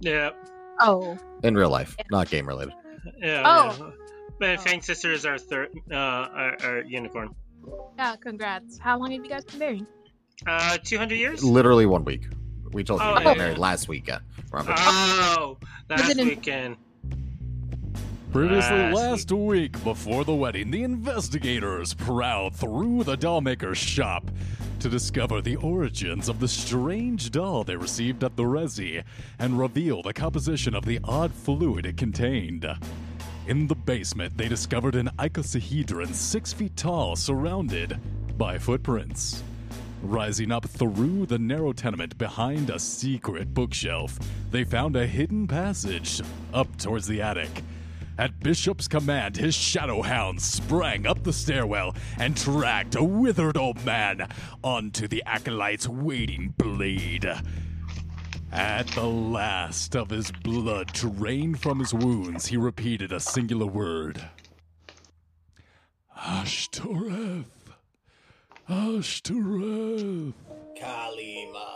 Yeah. Oh, In real life, not game related. Yeah. Oh. yeah. But Fang Sister is our third, uh, our, our unicorn. yeah. Congrats. How long have you guys been married? Uh, 200 years? Literally one week. We told you Oh, we got yeah. married last weekend. Remember? Oh, last it in- weekend. Previously, Last last week before the wedding, the investigators prowled through the dollmaker's shop to discover the origins of the strange doll they received at the Resi and reveal the composition of the odd fluid it contained. In the basement, they discovered an icosahedron six feet tall surrounded by footprints. Rising up through the narrow tenement behind a secret bookshelf, they found a hidden passage up towards the attic. At Bishop's command, his shadow hound sprang up the stairwell and dragged a withered old man onto the acolyte's waiting blade. At the last of his blood drained from his wounds, he repeated a singular word Ashtoreth. Ashtoreth. Kalima.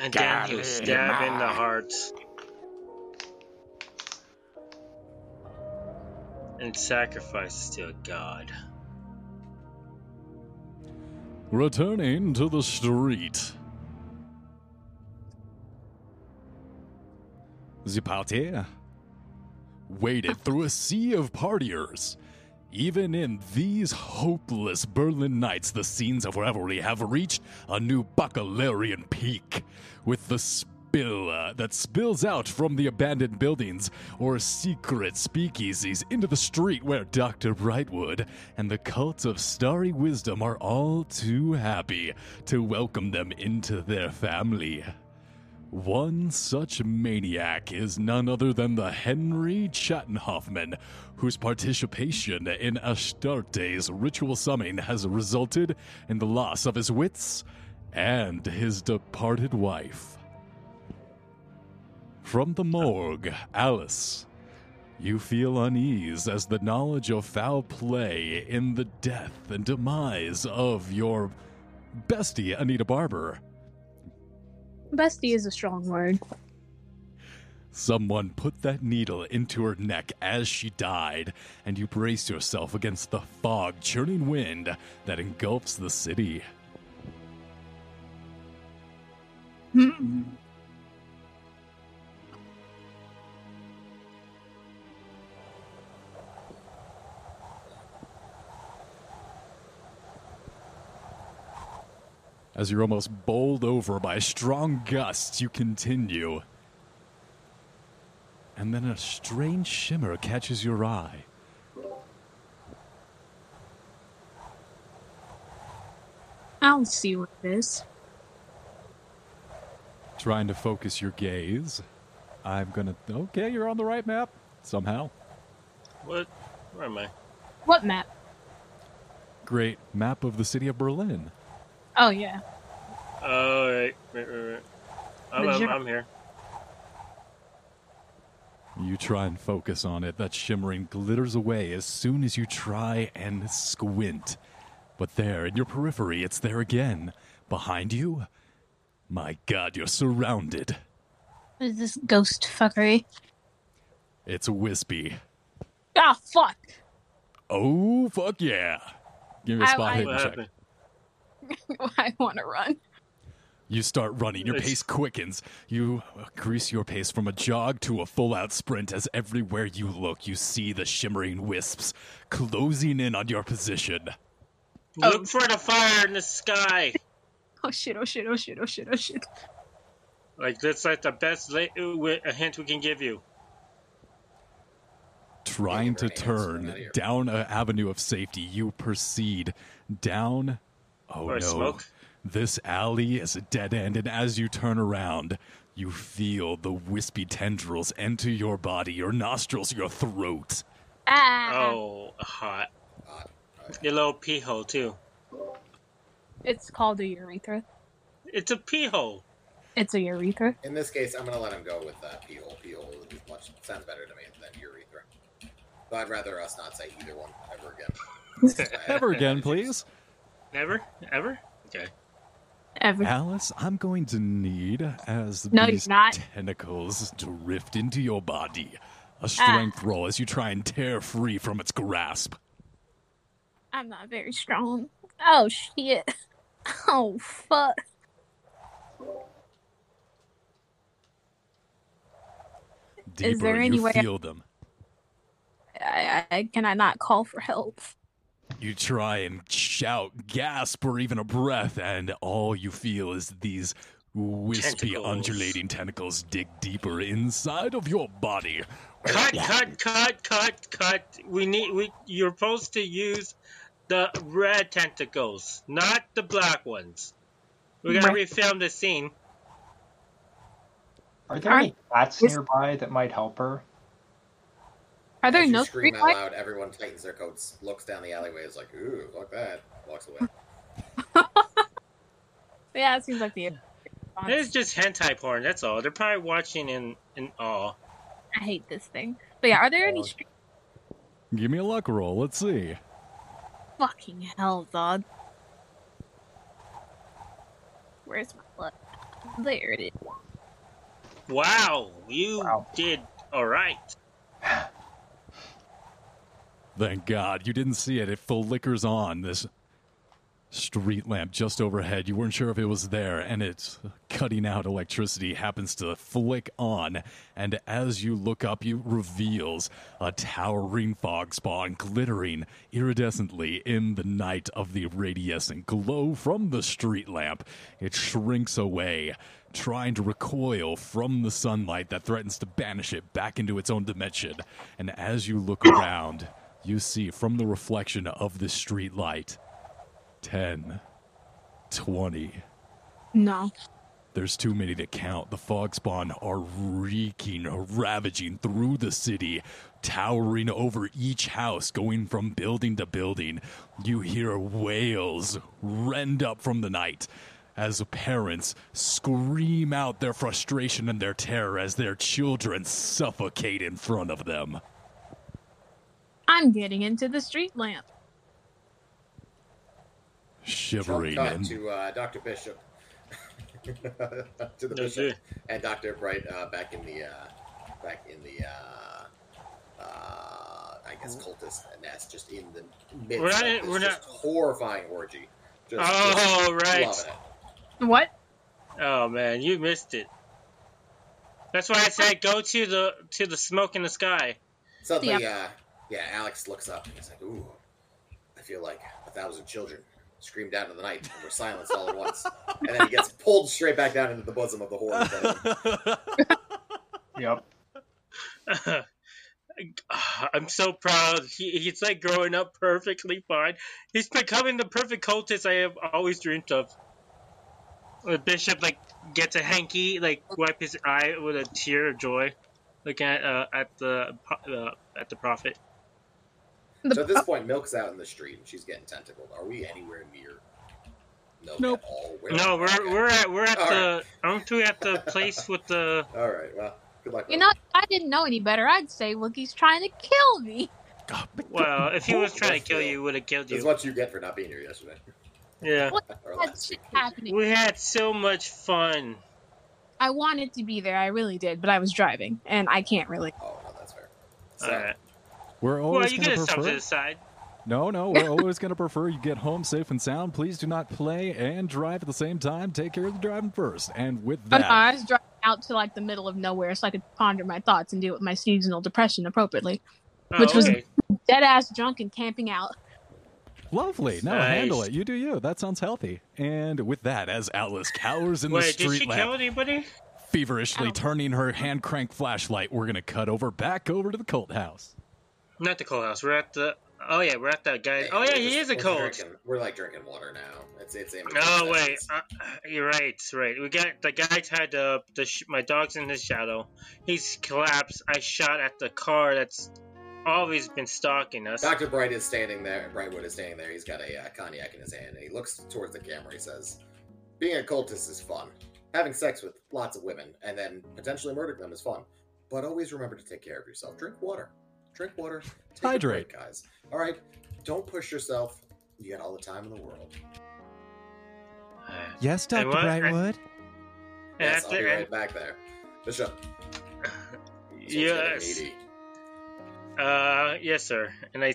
And then he was stabbed in the heart. And sacrifices to a god. Returning to the street. The party waded through a sea of partiers. Even in these hopeless Berlin nights, the scenes of revelry have reached a new baccalaurean peak, with the spill uh, that spills out from the abandoned buildings or secret speakeasies into the street where Dr. Brightwood and the cult of starry wisdom are all too happy to welcome them into their family. One such maniac is none other than the Henry Chattenhoffman, whose participation in Astarte's ritual summoning has resulted in the loss of his wits and his departed wife. From the morgue, Alice, you feel unease as the knowledge of foul play in the death and demise of your bestie, Anita Berber, Bestie is a strong word. Someone put that needle into her neck as she died, and you brace yourself against the fog churning wind that engulfs the city. Hmm. As you're almost bowled over by strong gusts, you continue. And then a strange shimmer catches your eye. I'll see what it is. Trying to focus your gaze. I'm gonna. Okay, you're on the right map. Somehow. What? Where am I? What map? Great map of the city of Berlin. Oh yeah. Oh, right, right, right, right. I'm, I'm, I'm here. You try and focus on it. That shimmering glitters away as soon as you try and squint. But there, in your periphery, it's there again. Behind you? My god, you're surrounded. What is this ghost fuckery? It's Wispy. Ah, fuck. Oh, fuck yeah. Give me a spot I- hidden What check. I want to run. You start running. Your pace quickens. You increase your pace from a jog to a full out sprint as everywhere you look, you see the shimmering wisps closing in on your position. Look for the fire in the sky. Oh shit! Oh shit! Oh shit! Oh shit! Oh shit! Like that's like the best la- uh, a hint we can give you. trying to turn out of here. down an avenue of safety, you proceed down. Oh Or no! smoke. This alley is a dead end, and as you turn around, you feel the wispy tendrils enter your body, your nostrils, your throat. Ah! Oh, hot. Hot. Your little pee hole too. It's called a urethra. It's a pee hole. It's a urethra. In this case, I'm going to let him go with uh, pee hole. Pee hole is much sounds better to me than urethra. But I'd rather us not say either one ever again. Ever again, please. Never, ever. Okay. Ever. Alice, I'm going to need as No, these tentacles drift into your body. A ah. strength roll as you try and tear free from its grasp. I'm not very strong. Oh shit. Oh fuck. Deeper, Is there any you way I- feel them. I, I can I not call for help? You try and shout, gasp, or even a breath, and all you feel is these wispy, Tentacles. undulating tentacles dig deeper inside of your body. Cut, cut, cut, cut, cut. We need. We. You're supposed to use the red tentacles, not the black ones. We're gonna Right. refilm the scene. Are there any cats is- nearby that might help her? Are there no scream street out lights? loud, everyone tightens their coats, looks down the alleyway, is like, ooh, fuck that. Walks away. Yeah, it seems like the. It's just hentai porn. That's all. They're probably watching in in awe. I hate this thing. But yeah, are there any street? Give me a luck roll. Let's see. Fucking hell, dog. Where's my luck? There it is. Wow, you Wow. did all right. Thank God you didn't see it. It flickers on this street lamp just overhead. You weren't sure if it was there, and it's cutting out electricity happens to flick on. And as you look up, you reveals a towering fog spawn glittering iridescently in the night of the radiescent glow from the street lamp. It shrinks away. Trying to recoil from the sunlight that threatens to banish it back into its own dimension. And as you look around, you see from the reflection of the street light 10, 20. No. There's too many to count. The fog spawn are reeking, ravaging through the city, towering over each house, going from building to building. You hear wails rend up from the night as parents scream out their frustration and their terror as their children suffocate in front of them. I'm getting into the street lamp. Shivering Jump cut and to uh, Dr. Bishop. to the That's bishop it. and Dr. Bright uh, back in the uh, back in the uh, uh, I guess cultist nest, just in the midst We're not of this we're just horrifying orgy. Just, Oh, just right. loving it. What? Oh man, you missed it. That's why I said go to the to the smoke in the sky. Suddenly, uh, yeah, Alex looks up and he's like, "Ooh, I feel like a thousand children screamed out into the night and were silenced all at once." And then he gets pulled straight back down into the bosom of the horror. frame. Yep. I'm so proud. He, he's like growing up perfectly fine. He's becoming the perfect cultist I have always dreamed of. The bishop like gets a hanky, like wipe his eye with a tear of joy, looking at uh, at the uh, at the prophet. The So at this point, Milk's out in the street and she's getting tentacled. Are we anywhere near Milk Nope. at all? Where- No, we're okay. we're at we're at All the aren't we at the place with the All right. Well, good luck. You know, I didn't know any better, I'd say Wookie's trying to kill me. well if he was trying to kill you, would have killed This is you. what you get for not being here yesterday Yeah, What or That last shit week. happening. we had so much fun. I wanted to be there, I really did, but I was driving, and I can't really. Oh no, that's fair. So, All right. We're Well, always you going to have stepped to prefer. the side. No, no, we're always going to prefer you get home safe and sound. Please do not play and drive at the same time. Take care of the driving first. And with that, I was driving out to like the middle of nowhere so I could ponder my thoughts and deal with my seasonal depression appropriately. Oh, Which was- Dead ass drunk and camping out. lovely. No, Nice. handle it. You do you. That sounds healthy. And with that, as Atlas cowers in the Wait, did street she lamp, kill anybody? feverishly turning her hand crank flashlight, we're going to cut over back over to the cult house. Not the cold house. We're at the. Oh yeah, we're at that guy. Oh yeah, he just- is a we're drinking- We're like drinking water now. It's it's. Oh wait, uh, you're right. Right. We got the guy tied up. The sh- my dog's in his shadow. He's collapsed. I shot at the car that's always been stalking us. Dr. Bright is standing there. Brightwood is standing there. He's got a uh, cognac in his hand, and he looks towards the camera. He says, "Being a cultist is fun. Having sex with lots of women and then potentially murdering them is fun. But always remember to take care of yourself. Drink water. Drink water. Take a Hydrate. break, guys. All right. Don't push yourself. You got all the time in the world. Yes, Dr. what? Brightwood? Yes, I'll be After- right back there. Bishop. this Yes. Uh, yes, sir. And I,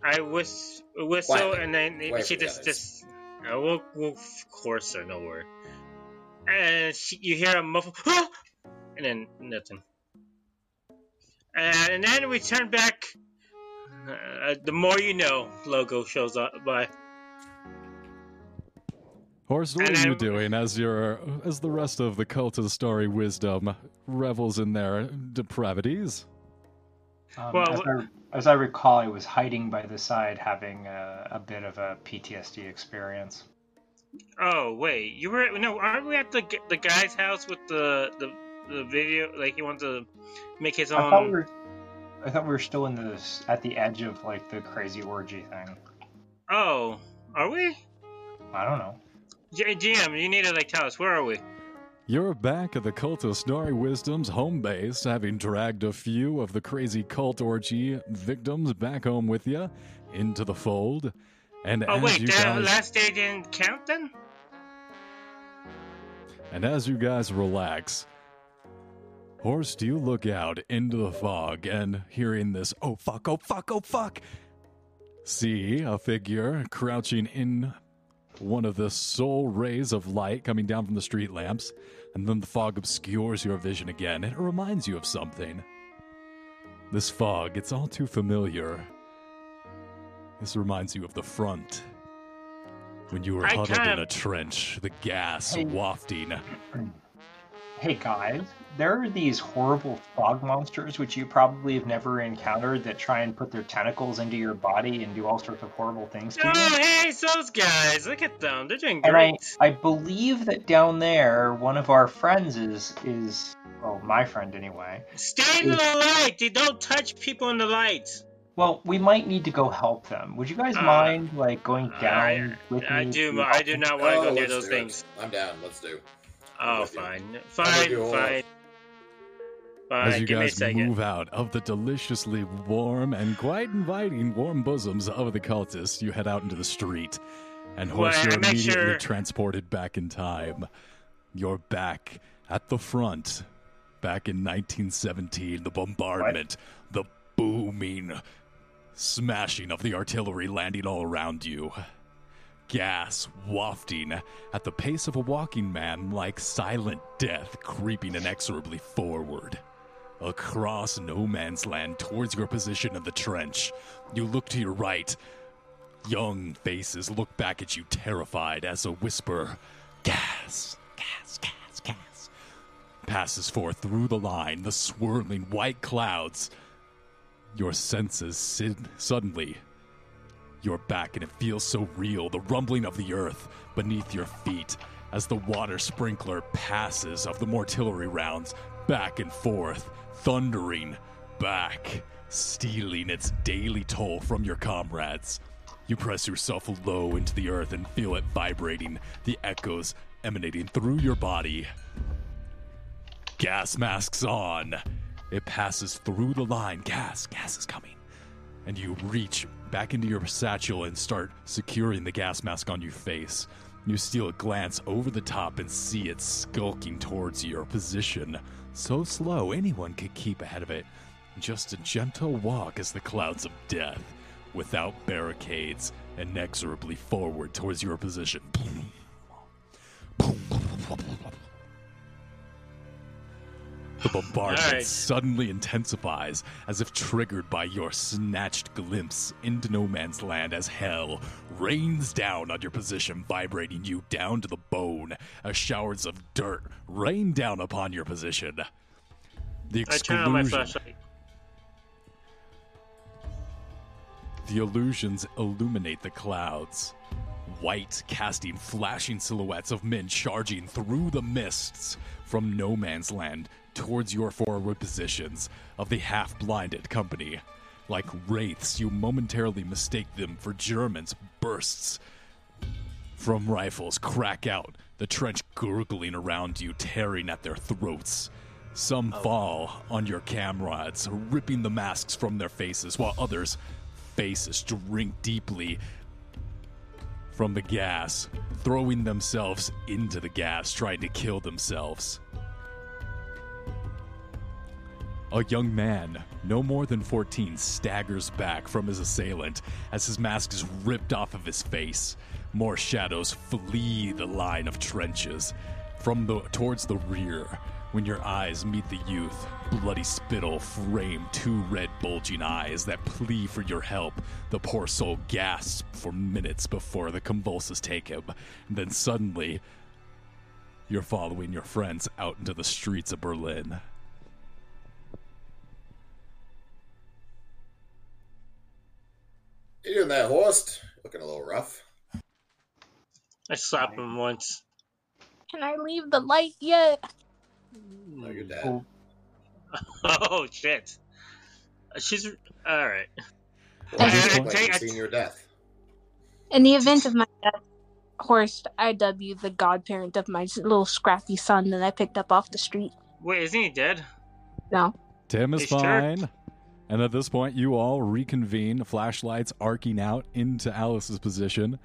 I whis- whistle, Quietly. and then Wait she just, others. just, uh, we'll, we'll, of course, sir, no worry. And she, you hear a muffle, "Ah!" and then nothing. And, then we turn back. Uh, the more you know logo shows up by. Horst, what And are you I'm- doing as your as the rest of the cult of the starry wisdom revels in their depravities? Um, Well, as, I, as I recall, I was hiding by the side, having a, a bit of a PTSD experience. Oh wait, you were no? Aren't we at the the guy's house with the the the video? Like he wants to make his I thought we own. were, I thought we were still in this at the edge of like the crazy orgy thing. Oh, are we? I don't know. G- GM, you need to like tell us where are we? You're back at the cult of Starry Wisdom's home base, having dragged a few of the crazy cult orgy victims back home with you into the fold. And Oh as wait, you that guys, last day didn't count then? and as you guys relax, Horst, you look out into the fog and hearing this, oh fuck, oh fuck, oh fuck, see a figure crouching in one of the sole rays of light coming down from the street lamps, and then the fog obscures your vision again, and it reminds you of something. This fog, it's all too familiar. This reminds you of the front. When you were I huddled in a trench, the gas Hey. wafting. Hey guys, there are these horrible fog monsters which you probably have never encountered that try and put their tentacles into your body and do all sorts of horrible things to Oh you. hey, it's those guys! Look at them, they're doing And I, great. I believe that down there, one of our friends is is well, my friend anyway. Stay in the light. They don't touch people in the light. Well, we might need to go help them. Would you guys Uh, mind like going down I, with I me? do. I do not want to Oh, go near those things. It. I'm down. Let's do. Oh, fine, fine, fine, you all. fine. Fine. As you give me a guys move out of the deliciously warm and quite inviting warm bosoms of the cultists, you head out into the street. And Well, Horst, I you're immediately sure- transported back in time. You're back at the front. Back in 1917, the bombardment, the booming, smashing of the artillery landing all around you. Gas wafting at the pace of a walking man like silent death creeping inexorably forward. Across no man's land towards your position in the trench. You look to your right. Young faces look back at you terrified as a whisper, gas, gas, gas, gas, passes forth through the line, the swirling white clouds. Your senses sid- suddenly you're back and it feels so real, the rumbling of the earth beneath your feet as the water sprinkler passes of the mortillery rounds back and forth, thundering back, stealing its daily toll from your comrades. You press yourself low into the earth and feel it vibrating, the echoes emanating through your body. Gas masks on. It passes through the line. Gas, gas is coming and you reach back into your satchel and start securing the gas mask on your face. You steal a glance over the top and see it skulking towards your position. So slow, anyone could keep ahead of it. Just a gentle walk as the clouds of death, without barricades, inexorably forward towards your position. The bombardment Alright. suddenly intensifies as if triggered by your snatched glimpse into no man's land as hell rains down on your position, vibrating you down to the bone as showers of dirt rain down upon your position. The I turn on my exclusion, the illusions illuminate the clouds. White casting flashing silhouettes of men charging through the mists from no man's land towards your forward positions of the half blinded company. Like wraiths, you momentarily mistake them for Germans. Bursts from rifles crack out, the trench gurgling around you, tearing at their throats. Some oh. fall on your comrades, ripping the masks from their faces, while others' faces drink deeply from the gas, throwing themselves into the gas, trying to kill themselves. A young man, no more than 14, staggers back from his assailant as his mask is ripped off of his face. More shadows flee the line of trenches. From the towards the rear, when your eyes meet the youth, bloody spittle frame two red bulging eyes that plea for your help. The poor soul gasps for minutes before the convulses take him. then suddenly, you're following your friends out into the streets of Berlin. You doing that, Horst? Looking a little rough. I slapped him once. Can I leave the light yet? No, you're dead. Oh, Oh shit. She's all right. Well, I- you I- look like I- you've seen your death. In the event of my death, Horst, I dub you the godparent of my little scrappy son that I picked up off the street. Wait, isn't he dead? No. Tim is fine. sure. Fine. And at this point, you all reconvene, flashlights arcing out into Alice's position.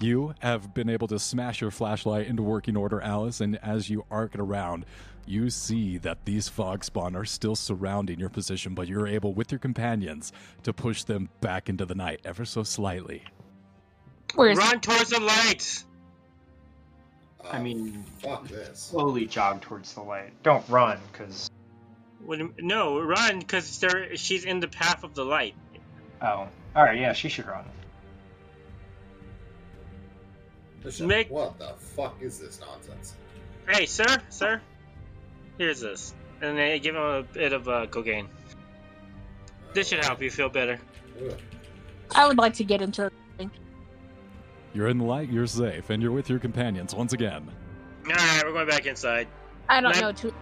You have been able to smash your flashlight into working order, Alice, and as you arc it around, you see that these fog spawn are still surrounding your position, but you're able, with your companions, to push them back into the night ever so slightly. Where is Run towards the light. I Oh, mean, fuck this. slowly jog towards the light. Don't run, because What do you- No, run because there she's in the path of the light. oh, all right, yeah, she should run. Bishop, Make- What the fuck is this nonsense? Hey, sir, sir, here's this, and they give him a bit of uh, cocaine. This should help you feel better. I would like to get into You're in the light, you're safe, and you're with your companions once again. All right, we're going back inside. I don't Let- know too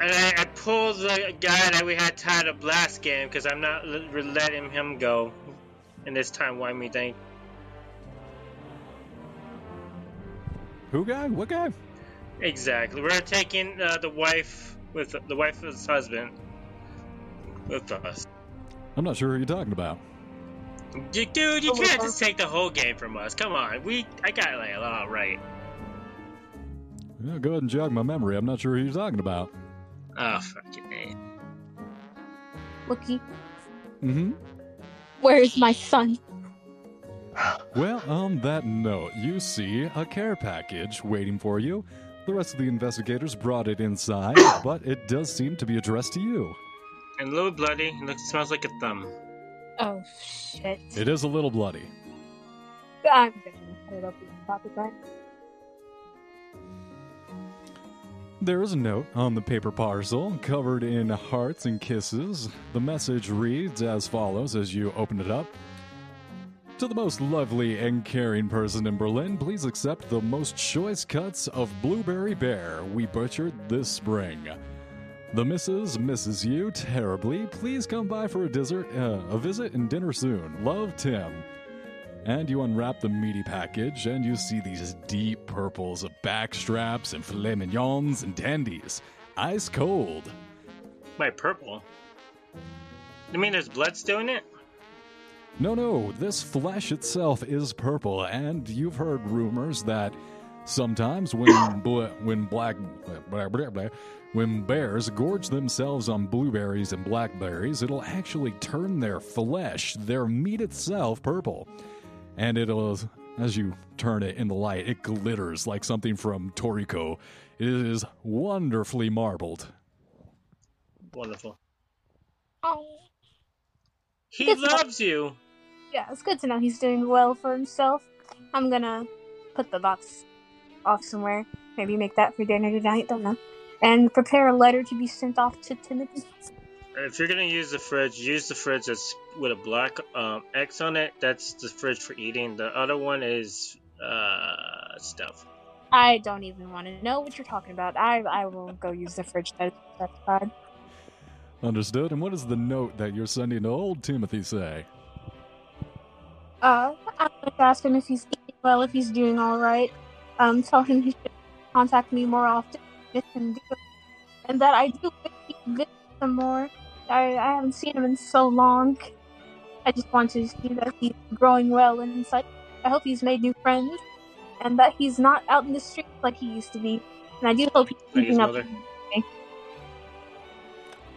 And I, I pulled the guy that we had tied up last game because I'm not letting him go. And this time, why me think? Who guy? What guy? Exactly. We're taking uh, the wife with the wife of his husband with us. I'm not sure who you're talking about. Dude, you Oh, can't uh, just take the whole game from us. Come on, we I got like a lot right. Yeah, go ahead and jog my memory. I'm not sure who you're talking about. Oh fucking a. Looky, Mm-hmm. where is my son? Well, on that note, you see a care package waiting for you. The rest of the investigators brought it inside, but it does seem to be addressed to you. And a little bloody. It looks smells like a thumb. Oh shit! It is a little bloody. I'm gonna put it up in the pocket There is a note on the paper parcel covered in hearts and kisses. The message reads as follows as you open it up. To the most lovely and caring person in Berlin, please accept the most choice cuts of Blueberry Bear we butchered this spring. The missus misses you terribly. Please come by for a dessert, uh, a visit and dinner soon. Love, Tim. And you unwrap the meaty package, and you see these deep purples of backstraps and filet mignons and dandies. Ice cold. My purple. You mean there's blood still in it? No, no, this flesh itself is purple, and you've heard rumors that sometimes when bl- when black blah, blah, blah, when bears gorge themselves on blueberries and blackberries, it'll actually turn their flesh, their meat itself, purple. And it'll, as you turn it in the light, it glitters like something from Toriko. It is wonderfully marbled. Wonderful. Oh, He It's not- loves you. yeah, it's good to know he's doing well for himself. I'm gonna put the box off somewhere. Maybe make that for dinner tonight. Don't know. And prepare a letter to be sent off to Timothy. If you're gonna use the fridge, use the fridge that's with a black um, X on it. That's the fridge for eating. The other one is uh, stuff. I don't even want to know what you're talking about. I I will go use the fridge that is specified. Understood? And what does the note that you're sending to old Timothy say? Uh, I'm going to ask him if he's eating well, if he's doing all right. Um, tell him he should contact me more often, if and do and that I do wish he could visit some more. I I haven't seen him in so long. I just want to see that he's growing well and such. I hope he's made new friends, and that he's not out in the streets like he used to be. And I do hope he's Like his keeping up. mother.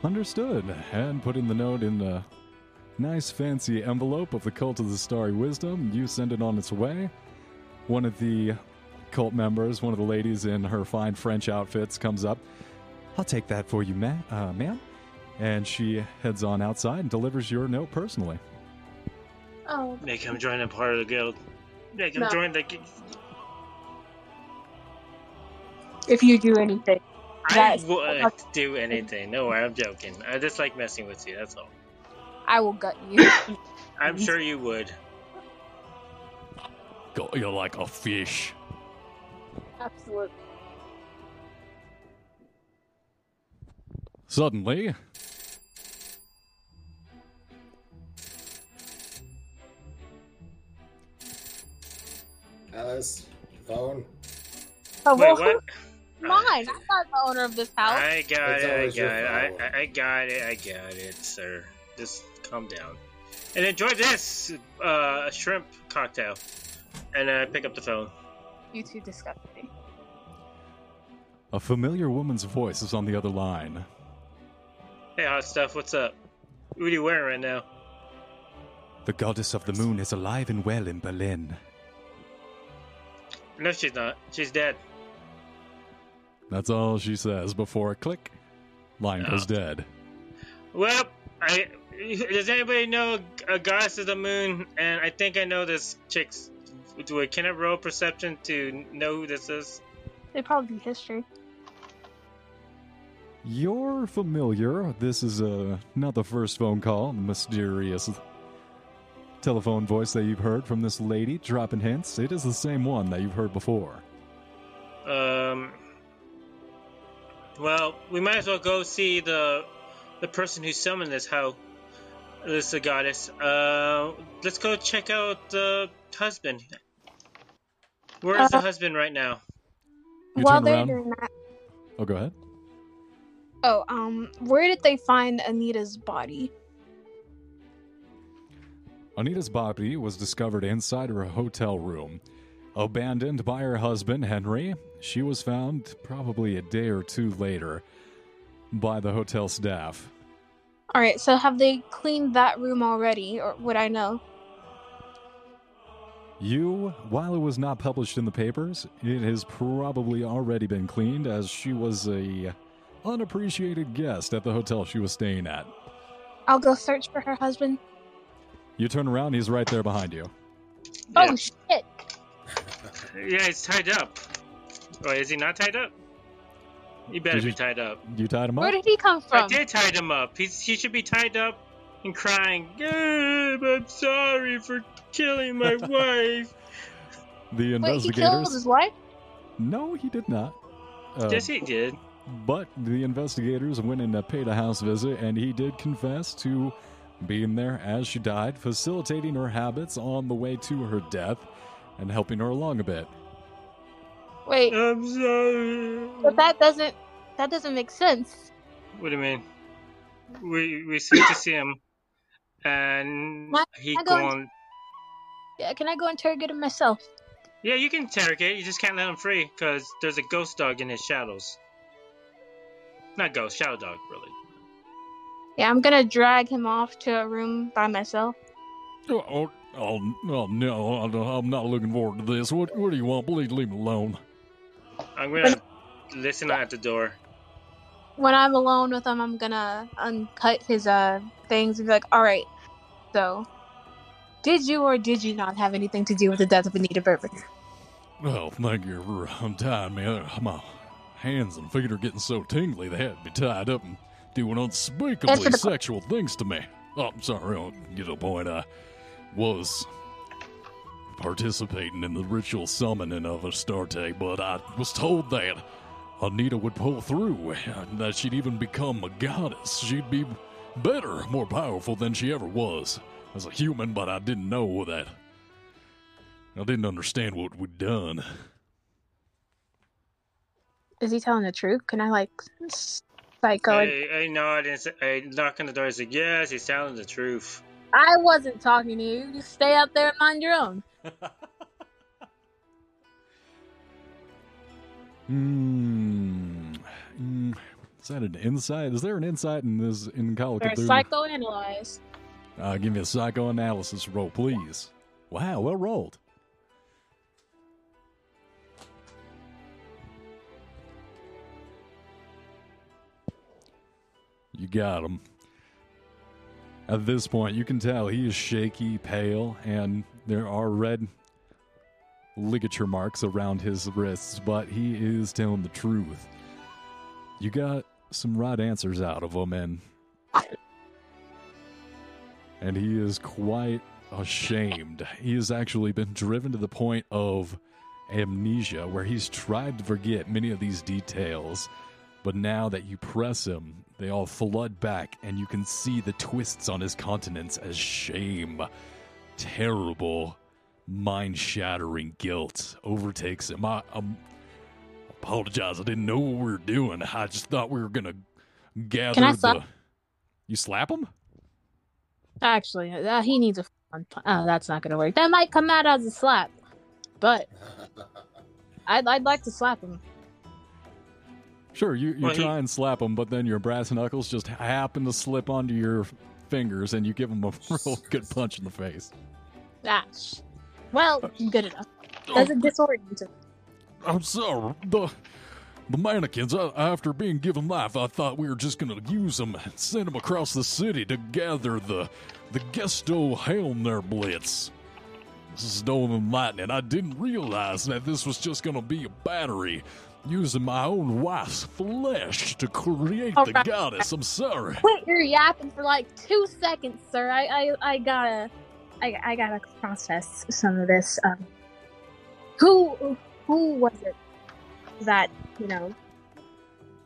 Understood. And putting the note in a nice fancy envelope of the Cult of the Starry Wisdom, you send it on its way. One of the cult members, one of the ladies in her fine French outfits, comes up. I'll take that for you, ma- uh, ma'am. And she heads on outside and delivers your note personally. Oh, Make him join a part of the guild. Make him No. join the. gu- if you do anything, I That's- would uh, do anything. No, I'm joking. I just like messing with you. That's all. I will gut you. I'm sure you would. Got you like a fish. Absolutely. Suddenly, Alice, phone. Oh, Wait, well, what? Mine. I'm not the owner of this house. I got It's it. I got it. I. I, I got it. I got it, sir. Just calm down. And enjoy this uh, shrimp cocktail. And uh, pick up the phone. You two disgust me. a familiar woman's voice is on the other line. Hey, hot stuff. What's up? What are you wearing right now? The goddess of the moon is alive and well in Berlin. No, she's not. She's dead. That's all she says before a click. Line goes Oh. dead. Well, I does anybody know a goddess of the moon? And I think I know this chick's. Do I can I roll perception to know who this is? It'd probably be history. You're familiar. This is uh, not the first phone call. Mysterious telephone voice that you've heard from this lady dropping hints. It is the same one that you've heard before. Um. Well, we might as well go see the the person who summoned this how this goddess. Uh, let's go check out the husband. Where is the Uh, husband right now? You While turn they're around. doing that, Oh, go ahead. oh, um, where did they find Anita's body? Anita's body was discovered inside her hotel room. Abandoned by her husband, Henry, she was found probably a day or two later by the hotel staff. All right, so have they cleaned that room already, or would I know? You, while it was not published in the papers, it has probably already been cleaned as she was a unappreciated guest at the hotel she was staying at. I'll go search for her husband. You turn around, he's right there behind you. Oh shit! Yeah, he's tied up. Or is he not tied up? He better you- be tied up. You tied him up? Where did he come from? I did tie him up. He's, he should be tied up and crying. Gabe, I'm sorry for killing my wife. The Wait, he killed investigators. his wife? No, he did not. Uh, yes, he did. But the investigators went and uh, paid a house visit, and he did confess to being there as she died, facilitating her habits on the way to her death, and helping her along a bit. Wait, I'm sorry. but that doesn't that doesn't make sense. What do you mean? We we went to see him, and Can he I go in- gone. Yeah, can I go interrogate him myself? Yeah, you can interrogate. You just can't let him free because there's a ghost dog in his shadows. Not ghost, shadow dog, really. Yeah, I'm gonna drag him off to a room by myself. Oh, oh, oh, oh no, I- I'm not looking forward to this. What, what do you want? Please leave me alone. I'm gonna listen at the door. When I'm alone with him, I'm gonna uncut his uh things and be like, "All right, so did you or did you not have anything to do with the death of Anita Berber?" Well, thank you for untying me. Uh, My hands and feet are getting so tingly they had to be tied up and doing unspeakably sexual things to me. Oh, I'm sorry, I'll get the point. I was participating in the ritual summoning of Astarte, but I was told that Anita would pull through, and that she'd even become a goddess. She'd be better, more powerful than she ever was as a human, but I didn't know that. I didn't understand what we'd done. Is he telling the truth? Can I like psycho? I, I know I didn't say, I knock on the door and said, yes, he's telling the truth. I wasn't talking to you. You stay up there and mind your own. Hmm. Mm, Is that an insight? Is there an insight in this in Call of Or Cthulhu? psychoanalyze. Uh, give me a psychoanalysis roll, please. Wow, well rolled. You got him. At this point, you can tell he is shaky, pale, and there are red ligature marks around his wrists, but he is telling the truth. You got some right answers out of him, and and he is quite ashamed. He has actually been driven to the point of amnesia, where he's tried to forget many of these details, but now that you press him, they all flood back, and you can see the twists on his countenance as shame, terrible, mind shattering guilt overtakes him. I, I'm apologize. I didn't know what we were doing. I just thought we were gonna gather Can I the. slap- You slap him? Actually, uh, he needs a. Oh, that's not gonna work. That might come out as a slap, but I'd, I'd like to slap him. Sure, you, you Well, he- try and slap them, but then your brass knuckles just happen to slip onto your fingers, and you give them a real good punch in the face. Gosh. Well, good enough. Doesn't disorient him. I'm sorry. The the mannequins. uh, After being given life, I thought we were just gonna use them and send them across the city to gather the the Gestohlener Blitz. This is Stolen lightning. I didn't realize that this was just gonna be a battery using my own wife's flesh to create All the right. goddess. I'm sorry. Quit your yapping for like two seconds, sir. I, I, I gotta, I, I gotta process some of this. Um, who, who was it that you know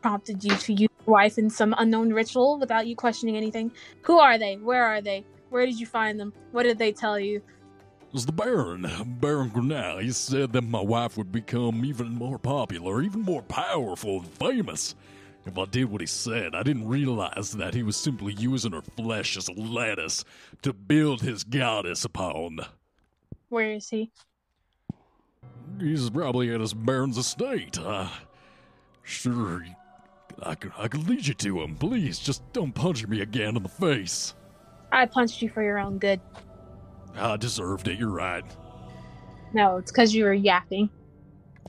prompted you to use your wife in some unknown ritual without you questioning anything? Who are they? Where are they? Where did you find them? What did they tell you? Was the Baron, Baron Grenell. He said that my wife would become even more popular, even more powerful and famous. If I did what he said, I didn't realize that he was simply using her flesh as a lattice to build his goddess upon. Where is he? He's probably at his Baron's estate. Uh, sure, I could, I could lead you to him. Please, just don't punch me again in the face. I punched you for your own good. I deserved it, you're right. No, it's because you were yapping.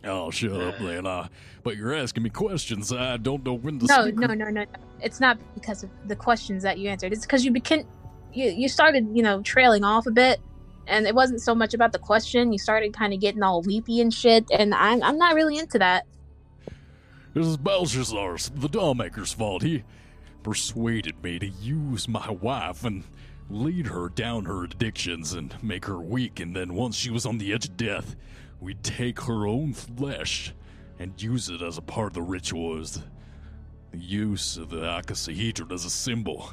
Oh, shut up. Uh, but you're asking me questions. I don't know when to No, speak. no, no, no, no. It's not because of the questions that you answered. It's because you became, you you started, you know, trailing off a bit, and it wasn't so much about the question. You started kind of getting all weepy and shit, and I'm I'm not really into that. This is Belshazzar's, the dollmaker's fault. He persuaded me to use my wife and lead her down her addictions and make her weak, and then once she was on the edge of death, we'd take her own flesh and use it as a part of the ritual the use of the icosahedron as a symbol.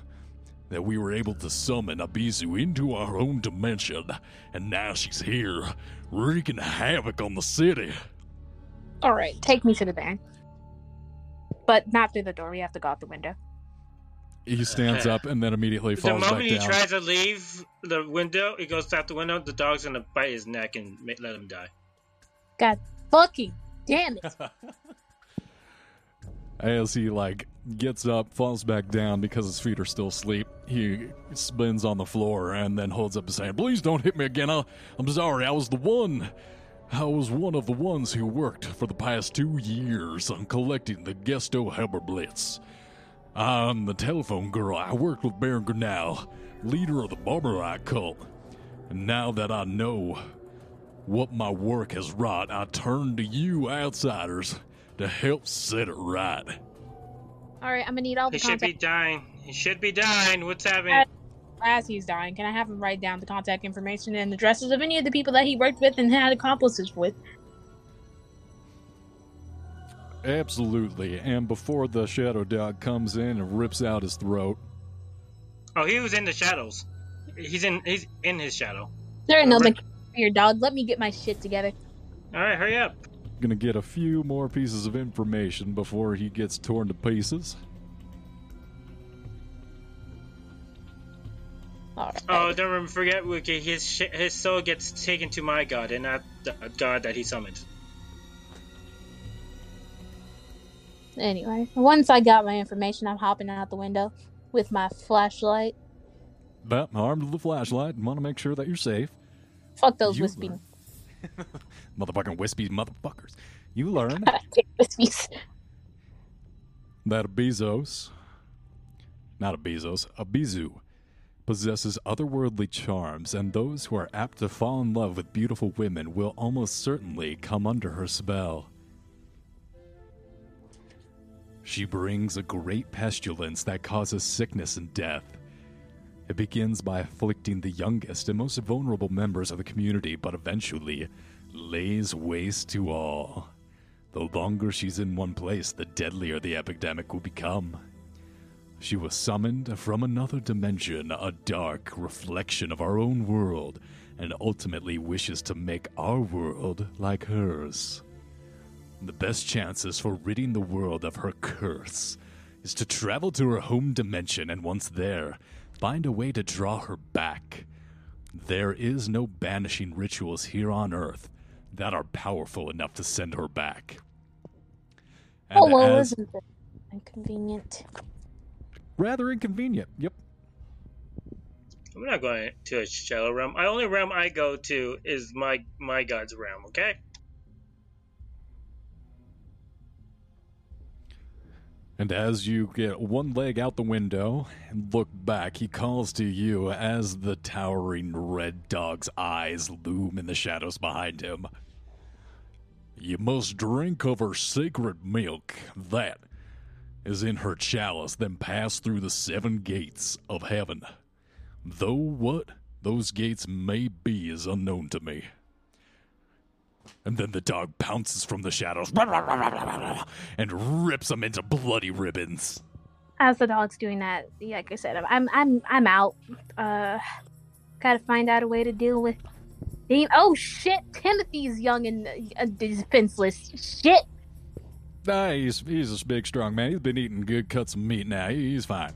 That we were able to summon Abizu into our own dimension, and now she's here, wreaking havoc on the city. All right, take me to the van, but not through the door. We have to go out the window. He stands up and then immediately falls back down. The moment he down. tries to leave the window, he goes out the window. The dog's gonna bite his neck and ma- let him die. God fucking damn it! As he like gets up, falls back down because his feet are still asleep. He spins on the floor and then holds up his hand. Please don't hit me again. I, I'm sorry. I was the one. I was one of the ones who worked for the past two years on collecting the Gesto Blitz. I'm the telephone girl. I worked with Baron Gurnall, leader of the Barbarite cult. And now that I know what my work has wrought, I turn to you outsiders to help set it right. All right, I'm gonna need all the He should be dying. He should be dying. What's happening? As he's dying, can I have him write down the contact information and addresses of any of the people that he worked with and had accomplices with? Absolutely. And before the shadow dog comes in and rips out his throat, Oh, he was in the shadows. He's in. He's in his shadow. There ain't nothing here, dog. Let me get my shit together. All right, hurry up. gonna get a few more pieces of information before he gets torn to pieces. Alright. Oh, don't forget, Wookie, his sh- his soul gets taken to my god and not the god that he summoned. Anyway, once I got my information, I'm hopping out the window with my flashlight. But armed with the flashlight want to make sure that you're safe. Fuck those You wispy. Motherfucking wispy motherfuckers. You learn wispies. that a Bezos, not a Bezos, a Bizu, possesses otherworldly charms, and those who are apt to fall in love with beautiful women will almost certainly come under her spell. She brings a great pestilence that causes sickness and death. It begins by afflicting the youngest and most vulnerable members of the community, but eventually lays waste to all. The longer she's in one place, the deadlier the epidemic will become. She was summoned from another dimension, a dark reflection of our own world, and ultimately wishes to make our world like hers. The best chances for ridding the world of her curse is to travel to her home dimension and once there, find a way to draw her back. There is no banishing rituals here on Earth that are powerful enough to send her back. And oh well, as- isn't it inconvenient? rather inconvenient. Yep. I'm not going to a shallow realm. The only realm I go to is my my god's realm. Okay. And as you get one leg out the window and look back, he calls to you as the towering red dog's eyes loom in the shadows behind him. You must drink of her sacred milk. That is in her chalice, then pass through the seven gates of heaven. Though what those gates may be is unknown to me. And then the dog pounces from the shadows and rips him into bloody ribbons. As the dog's doing that, like I said, I'm I'm I'm out. Uh, gotta find out a way to deal with. The, oh shit! Timothy's young and uh, defenseless. Shit. Nah, he's he's a big, strong man. He's been eating good cuts of meat now. He's fine.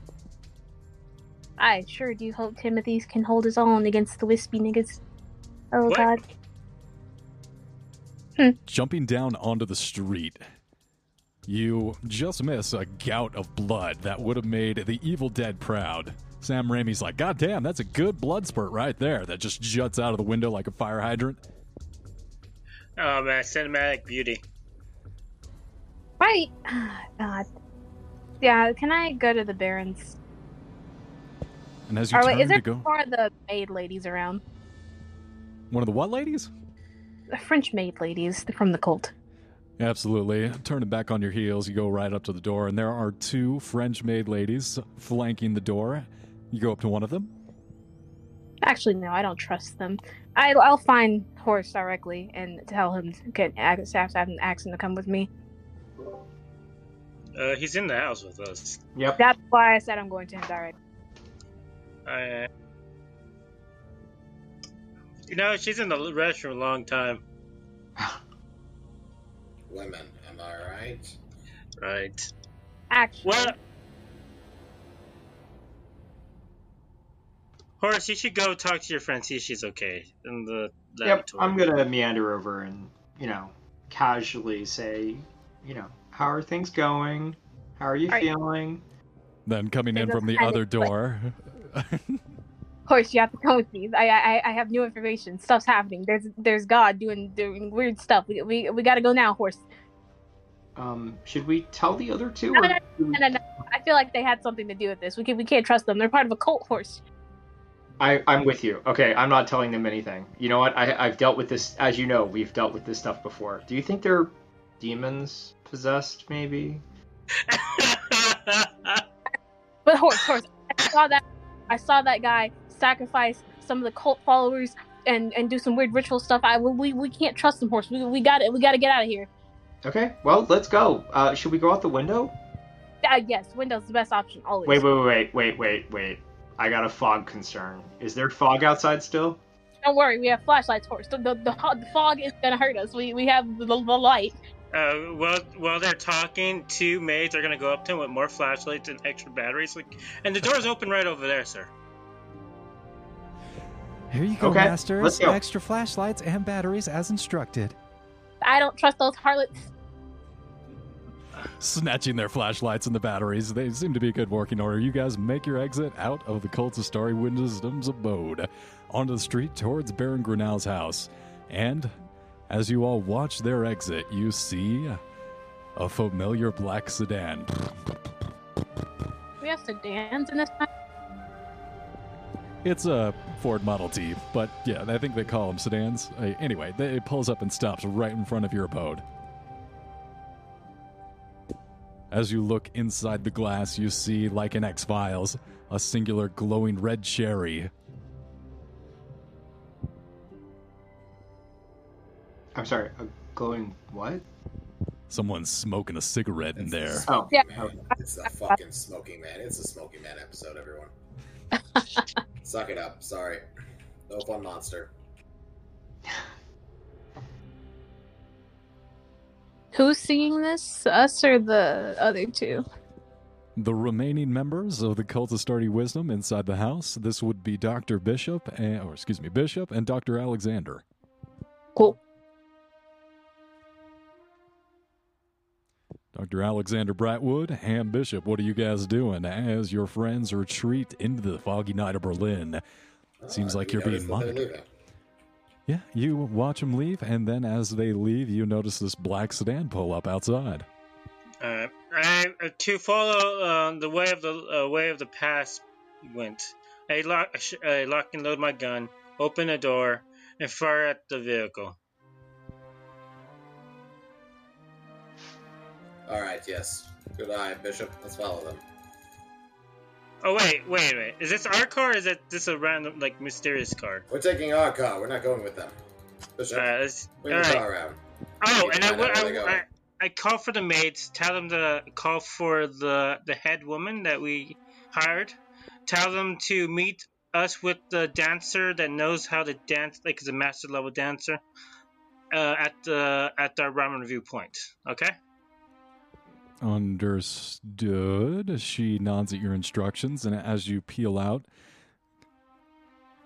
I sure do hope Timothy's can hold his own against the wispy niggas. Oh What? god. Jumping down onto the street, you just miss a gout of blood that would have made the Evil Dead proud. Sam Raimi's like, God damn, that's a good blood spurt right there that just juts out of the window like a fire hydrant. Oh man, cinematic beauty. Right. God. Yeah. Can I go to the Barons? And as you Or turn wait, is to there go, more of the maid ladies around? one of the what ladies? The French maid ladies from the cult. Absolutely. Turn it back on your heels, you go right up to the door, and there are two French maid ladies flanking the door. You go up to one of them. Actually, no, I don't trust them. I, I'll find Horst directly and tell him to get ask, ask, ask him to come with me. Uh, he's in the house with us. Yep. That's why I said I'm going to him directly. Uh, you know, she's in the restroom a long time. Women, am I right? Right. Actually, Well, Horst, you should go talk to your friend, see if she's okay in the Yep. I'm gonna meander over and you know casually say, you know, how are things going? How are you Alright. feeling? Then coming in from the kind of other like- door. Horace, you have to come with me. I, I, I have new information. Stuff's happening. There's, there's God doing, doing weird stuff. We, we, we gotta go now, Horst. Um, should we tell the other two? No, no, No, no, no. I feel like they had something to do with this. We can, we can't trust them. They're part of a cult, Horst. I, I'm with you. Okay, I'm not telling them anything. You know what? I, I've dealt with this, as you know, we've dealt with this stuff before. Do you think they're demons possessed? Maybe. But Horst, Horst, I saw that. I saw that guy sacrifice some of the cult followers and and do some weird ritual stuff. I we we can't trust them, Horst. We we got it. We got to get out of here. Okay. Well, let's go. Uh, should we go out the window? Uh, yes, window's the best option always. Wait, wait, wait, wait, wait, wait. I got a fog concern. Is there fog outside still? Don't worry, we have flashlights, Horst. The the, the, the fog is gonna hurt us. We we have the, the light. uh, while while they're talking, two maids are gonna go up to him with more flashlights and extra batteries. Like, and the door's open right over there, sir. Here you go, Okay, masters. let's go. Extra flashlights and batteries as instructed. I don't trust those harlots. Snatching their flashlights and the batteries, they seem to be a good working order. You guys make your exit out of the Cult of Starry Wisdom's abode onto the street towards Baron Grinnell's house. And as you all watch their exit, you see a familiar black sedan. We have sedans in this time. It's a Ford Model T, but yeah, I think they call them sedans. Anyway, they- it pulls up and stops right in front of your abode. As you look inside the glass, you see, like in X Files, a singular glowing red cherry. I'm sorry, a glowing what? Someone's smoking a cigarette in there. Oh, Yeah. It's a fucking Smoking Man. It's a Smoking Man episode, everyone. Suck it up. Sorry. No fun monster. Who's seeing this? Us or the other two? The remaining members of the Cult of Starry Wisdom inside the house, this would be Dr. Bishop, and, or excuse me, Bishop and Dr. Alexander. Cool. Dr. Alexander Brightwood and Bishop, what are you guys doing as your friends retreat into the foggy night of Berlin? Seems Ah, like you you're being monitored. Yeah, you watch them leave, and then as they leave, you notice this black sedan pull up outside. Uh, I, uh, to follow uh, the way of the uh, way of the past went. I lock, I lock and load my gun, open the door, and fire at the vehicle. All right. Yes. Good eye, Bishop. Let's follow them. Oh wait, wait, wait! Is this our car? Or is it this a random, like, mysterious car? We're taking our car. We're not going with them. Bishop, Uh, let's- bring your alright. car around. Oh, and I, find out where I. I, I call for the maids. Tell them to call for the the head woman that we hired. Tell them to meet us with the dancer that knows how to dance, like is a master level dancer, uh, at the at the ramen review point. Okay. Understood. She nods at your instructions, and as you peel out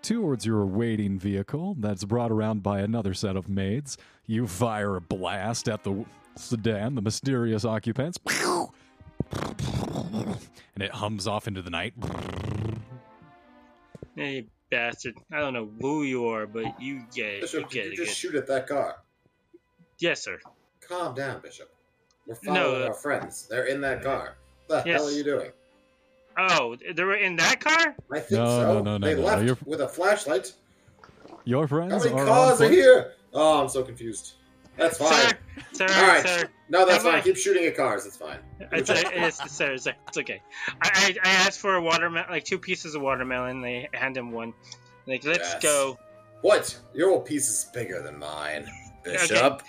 towards your waiting vehicle that's brought around by another set of maids, you fire a blast at the sedan, the mysterious occupants, and it hums off into the night. Hey, bastard! I don't know who you are, but you get it. You get did you it. just good. shoot at that car? Yes, sir. Calm down, Bishop. We're No, following uh, our friends. They're in that car. What the Yes. hell are you doing? Oh, they were in that car. I think No, so. no, no, no, they no, left you're- with a flashlight. Your How friends many are cars are here? Oh, I'm so confused. That's fine. Sir, sir, All right. sir. No, that's Come fine. on. Keep shooting at cars. It's fine. It's, it's, sir, sir, it's okay. I, I, I asked for a watermelon, like two pieces of watermelon. They hand him one. Like, let's Yes. go. What? Your old piece is bigger than mine, Bishop.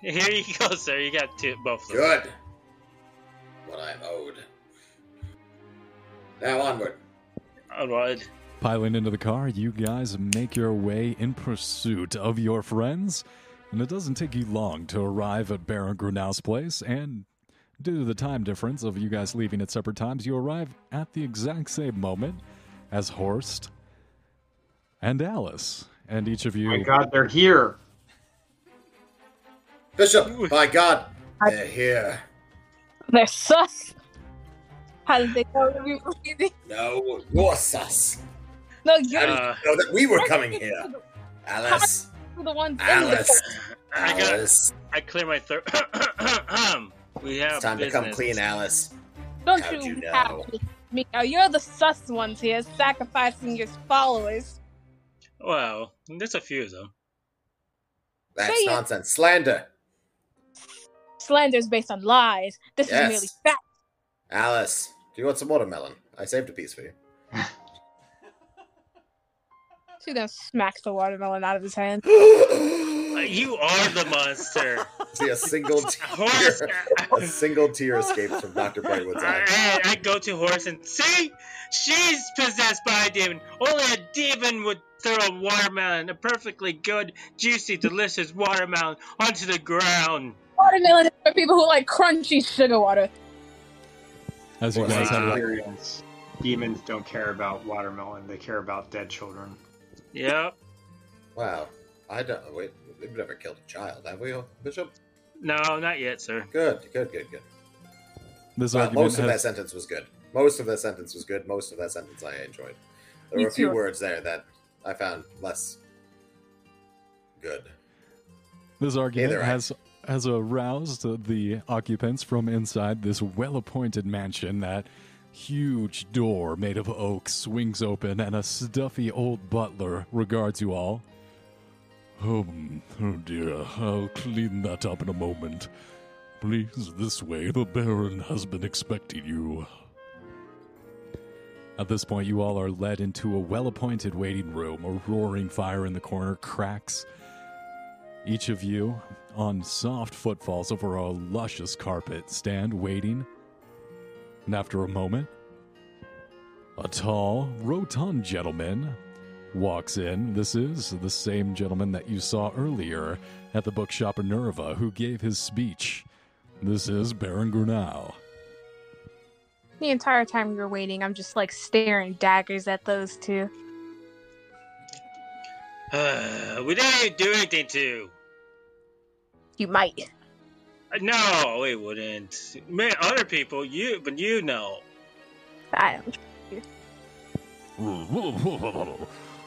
Here you go, sir. You got two, both of them. Good. What I'm owed. Now onward. Onward. Piling into the car, you guys make your way in pursuit of your friends, and it doesn't take you long to arrive at Baron Grunau's place. And due to the time difference of you guys leaving at separate times, you arrive at the exact same moment as Horst and Alice. And each of Oh you, my god, they're here. Bishop, by God, they're here. They're sus. How did they know we were leaving? No, you're sus. No, you're did Uh, you know that we were coming here? Alice, the ones Alice, I got- Alice. I clear my throat. we have It's time to come clean, Alice. Don't How'd you, you know? have to me now? You're the sus ones here, sacrificing your followers. Well, there's a few of them. That's Say it. nonsense. Slander. Slander's based on lies. This Yes. is merely fact. Alice, do you want some watermelon? I saved a piece for you. She then smacks the watermelon out of his hand. You are the monster. See a single tear. A single tear escapes from Dr. Brightwood's eye. I, I go to Horst and see, she's possessed by a demon. Only a demon would throw a watermelon, a perfectly good, juicy, delicious watermelon, onto the ground. Watermelon is for people who like crunchy sugar water. as you guys have Experience. Demons don't care about watermelon; they care about dead children. Yep. Wow. I don't. Wait, we've never killed a child, have we, Bishop? No, not yet, sir. Good, good, good, good. This Well, argument most of that sentence was good. Most of that sentence was good. Most of that sentence I enjoyed. There Me were a few too. words there that I found less good. this argument Either way. has has aroused the occupants from inside this well-appointed mansion. That huge door made of oak swings open, and a stuffy old butler regards you all. Oh, oh dear, I'll clean that up in a moment. Please, this way. The Baron has been expecting you. At this point, you all are led into a well appointed waiting room. A roaring fire in the corner cracks. Each of you, on soft footfalls over a luscious carpet, stand waiting. And after a moment, a tall, rotund gentleman walks in. This is the same gentleman that you saw earlier at the bookshop in Nerva who gave his speech. This is Baron Grunau. The entire time we were waiting, I'm just like staring daggers at those two. Uh, we didn't do anything to. You might. Uh, No, we wouldn't. Man, other people, you, but you know. I don't.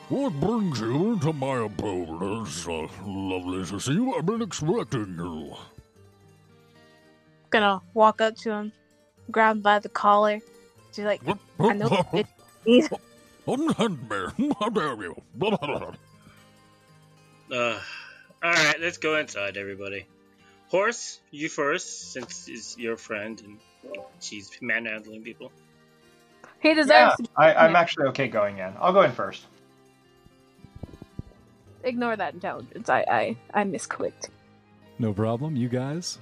What brings you into my abode? It's uh, lovely to see you. I've been expecting you. Gonna walk up to him, grab him by the collar. She's like, I know it. Unhand me. How dare you? Uh, alright, let's go inside, everybody. Horst, you first, since it's your friend and she's manhandling people. he deserves Yeah, to I, I'm Yeah. actually okay going in. I'll go in first. ignore that intelligence. I I I misclicked. No problem. You guys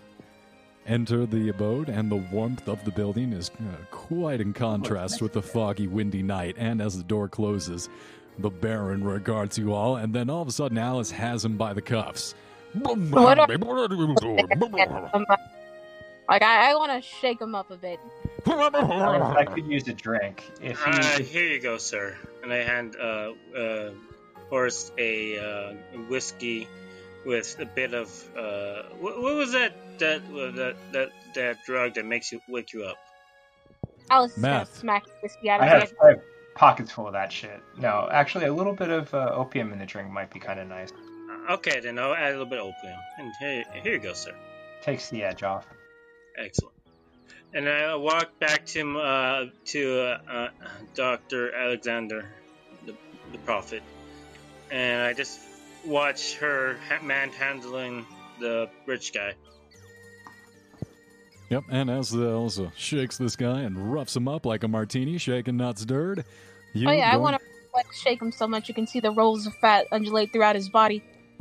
enter the abode, and the warmth of the building is uh, quite in contrast with the foggy, windy night. And as the door closes, the Baron regards you all, and then all of a sudden, Alice has him by the cuffs. What are- like I, I want to shake him up a bit. I could use a drink if he. Uh, here you go, sir. And I hand uh, uh, Horst a uh, whiskey with a bit of uh, what, what was that that uh, that that that drug that makes you wake you up? Alice is gonna Meth. smack whiskey out of his have. I have pockets full of that shit. No, actually, a little bit of uh, opium in the drink might be kind of nice. Okay, then I'll add a little bit of opium. And here, here you go, sir. Takes the edge off. Excellent. And I walk back to uh, to uh, uh, Doctor Alexander, the, the prophet, and I just watch her ha- manhandling the rich guy. Yep, and as the Elsa uh, shakes this guy and roughs him up like a martini, shaken not stirred. You Oh yeah, I want to like shake him so much you can see the rolls of fat undulate throughout his body.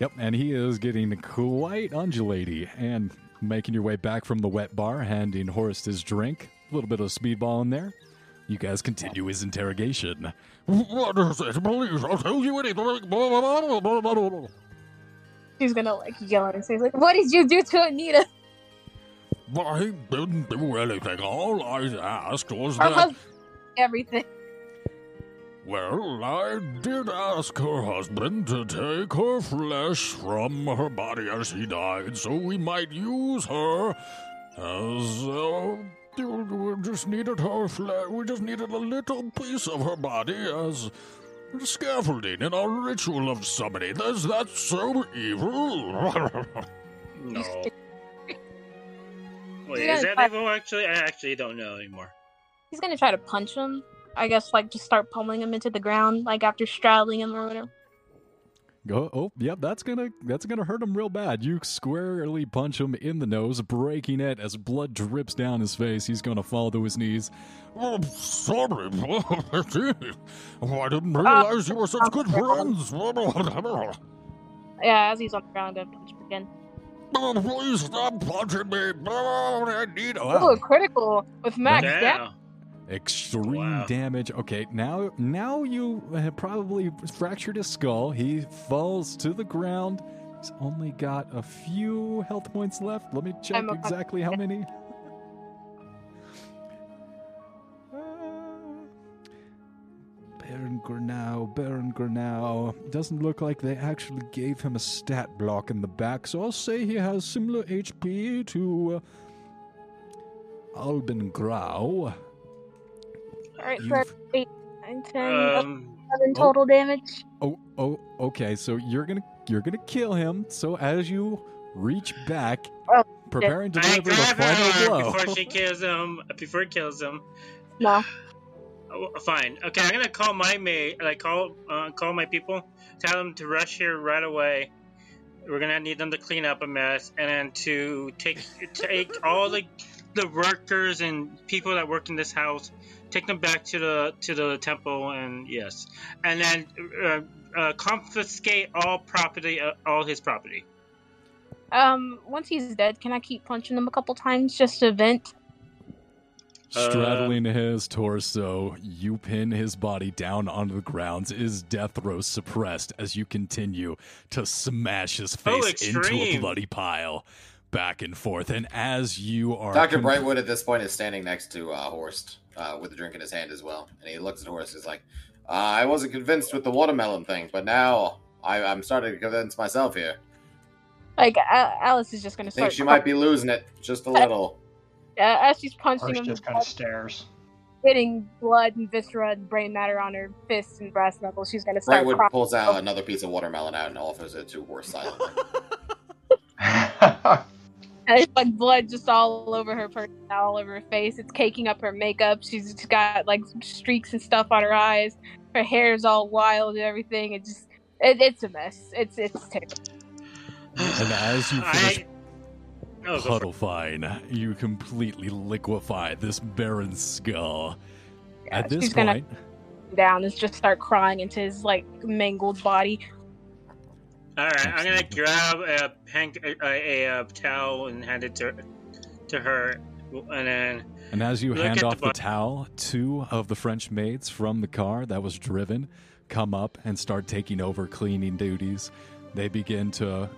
Yep, and he is getting quite undulaty and making your way back from the wet bar, handing Horst his drink. A little bit of speedball in there. You guys continue his interrogation. What is it? Please, I'll tell you anything. He's gonna like yell at his face like, "What did you do to Anita?" I didn't do anything. All I asked was Her that. husband, everything. Well, I did ask her husband to take her flesh from her body as he died, so we might use her as. Uh, we just needed her flesh. We just needed a little piece of her body as scaffolding in our ritual of summoning. Is that so evil? No. Wait, is that but- evil? Actually, I actually don't know anymore. He's gonna try to punch him. I guess like just start pummeling him into the ground, like after straddling him or whatever. Go. Oh, yep. That's gonna that's gonna hurt him real bad. You squarely punch him in the nose, breaking it as blood drips down his face. He's gonna fall to his knees. Oh, sorry. I didn't realize you were such good friends. Yeah, as he's on the ground, I'm gonna punch him again. Please stop punching me. I need. Oh, critical with max yeah. damage. Extreme Wow. damage. Okay, now now you have probably fractured his skull. He falls to the ground. He's only got a few health points left. Let me check I'm a- exactly how many. Baron Grunau, Baron Grunau. Doesn't look like they actually gave him a stat block in the back, so I'll say he has similar HP to uh, Albin Grau. Alright, You've- 8, 9, 10, Um, 11 total damage. Oh, oh, okay. So you're gonna you're gonna kill him. So as you reach back, Oh, preparing to deliver the grab final her blow. before she kills him. Before it kills him. No. Oh, fine. Okay, I'm gonna call my mate. Like call uh, call my people. Tell them to rush here right away. We're gonna need them to clean up a mess, and then to take take all the the workers and people that work in this house, take them back to the to the temple, and yes, and then uh, uh, confiscate all property, uh, all his property. Um, once he's dead, can I keep punching him a couple times just to vent? Straddling his torso, you pin his body down onto the ground. Is death throw suppressed as you continue to smash his Oh, face into a bloody pile, back and forth. And as you are, Dr. com- Brightwood at this point is standing next to uh, Horst uh, with a drink in his hand as well. And he looks at Horst. and is like, uh, I wasn't convinced with the watermelon thing, but now I, I'm starting to convince myself here. Like, Alice is just gonna I think she might be losing it just a little. Uh, as she's punching Horst him, just kind of stares. getting blood and viscera and brain matter on her fists and brass knuckles, she's gonna start Brightwood crying. pulls out another piece of watermelon out and offers it to Horst silently. And it's like blood just all over her person, all over her face. It's caking up her makeup. She's got like streaks and stuff on her eyes. Her hair's all wild and everything. It just, it, it's a mess. It's it's terrible. And as you finish go for it. Puddle fine, you completely liquefy this barren skull. Yeah, At this gonna point, down and just start crying into his like mangled body. All right, I'm gonna grab a, hank, a, a, a towel and hand it to to her, and then And as you hand off the the, towel, two of the French maids from the car that was driven come up and start taking over cleaning duties. They begin to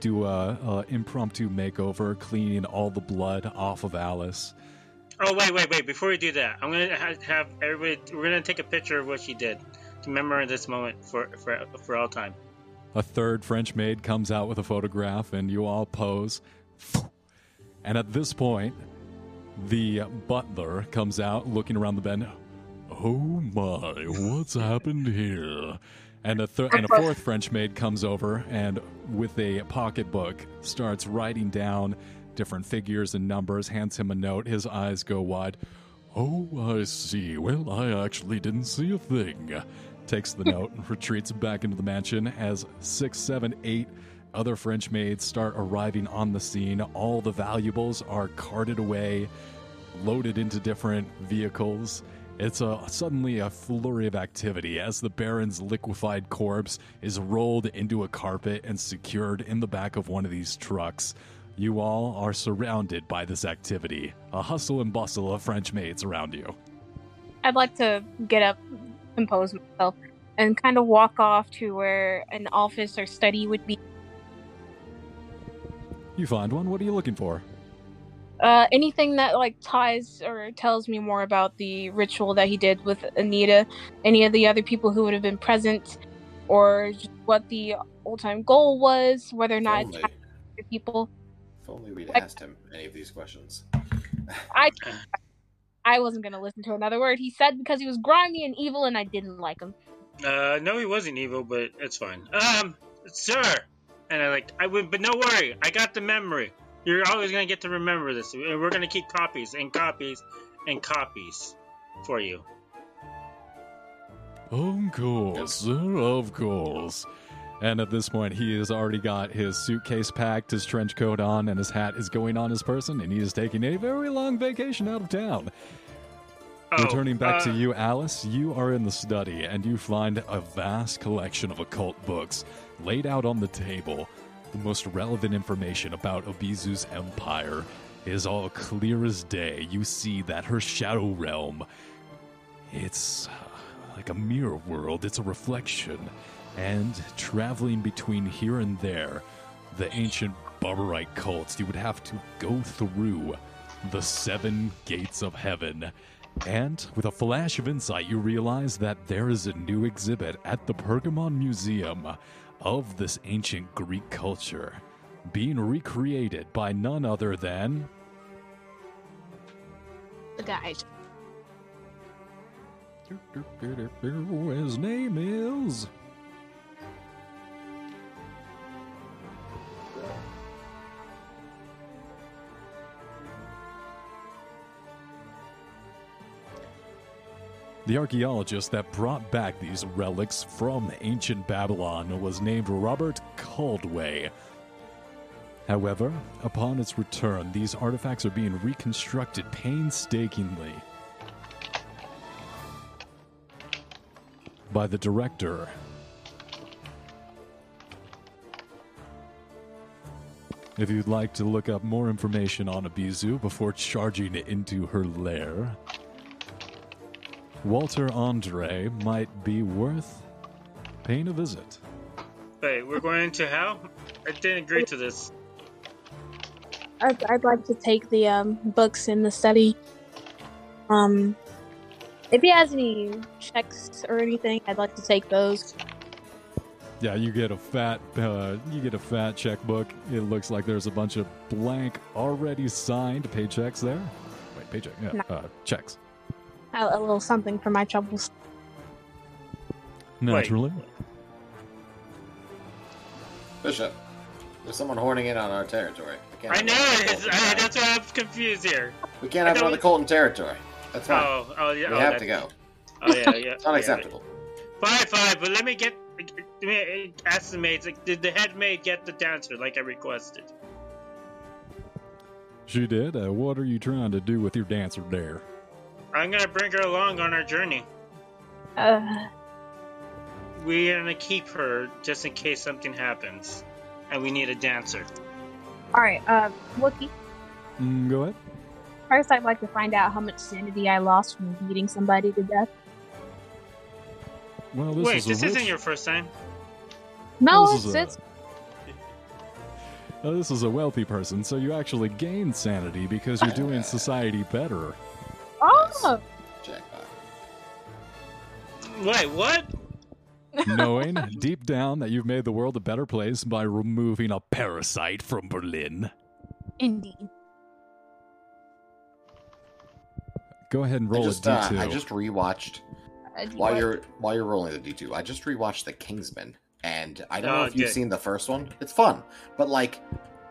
do a, a impromptu makeover, cleaning all the blood off of Alice. oh wait, wait, wait! Before we do that, I'm gonna ha- have everybody. We're gonna take a picture of what she did to remember this moment for for for all time. A third French maid comes out with a photograph, and you all pose. And at this point, the butler comes out looking around the bend. Oh my, what's happened here? And a, thir- and a fourth French maid comes over and, with a pocketbook, starts writing down different figures and numbers, hands him a note. His eyes go wide. Oh, I see. Well, I actually didn't see a thing. Takes the note and retreats back into the mansion as six, seven, eight other French maids start arriving on the scene. All the valuables are carted away, loaded into different vehicles. It's a suddenly a flurry of activity as the Baron's liquefied corpse is rolled into a carpet and secured in the back of one of these trucks. You all are surrounded by this activity. A hustle and bustle of French maids around you. I'd like to get up, compose myself, and kind of walk off to where an office or study would be. You find one. What are you looking for? Uh, anything that like ties or tells me more about the ritual that he did with Anita, any of the other people who would have been present, or what the old time goal was, whether or If not only, it's other people. if only we'd Like- asked him any of these questions. I I wasn't gonna listen to another word he said because he was grimy and evil, and I didn't like him. Uh, no, he wasn't evil, but it's fine. Um, sir, and I like I would, but no worry, I got the memory. You're always gonna get to remember this, and we're gonna keep copies and copies and copies for you. Of course, sir, of course. And at this point, he has already got his suitcase packed, his trench coat on, and his hat is going on his person, and he is taking a very long vacation out of town. Oh, Returning back to uh, you, Alice, you are in the study and you find a vast collection of occult books laid out on the table. The most relevant information about Obizu's empire is all clear as day. You see that her shadow realm, it's uh, like a mirror world, it's a reflection. And traveling between here and there, the ancient Barbarite cults, you would have to go through the seven gates of heaven And with a flash of insight, you realize that there is a new exhibit at the Pergamon Museum of this ancient Greek culture being recreated by none other than. The guys. His name is. The archaeologist that brought back these relics from ancient Babylon was named Robert Caldway. However, upon its return, these artifacts are being reconstructed painstakingly by the director. If you'd like to look up more information on Abizu before charging it into her lair, Walter Andrae might be worth paying a visit. Wait, we're going to hell? I didn't agree to this. I'd, I'd like to take the um, books in the study. Um, if he has any checks or anything, I'd like to take those. Yeah, you get a fat, uh, you get a fat checkbook. It looks like there's a bunch of blank, already signed paychecks there. Wait, paycheck? Yeah, No. uh, checks. A, a little something for my troubles. Naturally. Bishop, there's someone horning in on our territory. We can't I have know another it is. Colton I, attack. that's why I'm confused here. We can't I have don't- another Colton territory. That's fine. Oh, oh yeah. we oh, have that- to go. Oh yeah, yeah. It's unacceptable. Fine, fine, but let me get. Let me ask the maids. Like, did the head maid get the dancer like I requested? She did. Uh, what are you trying to do with your dancer there? I'm gonna bring her along on our journey. Uh, We're gonna keep her just in case something happens, and we need a dancer. all right, uh, Wookie. Mm, go ahead. First, I'd like to find out how much sanity I lost from beating somebody to death. Well, this Wait, is this rich, isn't your first time. No, this it's, is a- it's this is a wealthy person, so you actually gain sanity because you're doing society better. Oh, Jackpot. Wait, what? Knowing deep down that you've made the world a better place by removing a parasite from Berlin. indeed. Go ahead and I roll just, a uh, d2. I just rewatched Uh, do you while you're while you're rolling the D two. I just rewatched The Kingsman, and I don't know Oh, if you've good. seen the first one. It's fun, but like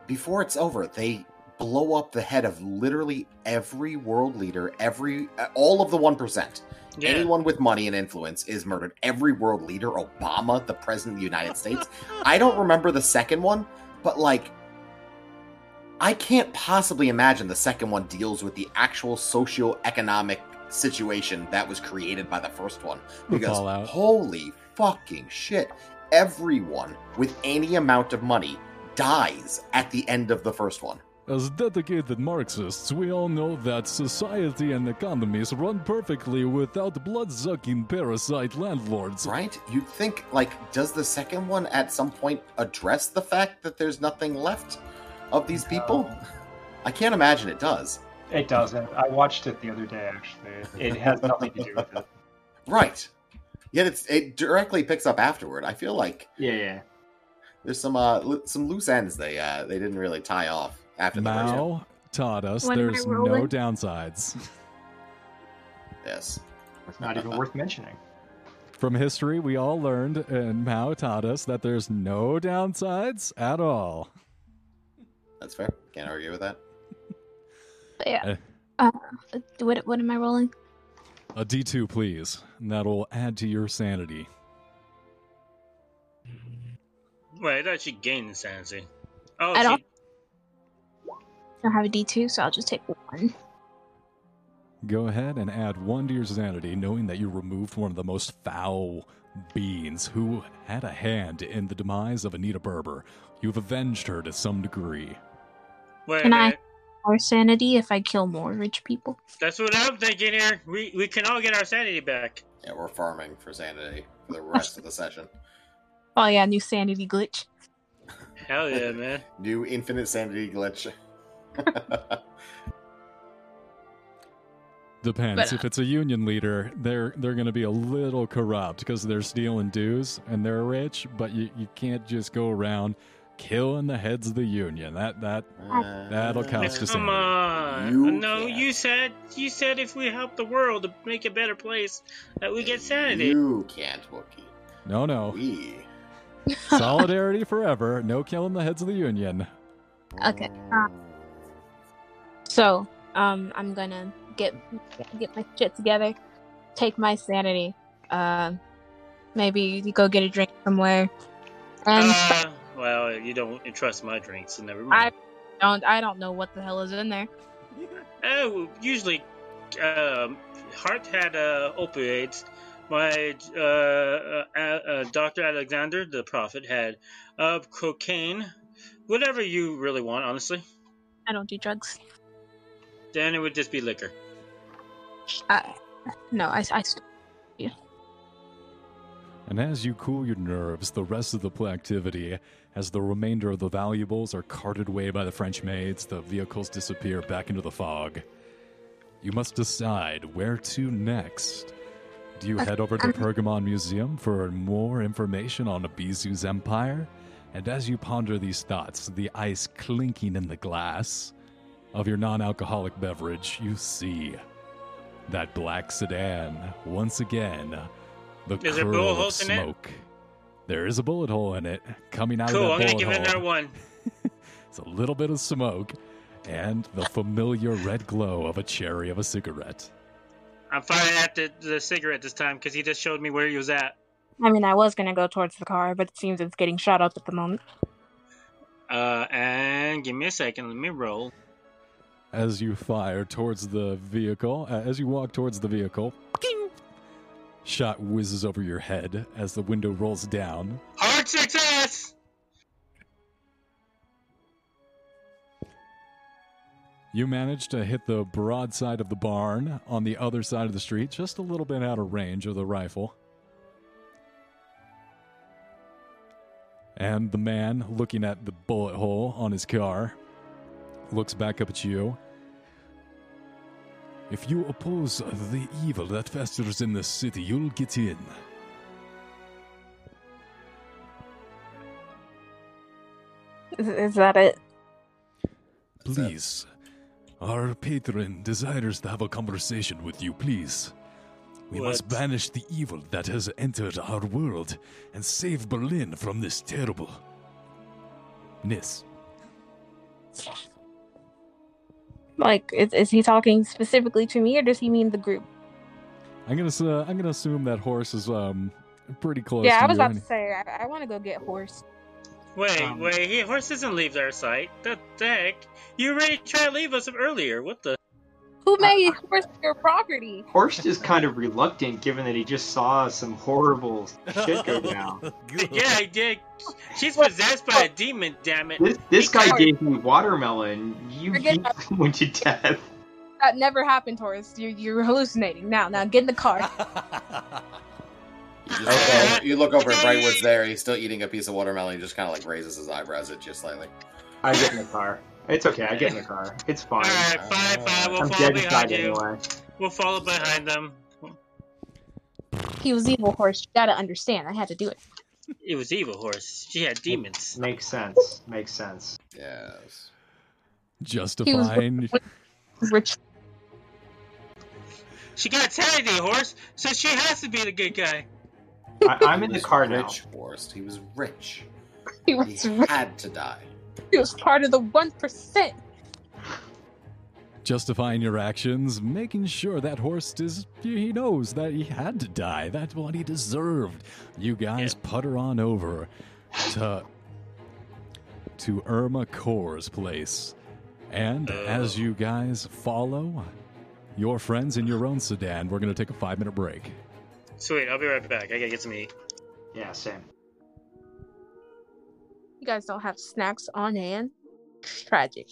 before it's over, they blow up the head of literally every world leader, every uh, all of the one percent. Yeah. Anyone with money and influence is murdered. Every world leader, Obama, the president of the United States. I don't remember the second one, but like, I can't possibly imagine the second one deals with the actual socio-economic situation that was created by the first one. Because holy fucking shit, everyone with any amount of money dies at the end of the first one. As dedicated Marxists, we all know that society and economies run perfectly without blood-sucking parasite landlords. Right? You'd think, like, does the second one at some point address the fact that there's nothing left of these people? I can't imagine it does. It doesn't. I watched it the other day. Actually, it has nothing to do with it. Right. Yet it's it directly picks up afterward. I feel like Yeah, yeah. there's some uh some loose ends they uh they didn't really tie off after the first. Mao taught us When there's no rolling? downsides. Yes. It's not even worth mentioning. From history, we all learned, and Mao taught us that there's no downsides at all. That's fair. Can't argue with that. But yeah. Eh. Uh, what what am I rolling? A D2, please. And that'll add to your sanity. Wait, I thought she gained insanity. Oh, I she, don't- have a D two, so I'll just take one. Go ahead and add one to your sanity, knowing that you removed one of the most foul beings who had a hand in the demise of Anita Berber. You've avenged her to some degree. wait, Can I- wait. More sanity if I kill more rich people. That's what I'm thinking here. We we can all get our sanity back. Yeah, we're farming for sanity for the rest of the session. Oh yeah, new sanity glitch. Hell yeah, man. New infinite sanity glitch. Depends. But, if it's a union leader, they're they're going to be a little corrupt because they're stealing dues and they're rich. But you, you can't just go around killing the heads of the union. That that That'll cost us. It's just come on. You no, can't. you said you said if we help the world to make a better place, that we get sanity. You can't, Wookie. no no We. solidarity forever. No killing the heads of the union. Okay, uh, So, um, I'm gonna get get my shit together, take my sanity, uh, maybe go get a drink somewhere, and Uh, well, you don't trust my drinks, so never mind. I don't I don't know what the hell is in there. Oh, usually, um, Hart had uh, opioids. My uh, uh, uh, Doctor Alexander, the prophet, had uh, cocaine. Whatever you really want, honestly. I don't do drugs. Then it would just be liquor. I, no, I, I st- And as you cool your nerves, the rest of the play activity, as the remainder of the valuables are carted away by the French maids, the vehicles disappear back into the fog. You must decide where to next. Do you Uh, head over to um- Pergamon Museum for more information on Abizu's empire? And as you ponder these thoughts, the ice clinking in the glass of your non alcoholic beverage, you see that black sedan once again. The Is there curl bullet of holes in it? smoke. There is a bullet hole in it coming out Cool, of I'm that gonna give it another one. It's a little bit of smoke and the familiar red glow of a cherry of a cigarette. I'm firing at the, the cigarette this time because he just showed me where he was at. I mean, I was gonna go towards the car, but it seems it's getting shot up at the moment. Uh, and give me a second. Let me roll. As you fire towards the vehicle, uh, as you walk towards the vehicle, ping! shot whizzes over your head as the window rolls down. Hard success! You manage to hit the broad side of the barn on the other side of the street, just a little bit out of range of the rifle. And the man, looking at the bullet hole on his car, looks back up at you. If you oppose the evil that festers in this city, you'll get in. Is, is that it? Please. Our patron desires to have a conversation with you, please. We must banish the evil that has entered our world and save Berlin from this terrible. Ness. Like, is, is he talking specifically to me, or does he mean the group? I'm gonna uh, I'm gonna assume that Horst is um pretty close. yeah, to I was you about any- to say I, I want to go get Horst. Wait, Um, wait, he, Horst doesn't leave our sight. The, the heck? You already tried to leave us earlier. What the? Who uh, made Horst your property? Horst is kind of reluctant given that he just saw some horrible shit go down. Yeah, I did. She's possessed by a demon, damn it. This, this guy Sorry. gave me watermelon. You Forget beat someone to death. That never happened, Horst. You're, you're hallucinating. Now, now, get in the car. You, just look over, you look over at Brightwood's there. He's still eating a piece of watermelon. He just kind of like raises his eyebrows at you slightly. I get in the car. It's okay. I get in the car. It's fine. Alright, fine, fine. We'll I'm follow dead behind inside you. anyway. We'll follow behind them. He was evil, Horst. You gotta understand. I had to do it. It was evil Horst. She had demons. Makes sense. Makes sense. Yes. justifying. Rich. She got sanity, Horst, so she has to be the good guy. I, I'm in He the was car now. Rich Horst. He was rich. He He was, rich. had to die. He was part of the one percent. justifying your actions, making sure that Horst is he knows that he had to die. That's what he deserved. You guys putter on over to to Irma Core's place. And oh. as you guys follow your friends in your own sedan, we're gonna take a five minute break. Sweet, I'll be right back. I gotta get some eat. Yeah, same. You guys don't have snacks on hand. Tragic.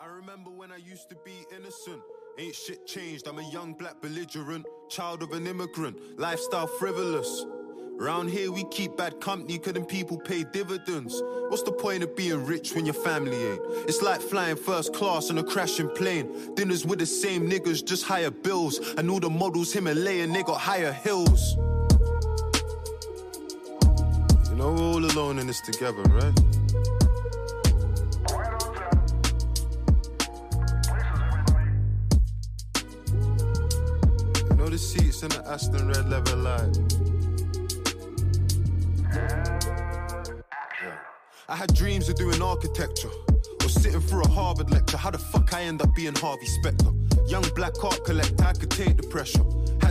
I remember when I used to be innocent. Ain't shit changed. I'm a young black belligerent, child of an immigrant, lifestyle frivolous. Round here we keep bad company, couldn't people pay dividends? What's the point of being rich when your family ain't? It's like flying first class on a crashing plane. Dinners with the same niggas, just higher bills. And all the models Himalayan, they got higher hills. Know we're all alone in this together, right? You know the seats in the Aston Red leather light. I had dreams of doing architecture or sitting through a Harvard lecture. How the fuck I end up being Harvey Specter? Young black art collector, I could take the pressure.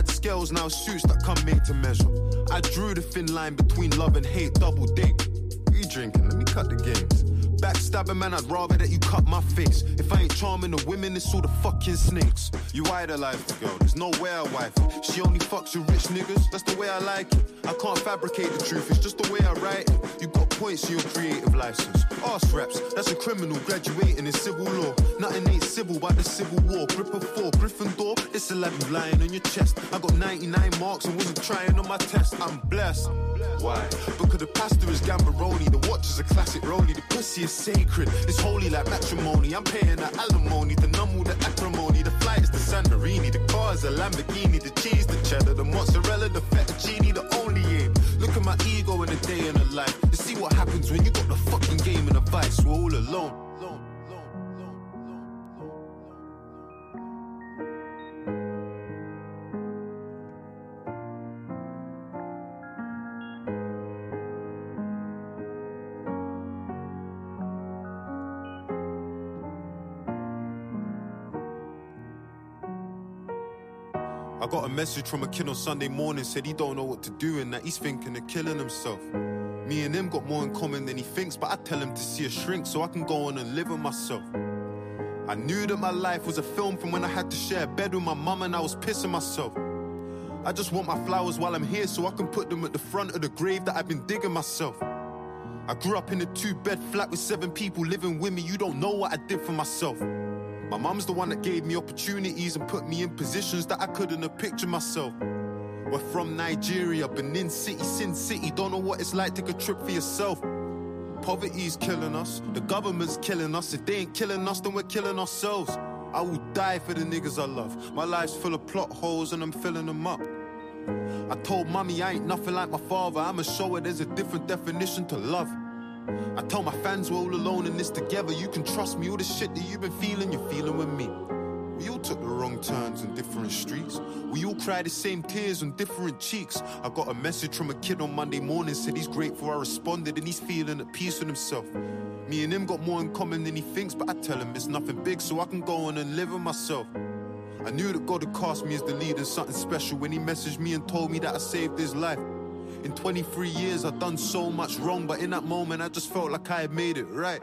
Had scales, now suits that come made to measure. I drew the thin line between love and hate, double date. What you drinking? Let me cut the games. Backstabbing, man, I'd rather that you cut my face. If I ain't charming the women, it's all the fucking snakes. You idolize the girl, there's no way I wife it. She only fucks with rich niggas, that's the way I like it. I can't fabricate the truth, it's just the way I write it. You got points in your creative license. Arse reps, that's a criminal graduating in civil law. Nothing ain't civil by the civil war. Grip of four, Gryffindor, it's a lab lying on your chest. I got 99 marks and wasn't trying on my test. I'm blessed. Why? Because the pastor is Gambaroni, the watch is a classic rollie, the pussy is sacred. It's holy like matrimony. I'm paying the alimony, the numb the acrimony, the flight is the Santorini, the car is a Lamborghini, the cheese, the cheddar, the mozzarella, the fettuccine, the only aim. Look at my ego in a day in a life. To see what happens when you got the fucking game and a vice. We're all alone. Got a message from a kid on Sunday morning, said he don't know what to do and that he's thinking of killing himself. Me and him got more in common than he thinks, but I tell him to see a shrink so I can go on and live with myself. I knew that my life was a film from when I had to share a bed with my mum and I was pissing myself. I just want my flowers while I'm here so I can put them at the front of the grave that I've been digging myself. I grew up in a two bed flat with seven people living with me. You don't know what I did for myself. My mum's the one that gave me opportunities and put me in positions that I couldn't have pictured myself. We're from Nigeria, Benin City, Sin City. Don't know what it's like. Take a trip for yourself. Poverty's killing us. The government's killing us. If they ain't killing us, then we're killing ourselves. I will die for the niggas I love. My life's full of plot holes and I'm filling them up. I told mommy I ain't nothing like my father. I'ma show her there's a different definition to love. I tell my fans we're all alone in this together. You can trust me, all the shit that you've been feeling, you're feeling with me. We all took the wrong turns in different streets. We all cried the same tears on different cheeks. I got a message from a kid on Monday morning, said he's grateful I responded and he's feeling at peace with himself. Me and him got more in common than he thinks, but I tell him it's nothing big so I can go on and live with myself. I knew that God had cast me as the lead in something special when he messaged me and told me that I saved his life. In 23 years, I've done so much wrong, but in that moment, I just felt like I had made it right.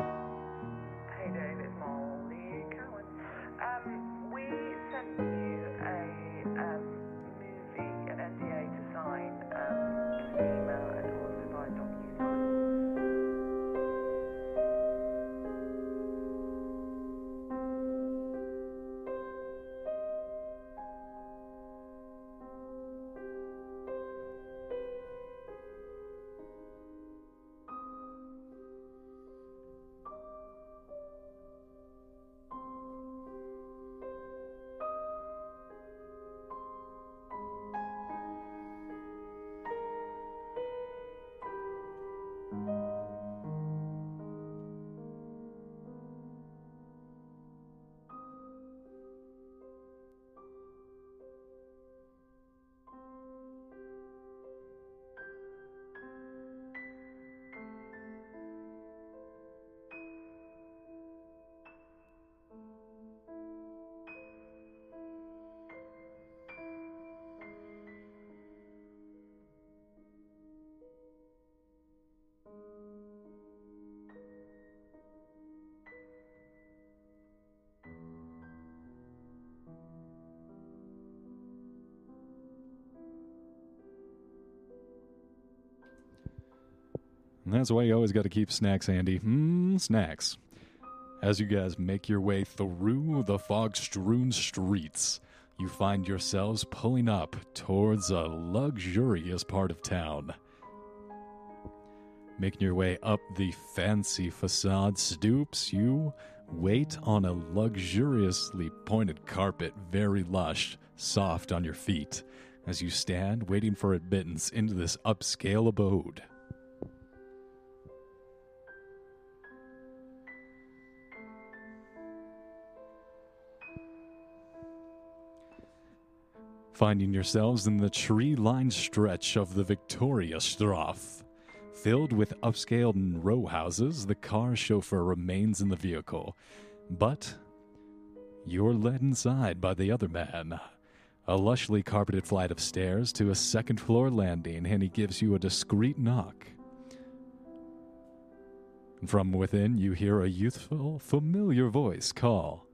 That's why you always got to keep snacks handy. Mmm, snacks. As you guys make your way through the fog strewn streets, you find yourselves pulling up towards a luxurious part of town. Making your way up the fancy facade stoops, you wait on a luxuriously pointed carpet, very lush, soft on your feet, as you stand waiting for admittance into this upscale abode. Finding yourselves in the tree lined stretch of the Victoria Straff. Filled with upscale row houses, the car chauffeur remains in the vehicle. But you're led inside by the other man. A lushly carpeted flight of stairs to a second floor landing, and he gives you a discreet knock. From within, you hear a youthful, familiar voice call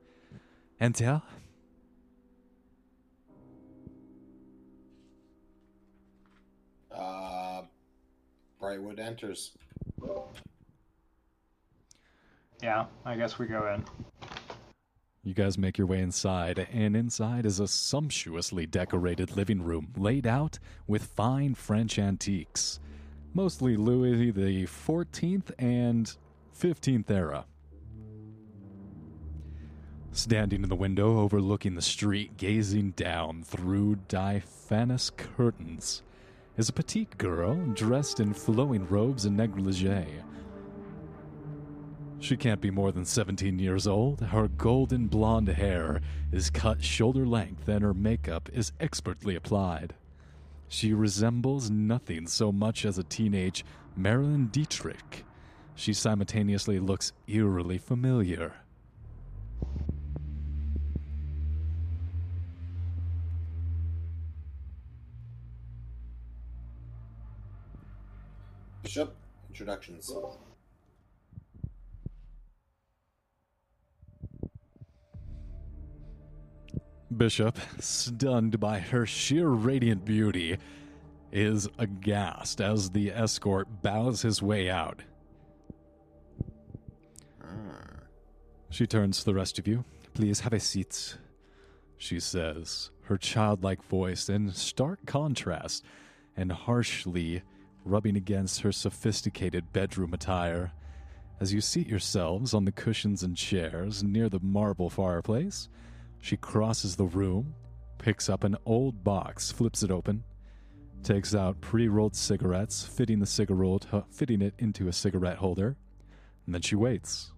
Enter. Brightwood enters. Yeah, I guess we go in. You guys make your way inside, and inside is a sumptuously decorated living room laid out with fine French antiques, mostly Louis the Fourteenth and Fifteenth era. Standing in the window overlooking the street, gazing down through diaphanous curtains, is a petite girl dressed in flowing robes and negligee. She can't be more than 17 years old. Her golden blonde hair is cut shoulder length and her makeup is expertly applied. She resembles nothing so much as a teenage Marlene Dietrich. She simultaneously looks eerily familiar. Bishop, introductions. Bishop, stunned by her sheer radiant beauty, is aghast as the escort bows his way out. She turns to the rest of you. Please have a seat, she says, her childlike voice in stark contrast and harshly rubbing against her sophisticated bedroom attire. As you seat yourselves on the cushions and chairs near the marble fireplace, she crosses the room, picks up an old box, flips it open, takes out pre-rolled cigarettes, fitting the cigarette, fitting it into a cigarette holder, and then she waits.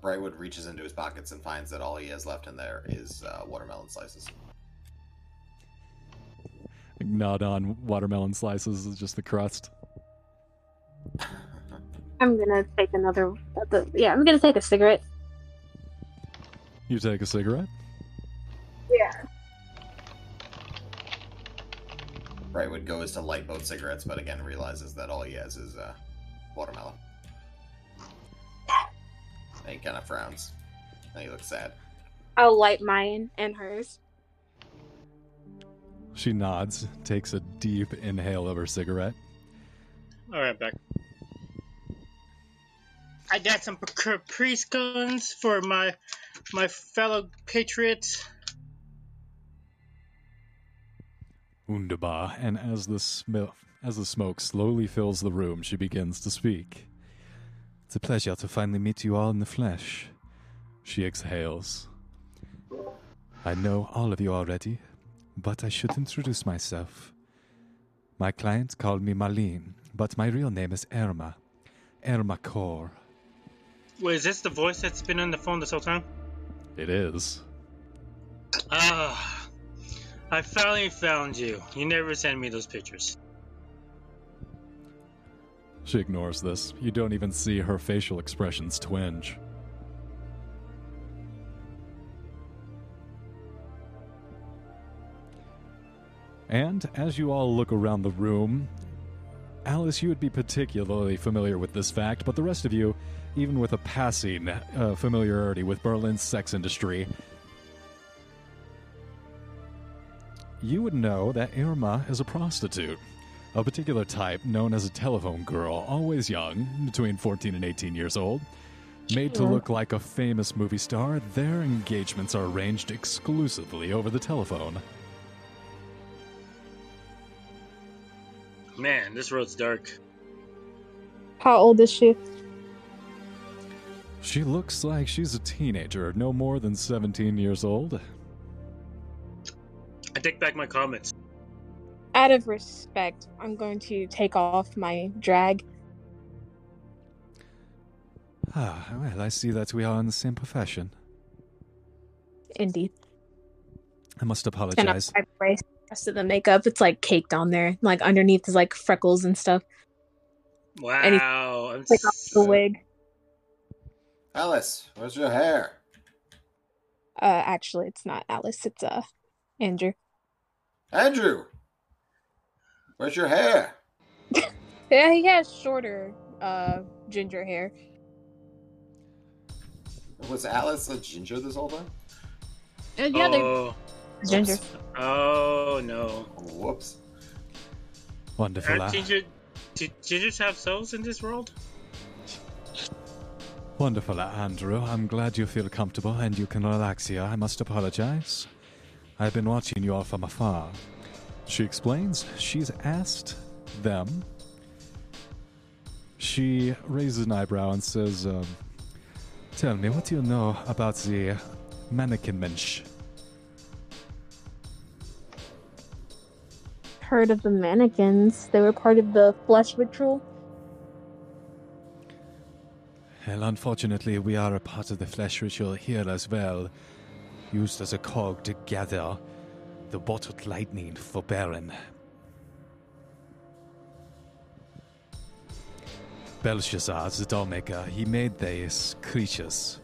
Brightwood reaches into his pockets and finds that all he has left in there is uh, watermelon slices. Not on watermelon slices, is just the crust. I'm gonna take another. Yeah, I'm gonna take a cigarette. You take a cigarette? Yeah. Brightwood goes to light both cigarettes, but again realizes that all he has is uh, watermelon. And he kind of frowns. And he looks sad. I'll light mine and hers. She nods, takes a deep inhale of her cigarette. All right, back. I got some Caprice guns for my my fellow patriots. Wunderbar. And as the sm- as the smoke slowly fills the room, she begins to speak. It's a pleasure to finally meet you all in the flesh. She exhales. I know all of you already, but I should introduce myself. My clients call me Marlene, but my real name is Irma. Irma Kaur. Wait, is this the voice that's been on the phone this whole time? It is. Ah, I finally found you. You never sent me those pictures. She ignores this. You don't even see her facial expressions twinge. And as you all look around the room, Alice, you would be particularly familiar with this fact, but the rest of you, even with a passing uh, familiarity with Berlin's sex industry, you would know that Irma is a prostitute a particular type known as a telephone girl, always young, between 14 and 18 years old. Made to look like a famous movie star, their engagements are arranged exclusively over the telephone. Man, this road's dark. How old is she? She looks like she's a teenager, no more than 17 years old. I take back my comments. Out of respect, I'm going to take off my drag. Ah, well, I see that we are in the same profession. Indeed. I must And I'm apologize. by the way, the rest of the makeup, it's like caked on there. Like underneath is like freckles and stuff. Wow, And he- I'm Take off the wig. Alice, where's your hair? Uh, actually, it's not Alice. It's uh, Andrew. Andrew, where's your hair? Yeah, he has shorter, uh, ginger hair. Was Alice a ginger this whole time? Uh, yeah, they're Oh, ginger. oh no. Whoops. Wonderful. Are uh, ginger, do gingers have souls in this world? Wonderful, Andrew. I'm glad you feel comfortable and you can relax here. I must apologize. I've been watching you all from afar. She explains she's asked them. She raises an eyebrow and says, um, Tell me, what do you know about the mannequin mensch? Heard of the mannequins? They were part of the flesh ritual. Well, unfortunately, we are a part of the flesh ritual here as well, used as a cog to gather the bottled lightning for Baron. Belshazzar, the dollmaker, he made these creatures.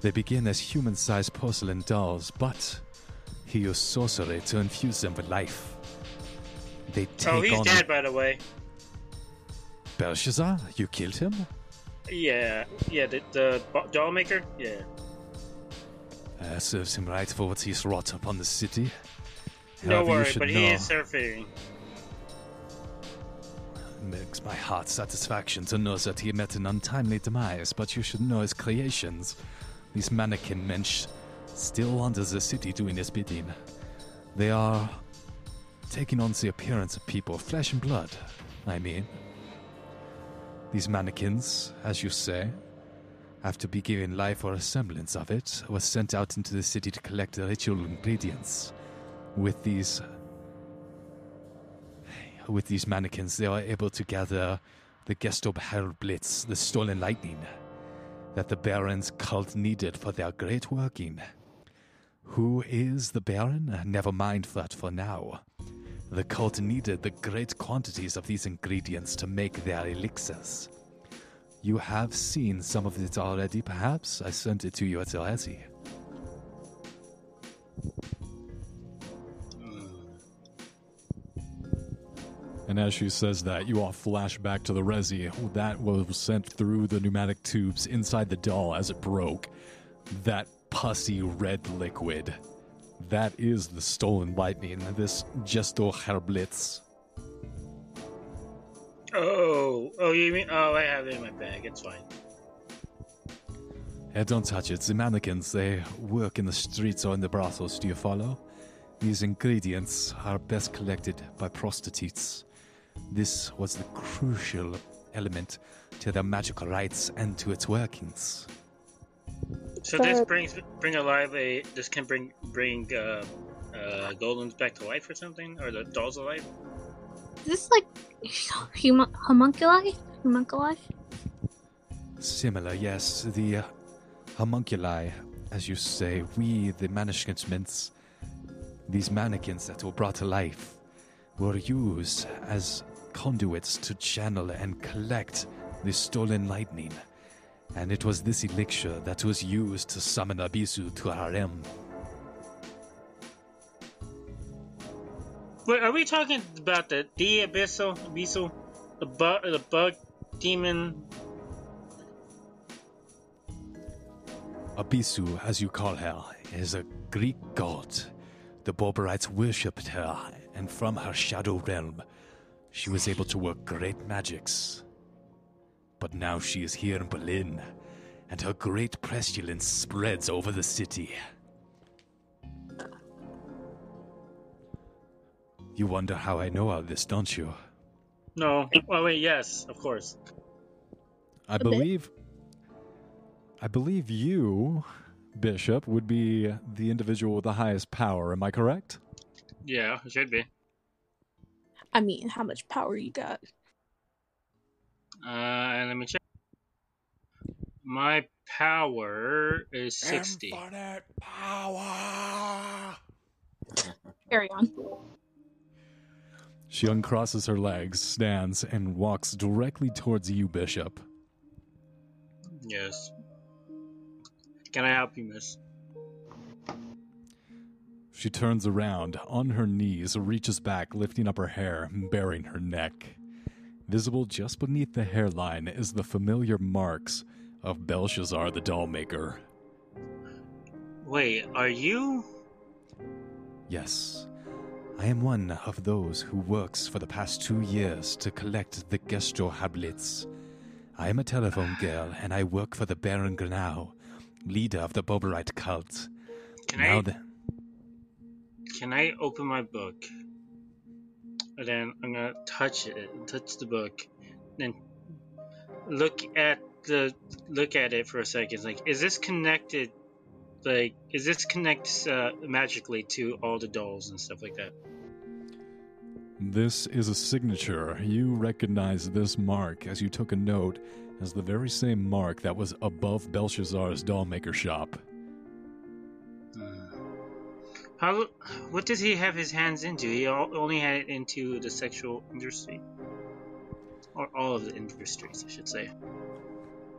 They begin as human sized porcelain dolls, but he used sorcery to infuse them with life. They take Oh, he's on dead, by the way. Belshazzar? You killed him? Yeah, yeah, the, the bo- doll maker? Yeah. Uh, serves him right for what he's wrought upon the city. No However, you worry, should but know, he is surfing. It makes my heart satisfaction to know that he met an untimely demise, but you should know his creations. These mannequin mensch still wander the city doing his bidding. They are taking on the appearance of people, flesh and blood, I mean. These mannequins, as you say, after be given life or a semblance of it, were sent out into the city to collect the ritual ingredients. With these with these mannequins, they are able to gather the Gestohlener Blitz, the stolen lightning, that the Baron's cult needed for their great working. Who is the Baron? Never mind that for now. The cult needed the great quantities of these ingredients to make their elixirs. You have seen some of it already, perhaps? I sent it to you at Orezi. And as she says that, you all flash back to the Resi that was sent through the pneumatic tubes inside the doll as it broke. That pussy red liquid. That is the stolen lightning, this Gestohlener Blitz. Oh, oh, you mean? Oh, I have it in my bag. It's fine. Hey, don't touch it. The mannequins, they work in the streets or in the brothels, do you follow? These ingredients are best collected by prostitutes. This was the crucial element to their magical rites and to its workings. So this But- brings bring alive a. This can bring bring uh, uh, golems back to life or something, or the dolls alive. Is this like hum- homunculi? Homunculi? Similar, yes. The uh, homunculi, as you say, we, the managements, these mannequins that were brought to life, were used as conduits to channel and collect the stolen lightning. And it was this elixir that was used to summon Abisu to Harem. Wait, are we talking about the the abyssal abyssal, the bug the bug demon? Abisu, as you call her, is a Greek god. The Boberites worshipped her, and from her shadow realm, she was able to work great magics. But now she is here in Berlin, and her great pestilence spreads over the city. You wonder how I know all this, don't you? No. Oh wait, yes, of course. I believe. I believe you, Bishop, would be the individual with the highest power. Am I correct? Yeah, it should be. I mean, how much power you got? Uh, and let me check. My power is sixty. Infinite power. Carry on. She uncrosses her legs, stands, and walks directly towards you, Bishop. Yes. Can I help you, miss? She turns around, on her knees, reaches back, lifting up her hair, baring her neck. Visible just beneath the hairline is the familiar marks of Belshazzar the Dollmaker. Wait, are you? Yes, I am one of those who works for the past two years to collect the Gestohlener Blitz. I am a telephone girl, and I work for the Baron Grunau, leader of the Boberite cult. Can now I? the- Can I open my book? And then I'm gonna touch it, touch the book, then look at the look at it for a second. Like, is this connected? Like, is this connect uh, magically to all the dolls and stuff like that? This is a signature. You recognize this mark as you took a note as the very same mark that was above Belshazzar's dollmaker shop. How? What does he have his hands into? He only had it into the sexual industry, or all of the industries, I should say.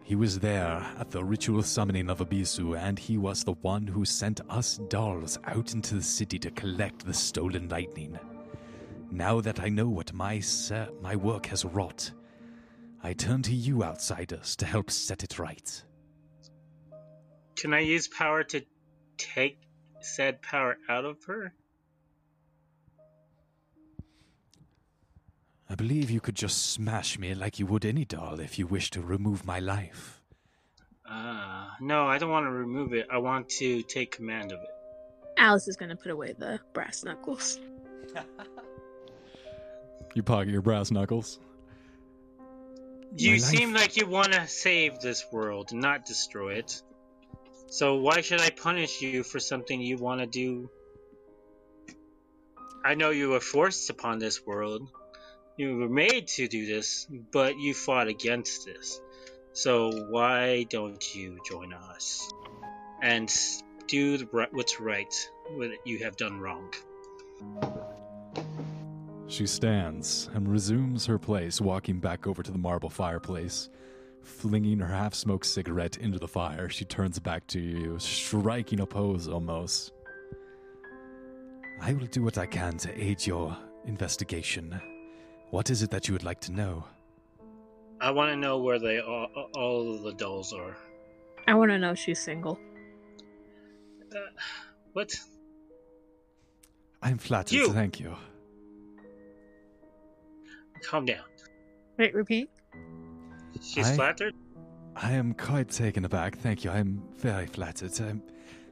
He was there at the ritual summoning of Abisu, and he was the one who sent us dolls out into the city to collect the stolen lightning. Now that I know what my ser- my work has wrought, I turn to you outsiders to help set it right. Can I use power to take said power out of her? I believe you could just smash me like you would any doll if you wish to remove my life. Uh, no, I don't want to remove it. I want to take command of it. Alice is gonna put away the brass knuckles. You pocket your brass knuckles. You seem like you want to save this world, not destroy it. So why should I punish you for something you want to do? I know you were forced upon this world. You were made to do this, but you fought against this. So why don't you join us and do the, what's right, what you have done wrong? She stands and resumes her place, walking back over to the marble fireplace. Flinging her half smoked cigarette into the fire, she turns back to you, striking a pose almost. I will do what I can to aid your investigation. What is it that you would like to know? I want to know where they all, all of the dolls are. I want to know if she's single. Uh, what? I'm flattered, You! thank you. Calm down. Wait, repeat. She's I- flattered. I am quite taken aback, thank you. I am very flattered. Um,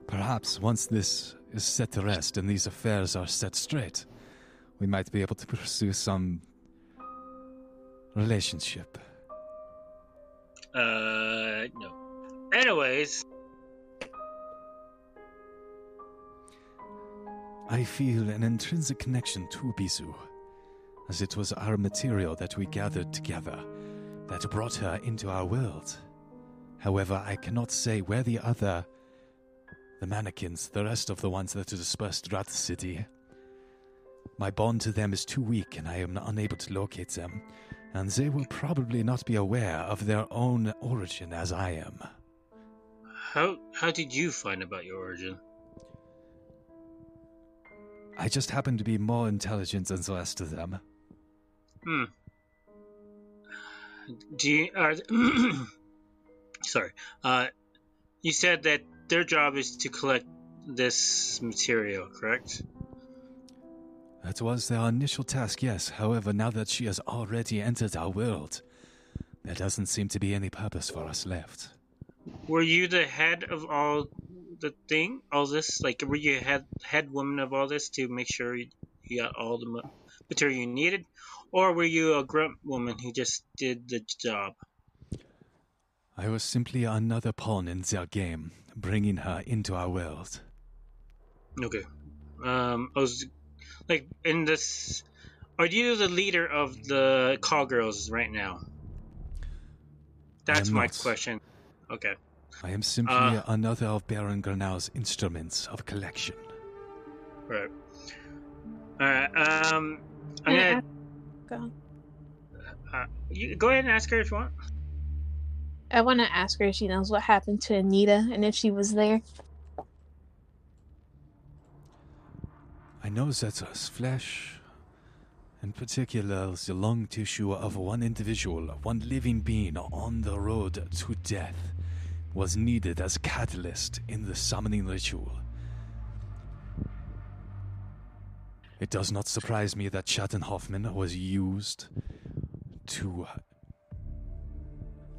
perhaps once this is set to rest and these affairs are set straight, we might be able to pursue some relationship. Uh, no. Anyways, I feel an intrinsic connection to Bizu, as it was our material that we gathered together that brought her into our world. However, I cannot say where the other. the mannequins, the rest of the ones that are dispersed throughout the city. My bond to them is too weak, and I am unable to locate them, and they will probably not be aware of their own origin as I am. how how did you find about your origin? I just happen to be more intelligent than the rest of them. Hmm. Do you are sorry. Uh, you said that their job is to collect this material, correct? That was their initial task, yes. However, now that she has already entered our world, there doesn't seem to be any purpose for us left. Were you the head of all the thing, all this? Like, were you head head woman of all this to make sure you, you got all the material you needed, or were you a grunt woman who just did the job? I was simply another pawn in their game, bringing her into our world. Okay. Um, I was like in this. Are you the leader of the call girls right now? That's my not. question. Okay. I am simply Uh. another of Baron Grunau's instruments of collection. Right. All right. Um, I'm Can gonna. go on. Uh, you go ahead and ask her if you want. I want to ask her if she knows what happened to Anita and if she was there. I know that us flesh, in particular the lung tissue of one individual, one living being on the road to death, was needed as catalyst in the summoning ritual. It does not surprise me that Schattenhoffman was used to uh,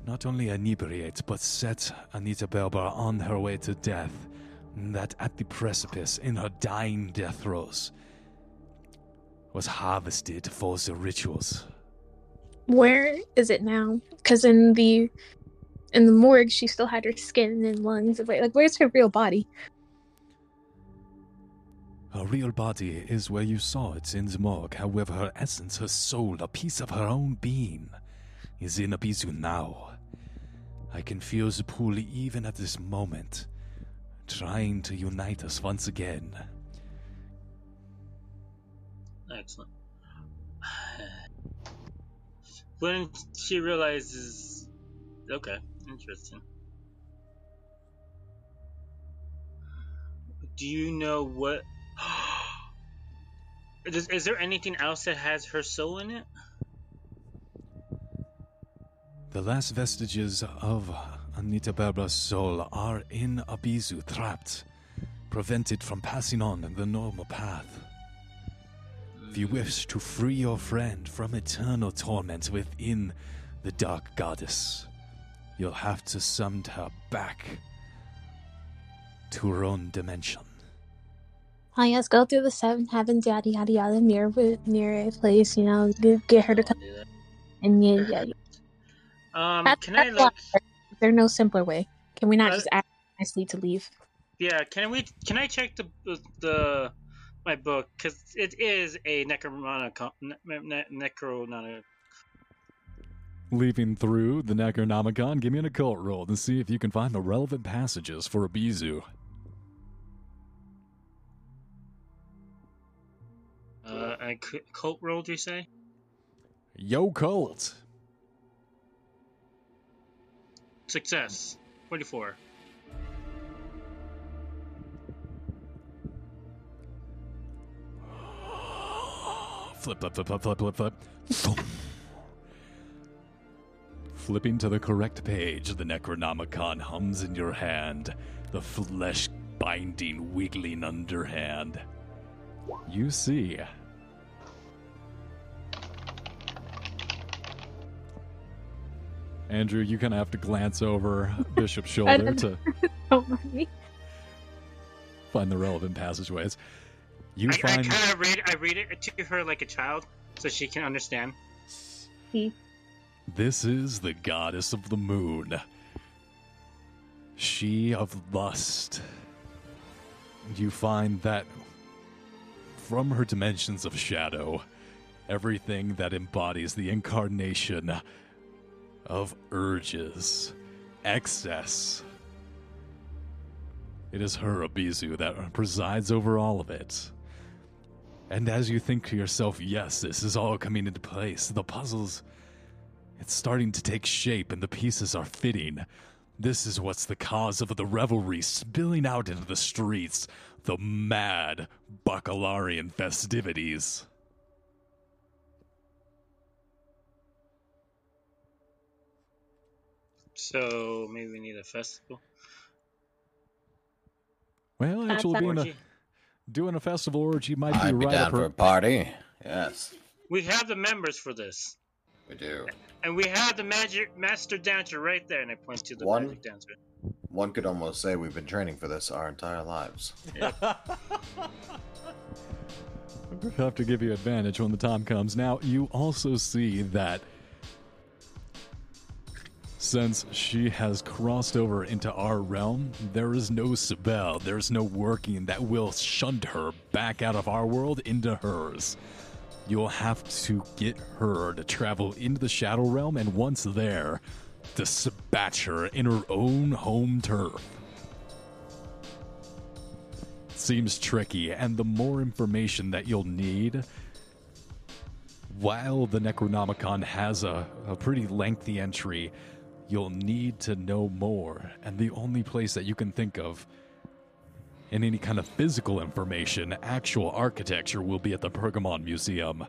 not only inebriate but set Anita Berber on her way to death that at the precipice in her dying death throes was harvested for the rituals. Where is it now? Because in the in the morgue, she still had her skin and lungs. Like, where's her real body? Her real body is where you saw it in the morgue. However, her essence, her soul, a piece of her own being, is in Abizu now. I can feel the pull even at this moment, trying to unite us once again. Excellent. When she realizes, okay, interesting. Do you know what? Is, is there anything else that has her soul in it? The last vestiges of Anita Berber's soul are in Abizu, trapped, prevented from passing on the normal path. If you wish to free your friend from eternal torment within the Dark Goddess, you'll have to send her back to her own dimension. Oh yes, go through the seven heavens, yada yada yada, near near a place, you know, get, get her to come. And yeah, yeah, yeah. Um, That's- can that's why- look? There's no simpler way. Can we not Uh, just ask nicely to leave? Yeah, can we? Can I check the the my book because it is a necromonicon, ne, ne, necronomic. Leaving through the Necronomicon, give me an occult roll to see if you can find the relevant passages for Abizu. Uh, a c- cult roll, do you say? Yo, cult! Success, 24. Flip, flip, flip, flip, flip, flip, flip. Flipping to the correct page, the Necronomicon hums in your hand, the flesh binding, wiggling underhand. You see. Andrew, you kind of have to glance over Bishop's shoulder to find the relevant passageways. You I, I find. kind of read. I read it to her like a child, so she can understand. This is the goddess of the moon. She of lust. You find that from her dimensions of shadow, everything that embodies the incarnation of urges, excess. It is her, Abizu, that presides over all of it. And as you think to yourself, yes, this is all coming into place, the puzzles it's starting to take shape and the pieces are fitting. This is what's the cause of the revelry spilling out into the streets, the mad bacchanalian festivities. So maybe we need a festival. Well, actually, being a, doing a festival orgy might be I'd be right down up for her. a party. Yes, We have the members for this, we do. and we have the magic master dancer right there. And I point to the One. magic dancer. One could almost say we've been training for this our entire lives. We'll have to give you advantage when the time comes. Now, you also see that since she has crossed over into our realm, there is no spell, there's no working that will shunt her back out of our world into hers. You'll have to get her to travel into the Shadow Realm, and once there, dispatch her in her own home turf. Seems tricky, and the more information that you'll need, while the Necronomicon has a, a pretty lengthy entry, you'll need to know more. And the only place that you can think of in any kind of physical information, actual architecture, will be at the Pergamon Museum.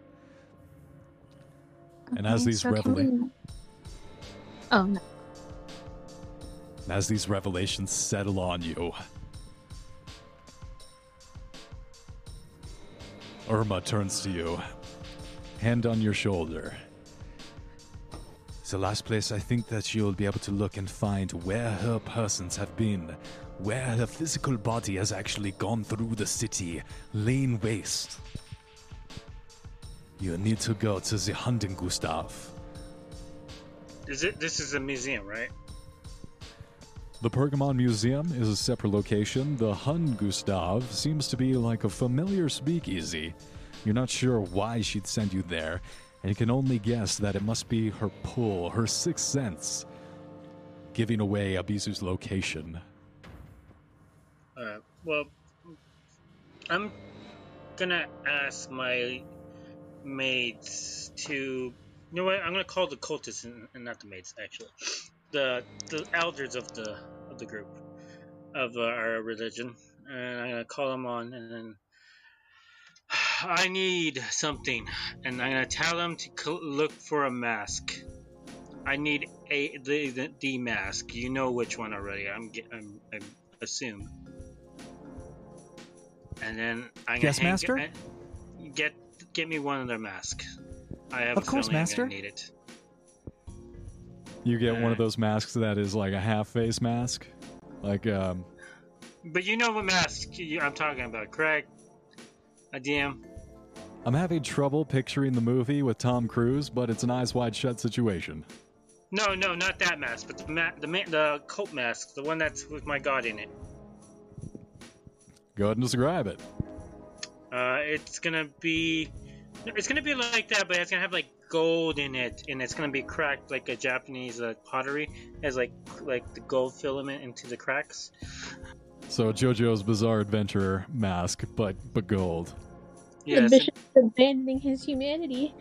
And as these so can revela- we- Oh no. as these revelations settle on you, Irma turns to you, hand on your shoulder. It's the last place I think that you'll be able to look and find where her persons have been, where her physical body has actually gone through the city, lain waste. You need to go to the hunting Gustav. Is it? This is a museum, right? The Pergamon Museum is a separate location. The Hun Gustav seems to be like a familiar speakeasy. You're not sure why she'd send you there, and can only guess that it must be her pull, her sixth sense, giving away Abisu's location. Well, I'm gonna ask my maids to. You know what? I'm gonna call the cultists and, and not the maids, actually. The the elders of the of the group of uh, our religion, and I'm gonna call them on, and then I need something, and I'm gonna tell them to cl- look for a mask. I need a the, the the mask. You know which one already. I'm ge- I'm, I'm assume. And then I'm Yes, gonna hang- master? I- get get me one of their masks. I have Of a course, feeling I'm master. need it. You get one of those masks that is like a half face mask. Like, um, But you know what mask I'm talking about, correct? A DM. I'm having trouble picturing the movie with Tom Cruise, but it's an eyes wide shut situation. No, no, not that mask, but the ma- the ma- the coat mask, the one that's with my god in it. Go ahead and describe it. Uh, it's gonna be, it's gonna be like that, but it's gonna have like gold in it, and it's gonna be cracked like a Japanese uh, pottery has like like the gold filament into the cracks. So JoJo's Bizarre Adventure mask, but but gold. Yes. The bishop is abandoning his humanity.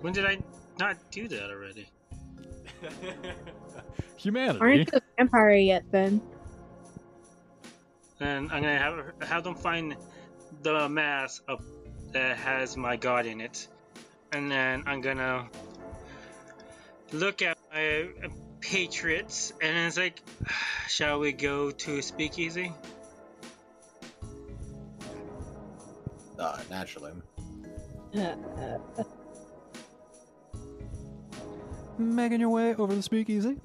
When did I not do that already? Humanity. Aren't you a vampire yet, then? And I'm gonna have have them find the mask of, that has my god in it, and then I'm gonna look at my uh, patriots, and it's like, shall we go to Speakeasy? Uh, naturally. Making your way over the speakeasy.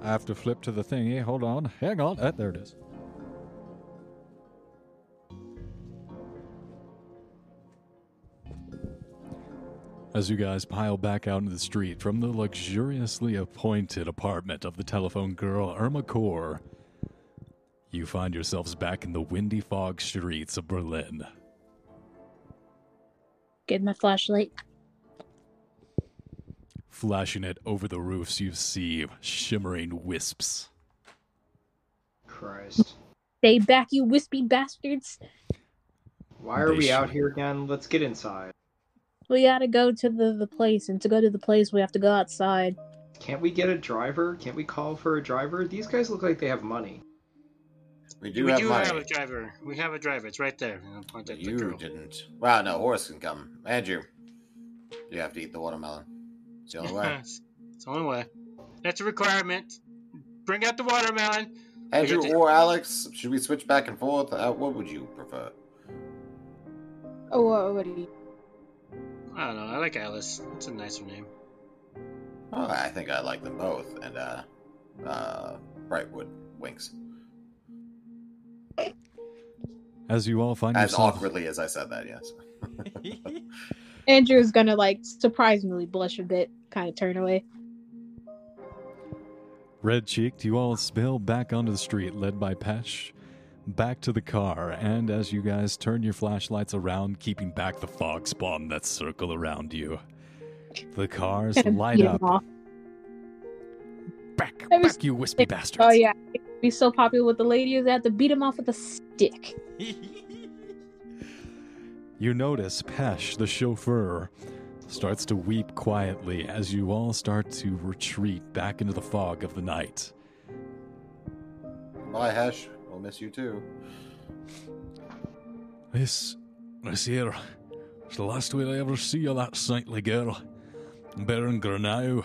I have to flip to the thingy. Hold on. Hang on. Ah, there it is. As you guys pile back out into the street from the luxuriously appointed apartment of the telephone girl Irma Kor, you find yourselves back in the windy fog streets of Berlin. Get my flashlight. Flashing it over the roofs, you see shimmering wisps. Christ. Stay back, you wispy bastards. Why are They we out here again? Let's get inside. We gotta go to the, the place, and to go to the place, we have to go outside. Can't we get a driver? Can't we call for a driver? These guys look like they have money. We do we have do money. have a driver. We have a driver. It's right there. I'll point at the you girl. didn't. Well, no, Horst can come. Andrew, you have to eat the watermelon. It's the only way. it's the only way. That's a requirement. Bring out the watermelon. Andrew to- or Alex, should we switch back and forth? Uh, what would you prefer? Oh, what, what you? I don't know. I like Alice. It's a nicer name. Oh, I think I like them both. And uh, uh, Brightwood winks. As you all find As yourself awkwardly as I said that, yes. Andrew's gonna like surprisingly blush a bit, kind of turn away. Red cheeked, you all spill back onto the street, led by Pesh, back to the car, and as you guys turn your flashlights around, keeping back the fog spawn that circle around you, the cars light up. Back, I was- back, you wispy bastards. Oh yeah, be so popular with the ladies, they have to beat him off with a stick. You notice Pesh, the chauffeur, starts to weep quietly as you all start to retreat back into the fog of the night. Bye, Hesh. We'll miss you too. This, this here, is the last we'll ever see of that saintly girl. Baron Grunau.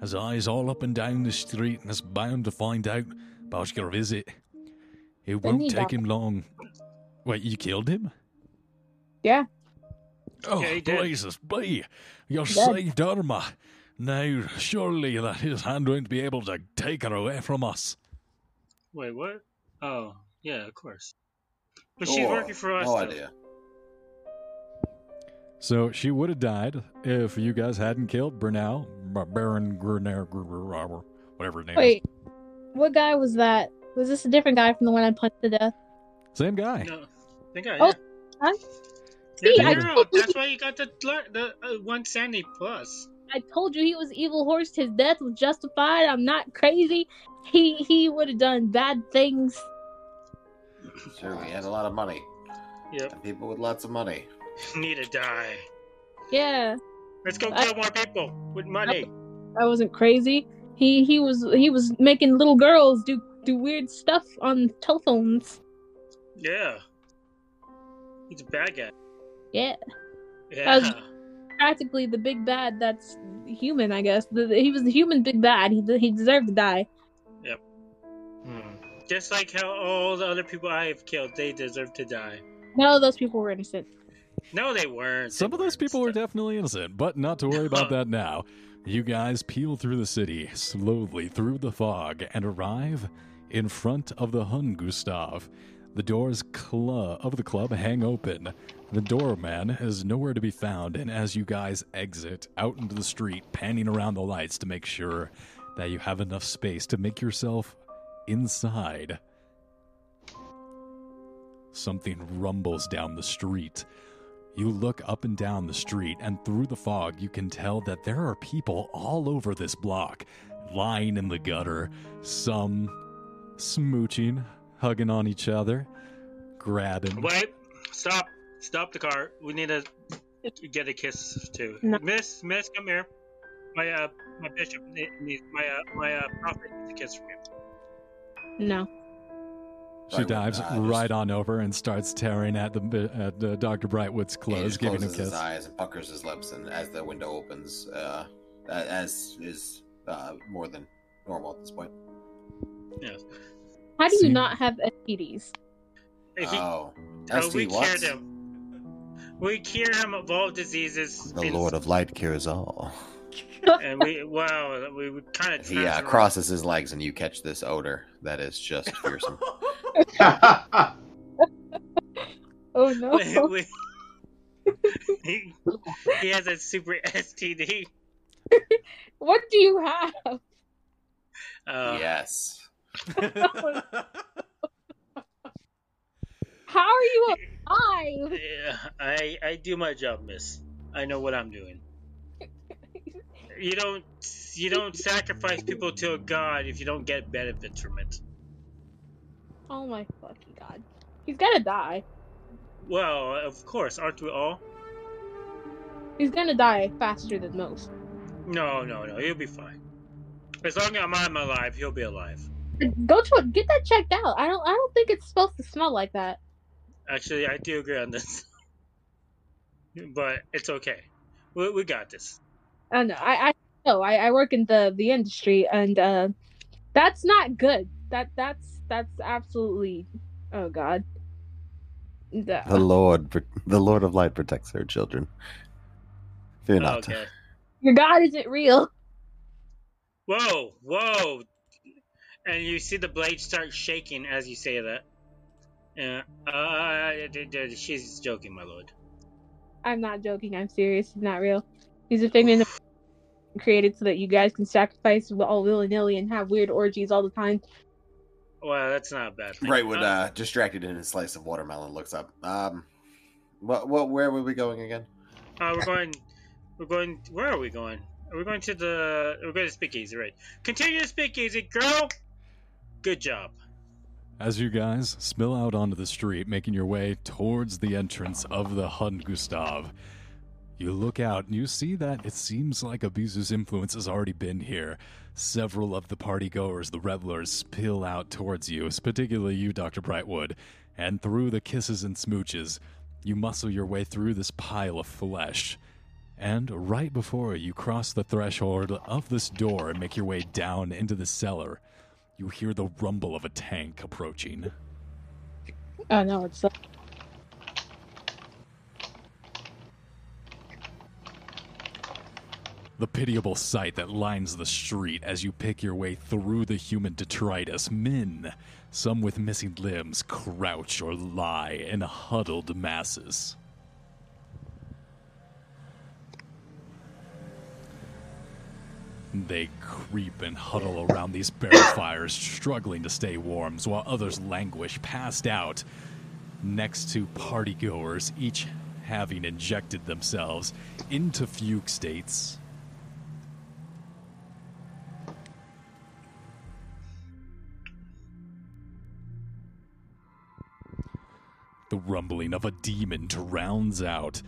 His eyes all up and down the street and is bound to find out about your visit. It won't take him long. Wait, you killed him? Yeah. Oh, Yeah, he blazes be! You're Dead. saved Irma. Now, surely that his hand won't be able to take her away from us. Wait, what? Oh, yeah, of course. But she's Sure. working for us. No though. idea. So she would have died if you guys hadn't killed Bernal, Bar- Baron Grunau, whatever his name is. Wait, what guy was that? Was this a different guy from the one I punched to death? Same guy. No, think I. Oh, yeah. huh? Yeah, See, I no, no, told you- that's why you got the the uh, one sandy plus. I told you he was evil horse. His death was justified. I'm not crazy. He he would have done bad things. Sure, we had a lot of money. Yep, And people with lots of money. need to die. Yeah, Let's go I- kill more people with money. I wasn't crazy. He he was he was making little girls do do weird stuff on telephones. Yeah, he's a bad guy. Yeah, Yeah, was- practically the big bad that's human. I guess the, he was the human big bad. He he deserved to die. Hmm. just like how all the other people I have killed, they deserve to die. No, those people were innocent. No, they weren't. Some They of those weren't. people were definitely innocent, but not to worry about that now. You guys peel through the city, slowly through the fog, and arrive in front of the Hun Gustav. The doors cl- of the club hang open. The doorman is nowhere to be found, and as you guys exit out into the street, panning around the lights to make sure that you have enough space to make yourself inside, something rumbles down the street. You look up and down the street, and through the fog, you can tell that there are people all over this block, lying in the gutter, some smooching, hugging on each other, grabbing. Wait, stop, stop the car. We need to get a kiss too. No. Miss, Miss, come here. My uh, my bishop needs my uh, my uh, prophet needs a kiss from you. No. She Brightwood, dives just- right on over and starts tearing at the at uh, Dr. Brightwood's clothes, just giving a closes his kiss. eyes and puckers his lips, and as the window opens, uh, as is uh, more than normal at this point. How do you See- not have STDs? Hey, he- Oh, oh, we ST cured him. We cure him of all diseases. The in- Lord of Light cures all. and we wow, we, we kind of He uh, crosses his legs, and you catch this odor that is just fearsome. Oh no. we, he, he has a super STD. what do you have? Uh, yes. How are you alive? yeah, I I do my job, Miss. I know what I'm doing. You don't you don't sacrifice people to a god if you don't get benefits from it. Oh my fucking god. He's gonna die. Well, of course, aren't we all? He's gonna die faster than most. No, no, no, he'll be fine. As long as I'm alive, he'll be alive. Go to it. Get that checked out. I don't. I don't think it's supposed to smell like that. Actually, I do agree on this. but it's okay. We, we got this. I don't know. I. I know. I, I work in the the industry, and uh, that's not good. That that's that's absolutely. Oh god. The- The Lord, the Lord of Light protects her children. Fear not. Okay. Your god isn't real. Whoa, whoa. And you see the blade start shaking as you say that. Yeah. Uh, d- d- she's joking, my lord. I'm not joking. I'm serious. He's not real. He's a figment of created so that you guys can sacrifice all willy nilly and have weird orgies all the time. Well, that's not a bad thing. Brightwood, Uh, uh, distracted in a slice of watermelon, looks up. Um, what, what, where were we going again? Uh, we're going. We're going. Where are we going? We're going to the. We're going to Speakeasy, right? Continue to Speakeasy, girl. Good job. As you guys spill out onto the street, making your way towards the entrance of the Hun Gustav, you look out and you see that it seems like Abuzu's influence has already been here. Several of the party goers, the revelers, spill out towards you, particularly you, Dr. Brightwood, and through the kisses and smooches, you muscle your way through this pile of flesh. And right before you cross the threshold of this door and make your way down into the cellar, you hear the rumble of a tank approaching. Oh no, it's uh, The pitiable sight that lines the street as you pick your way through the human detritus. Men, some with missing limbs, crouch or lie in huddled masses. They creep and huddle around these bare fires, struggling to stay warm, while others languish, passed out, next to partygoers, each having injected themselves into fugue states. The rumbling of a demon drowns out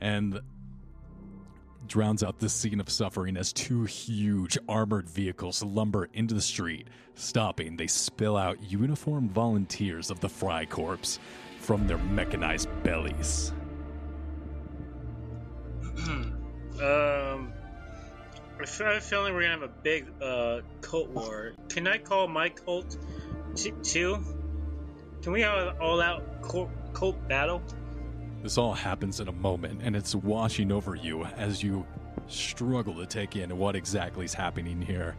and drowns out this scene of suffering as two huge armored vehicles lumber into the street. Stopping, they spill out uniformed volunteers of the Freikorps from their mechanized bellies. um, I have a feeling we're gonna have a big uh cult war. Can I call my cult t- too? Can we have an all-out cult, cult battle? This all happens in a moment, and it's washing over you as you struggle to take in what exactly is happening here.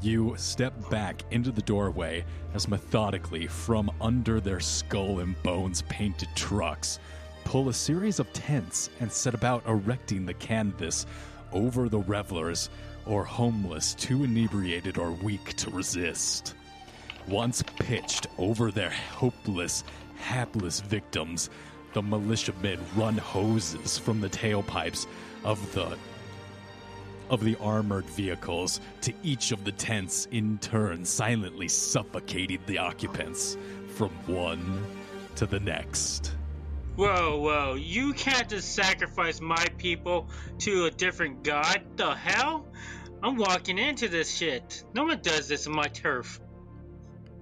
You step back into the doorway as methodically, from under their skull and bones painted trucks, pull a series of tents and set about erecting the canvas over the revelers or homeless, too inebriated or weak to resist. Once pitched over their hopeless, hapless victims, the militiamen run hoses from the tailpipes of the of the armored vehicles to each of the tents in turn, silently suffocating the occupants from one to the next. Whoa, whoa! You can't just sacrifice my people to a different god. The hell? I'm walking into this shit. No one does this on my turf.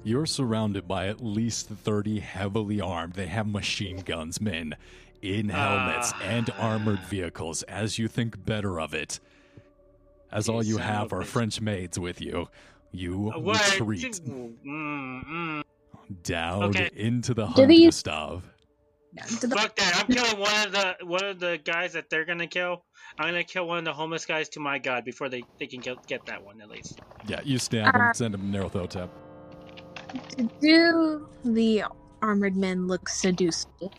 You're surrounded by at least 30 heavily armed, they have machine guns, men in helmets Ah. and armored vehicles as you think better of it. As all You you have are. French maids with you, you Uh, What? retreat Mm, mm. down Okay. into the Do Hun Gustav. the- Fuck that! I'm killing one of the one of the guys that they're gonna kill. I'm gonna kill one of the homeless guys to my god before they, they can kill, get that one at least. Yeah, you stab him, Uh, send him to Nerothotep. Do the armored men look seducing?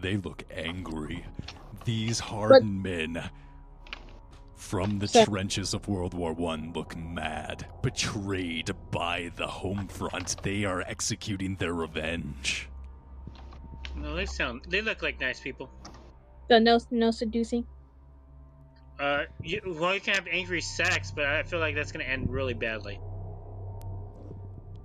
They look angry. These hardened men from the Sir. trenches of World War One look mad, betrayed by the home front. They are executing their revenge. No, they sound they look like nice people. So no, no seducing. Uh, you, well, you can have angry sex, but I feel like that's gonna end really badly.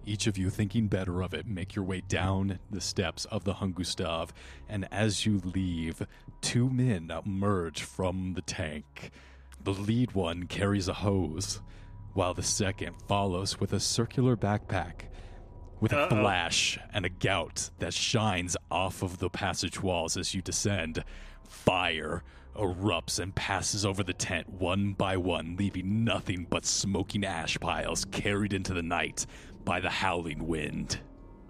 Each of you thinking better of it, make your way down the steps of the Hungustav, and as you leave, two men emerge from the tank. The lead one carries a hose, while the second follows with a circular backpack with a Uh-oh. flash and a gout that shines off of the passage walls as you descend. Fire erupts and passes over the tent one by one, leaving nothing but smoking ash piles carried into the night by the howling wind.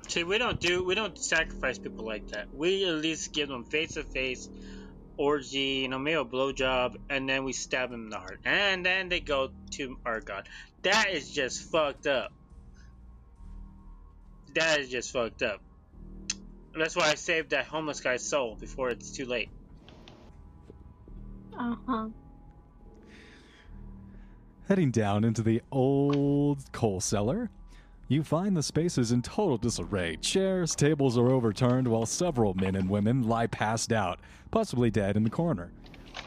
See, we don't do we don't sacrifice people like that. We at least give them face to face, orgy, you know, maybe a blowjob, and then we stab them in the heart, and then they go to our god. That is just fucked up. That is just fucked up. That's why I saved that homeless guy's soul before it's too late. Uh huh. Heading down into the old coal cellar, you find the spaces in total disarray. Chairs, tables are overturned, while several men and women lie passed out, possibly dead in the corner.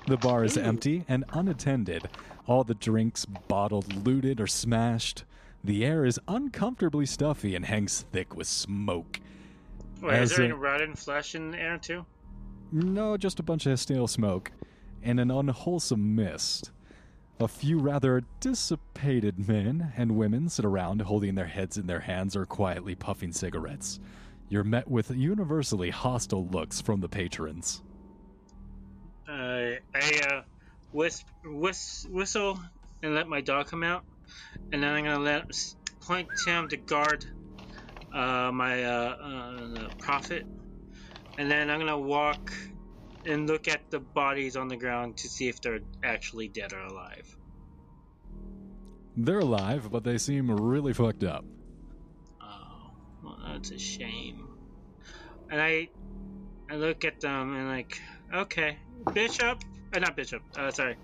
The bar is empty and unattended. All the drinks bottled, looted, or smashed. The air is uncomfortably stuffy and hangs thick with smoke. Wait, is there a- any rotten flesh in the air too? No, just a bunch of stale smoke and an unwholesome mist. A few rather dissipated men and women sit around holding their heads in their hands or quietly puffing cigarettes. You're met with universally hostile looks from the patrons. Uh, I uh, whis- whis- whistle and let my dog come out, and then I'm gonna let point him to guard uh, my uh, uh, prophet, and then I'm gonna walk and look at the bodies on the ground to see if they're actually dead or alive. They're alive, but they seem really fucked up. Oh, well, that's a shame. And I, I look at them and like, okay, Bishop, uh, not Bishop, uh, sorry.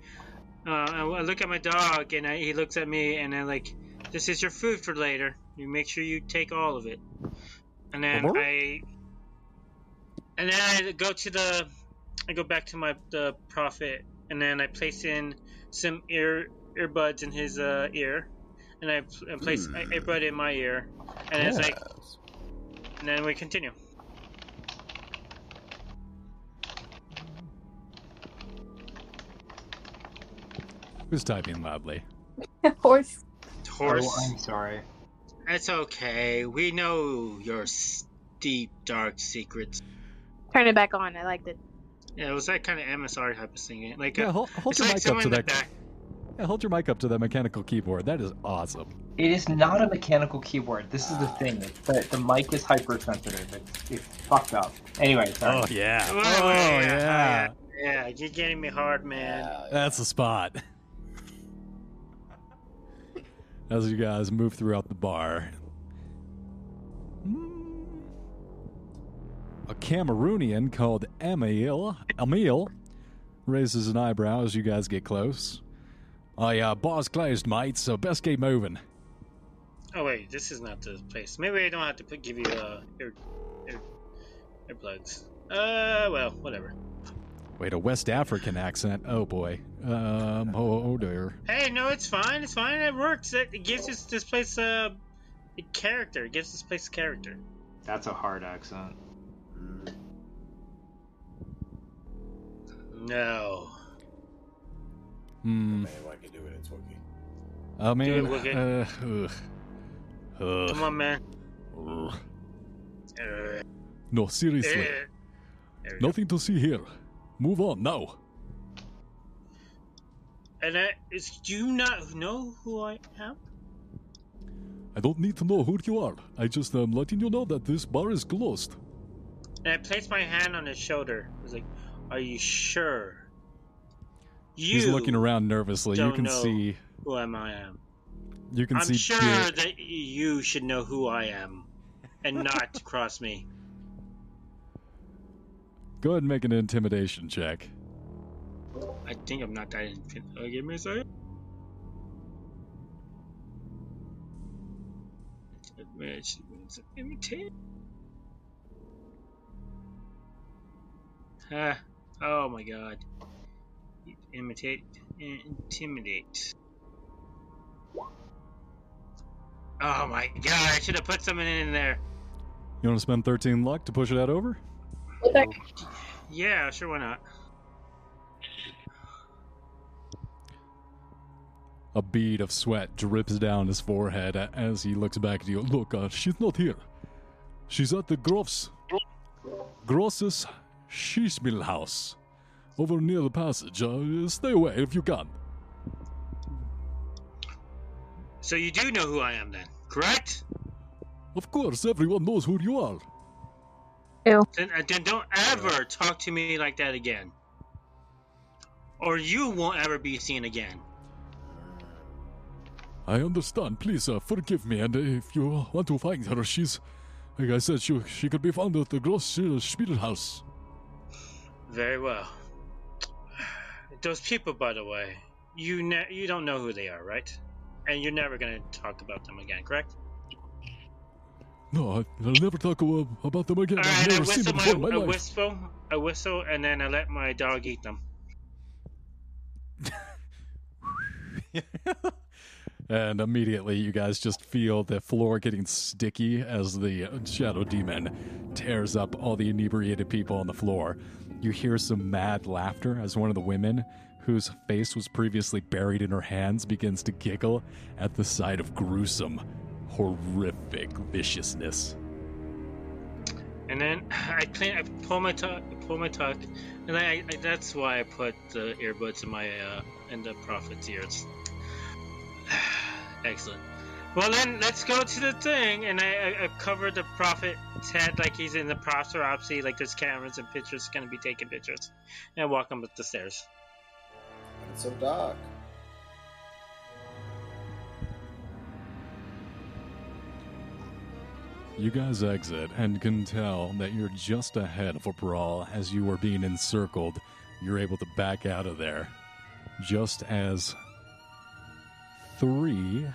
Uh, I I look at my dog and I, he looks at me and I like, this is your food for later. You make sure you take all of it. And then. I, and then I go to the, I go back to my the prophet and then I place in some ear earbuds in his uh, ear, and I, pl- I place Hmm. a earbud in my ear, and it's like, and then we continue. Who's typing loudly? Horst. Horst. Oh, I'm sorry. It's okay. We know your deep, dark secrets. Turn it back on. I liked it. Yeah, it was that kind of ASMR type of singing. Like, Yeah, uh, hold, hold your like mic up to the that. back. Yeah, hold your mic up to that mechanical keyboard. That is awesome. It is not a mechanical keyboard. This is the thing. It's the, the mic is hypersensitive. It's, it's fucked up. Anyway, sorry. Oh yeah. Well, Oh well, yeah. Yeah, you're getting me hard, man. Yeah, That's the spot. As you guys move throughout the bar, a Cameroonian called Emil Emil raises an eyebrow as you guys get close. Oh yeah, bar's closed, mate. So best keep moving. Oh wait, this is not the place. Maybe I don't have to put, give you uh, ear, ear, earplugs. Uh, well, whatever. Wait, a West African accent. Oh boy. Um. Oh, oh dear. Hey, no, it's fine. It's fine. It works. It, it gives this, this place uh, a character. It gives this place character. That's a hard accent. Mm. No. Hmm. Man, I can do it. It's working. I mean, it, Wicket. uh, ugh. Ugh. Come on, man. Ugh. Uh, No, seriously. uh, go. Nothing to see here. Move on now. And I, is, do you not know who I am? I don't need to know who you are. I just am letting you know that this bar is closed. And I placed my hand on his shoulder. I was like, "Are you sure?" You He's looking around nervously. You can see. who am I am. You can I'm see. sure tear- that you should know who I am, and not cross me. Go ahead and make an intimidation check. I think I'm not that. Infin- oh, uh, give me a second. Imitate. Ah, oh my god. Imitate, intimidate. Oh my god, I should have put something in there. You want to spend 13 luck to push it out over? Yeah, sure, why not? A bead of sweat drips down his forehead as he looks back at you. Look, uh, she's not here. She's at the Gross. Gross's Shishmil house. Over near the passage. Uh, stay away if you can. So you do know who I am then, correct? Of course, everyone knows who you are. Then, uh, then don't ever talk to me like that again. or you won't ever be seen again. I understand. Please uh, forgive me, and uh, if you want to find her, she's, like I said, she she could be found at the Gross Spielhaus. Very well. Those people, by the way, you ne- you don't know who they are, right? And you're never gonna talk about them again, correct? No, I, I'll never talk about them again. All I've right, I never seen them before in my, my I life. whistle, I whistle, and then I let my dog eat them. and immediately you guys just feel the floor getting sticky as the shadow demon tears up all the inebriated people on the floor. You hear some mad laughter as one of the women, whose face was previously buried in her hands, begins to giggle at the sight of gruesome, horrific viciousness. And then I clean, I pull my tuck, pull my tuck, and I, I that's why I put the earbuds in my uh in the prophet's ears. Excellent. Well then, let's go to the thing, and I, I, I covered the prophet's head like he's in the prophecy, like there's cameras and pictures gonna be taking pictures, and walk him up the stairs. It's so dark. You guys exit and can tell that you're just ahead of a brawl as you are being encircled. You're able to back out of there. Just as three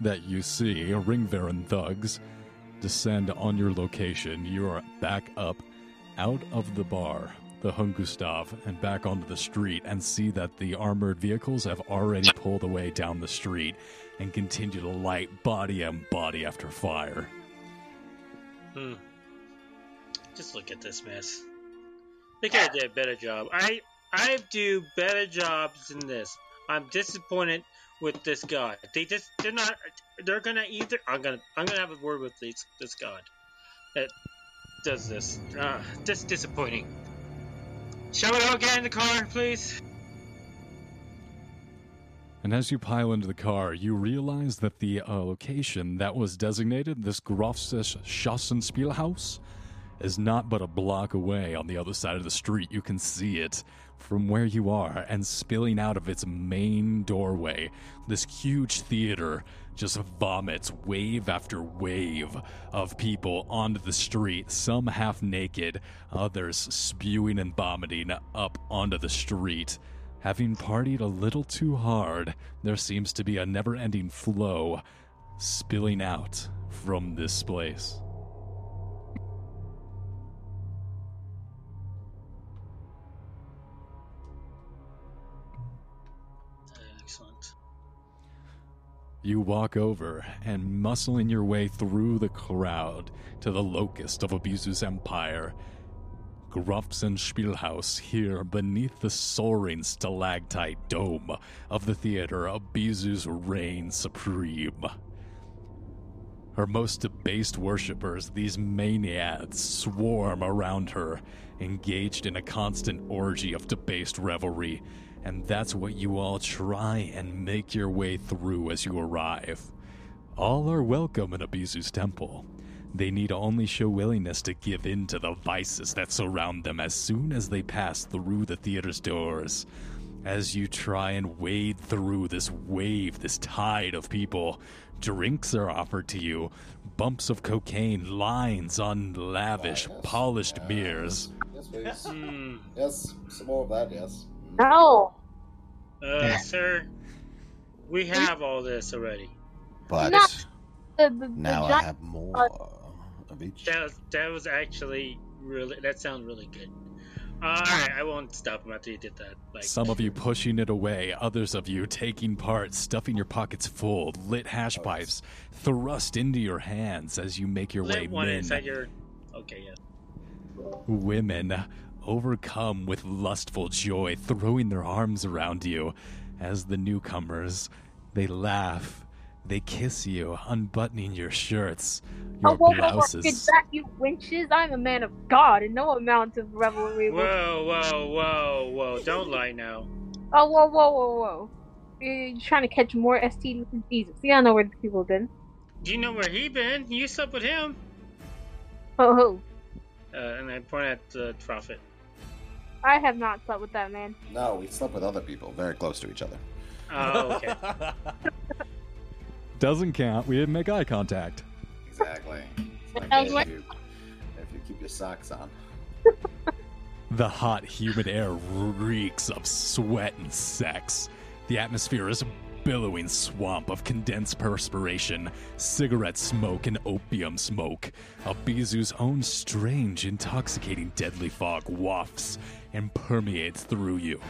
that you see, Ringverein thugs, descend on your location. You are back up out of the bar, the Hungustav, and back onto the street and see that the armored vehicles have already pulled away down the street and continue to light body and body after fire. Hmm. Just look at this mess. They could have did a better job. I I do better jobs than this. I'm disappointed with this god. They just they're not they're gonna either I'm gonna I'm gonna have a word with this this god that does this. Uh just disappointing. Shall we all get in the car, please? And as you pile into the car, you realize that the uh, location that was designated, this Großes Schauspielhaus, is not but a block away on the other side of the street. You can see it from where you are, and spilling out of its main doorway, this huge theater just vomits wave after wave of people onto the street, some half naked, others spewing and vomiting up onto the street. Having partied a little too hard, there seems to be a never ending flow spilling out from this place. You walk over and muscling your way through the crowd to the locust of Abuzu's empire. Gruffs and Spielhaus here beneath the soaring stalactite dome of the theater Abuzu's reign supreme. Her most debased worshippers, these maniacs, swarm around her, engaged in a constant orgy of debased revelry, and that's what you all try and make your way through as you arrive. All are welcome in Abizu's temple. They need only show willingness to give in to the vices that surround them as soon as they pass through the theater's doors. As you try and wade through this wave, this tide of people, drinks are offered to you, bumps of cocaine, lines on lavish, yes, polished yes. mirrors. Yes, please. Hmm. yes, some more of that, yes. No. Uh, sir, we have all this already. But No. The, the, the now I have more of each. That was, that was actually really. That sounds really good. Uh, all right, I won't stop him after you did that. Like, Some of you pushing it away, others of you taking part, stuffing your pockets full, lit hash pipes thrust into your hands as you make your way lit one men. inside your. Okay, yeah. Women, overcome with lustful joy, throwing their arms around you as the newcomers. They laugh, they kiss you, unbuttoning your shirts, your Oh, whoa, whoa, whoa, blouses. Get back, you wenches! I'm a man of God, and no amount of revelry will. Whoa, whoa, whoa, whoa! Don't lie now. Oh, whoa, whoa, whoa, whoa! You're trying to catch more STDs than Jesus. You don't know where the people have been. Do you know where he been? You slept with him. Oh, ho. Uh, and I point at the prophet. I have not slept with that man. No, we slept with other people very close to each other. Oh, okay. Doesn't count. We didn't make eye contact. Exactly. Like, I like- if, you, if you keep your socks on. The hot, humid air reeks of sweat and sex. The atmosphere is a billowing swamp of condensed perspiration, cigarette smoke, and opium smoke. Abizu's own strange, intoxicating, deadly fog wafts and permeates through you.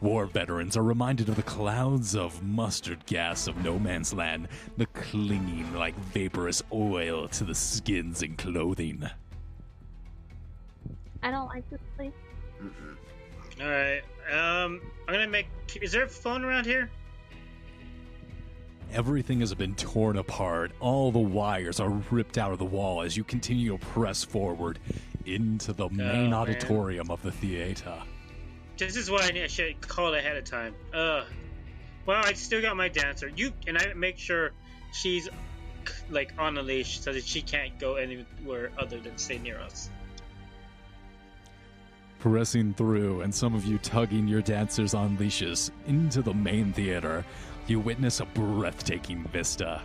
War veterans are reminded of the clouds of mustard gas of no man's land, the clinging like vaporous oil to the skins and clothing. I don't like this place. All right. Um, I'm gonna make. Is there a phone around here? Everything has been torn apart. All the wires are ripped out of the wall as you continue to press forward into the main Oh, man. auditorium of the theater. This is why I, should call ahead of time. Uh, well, I still got my dancer. You and I make sure she's like on a leash so that she can't go anywhere other than stay near us. Pressing through, and some of you tugging your dancers on leashes into the main theater, you witness a breathtaking vista.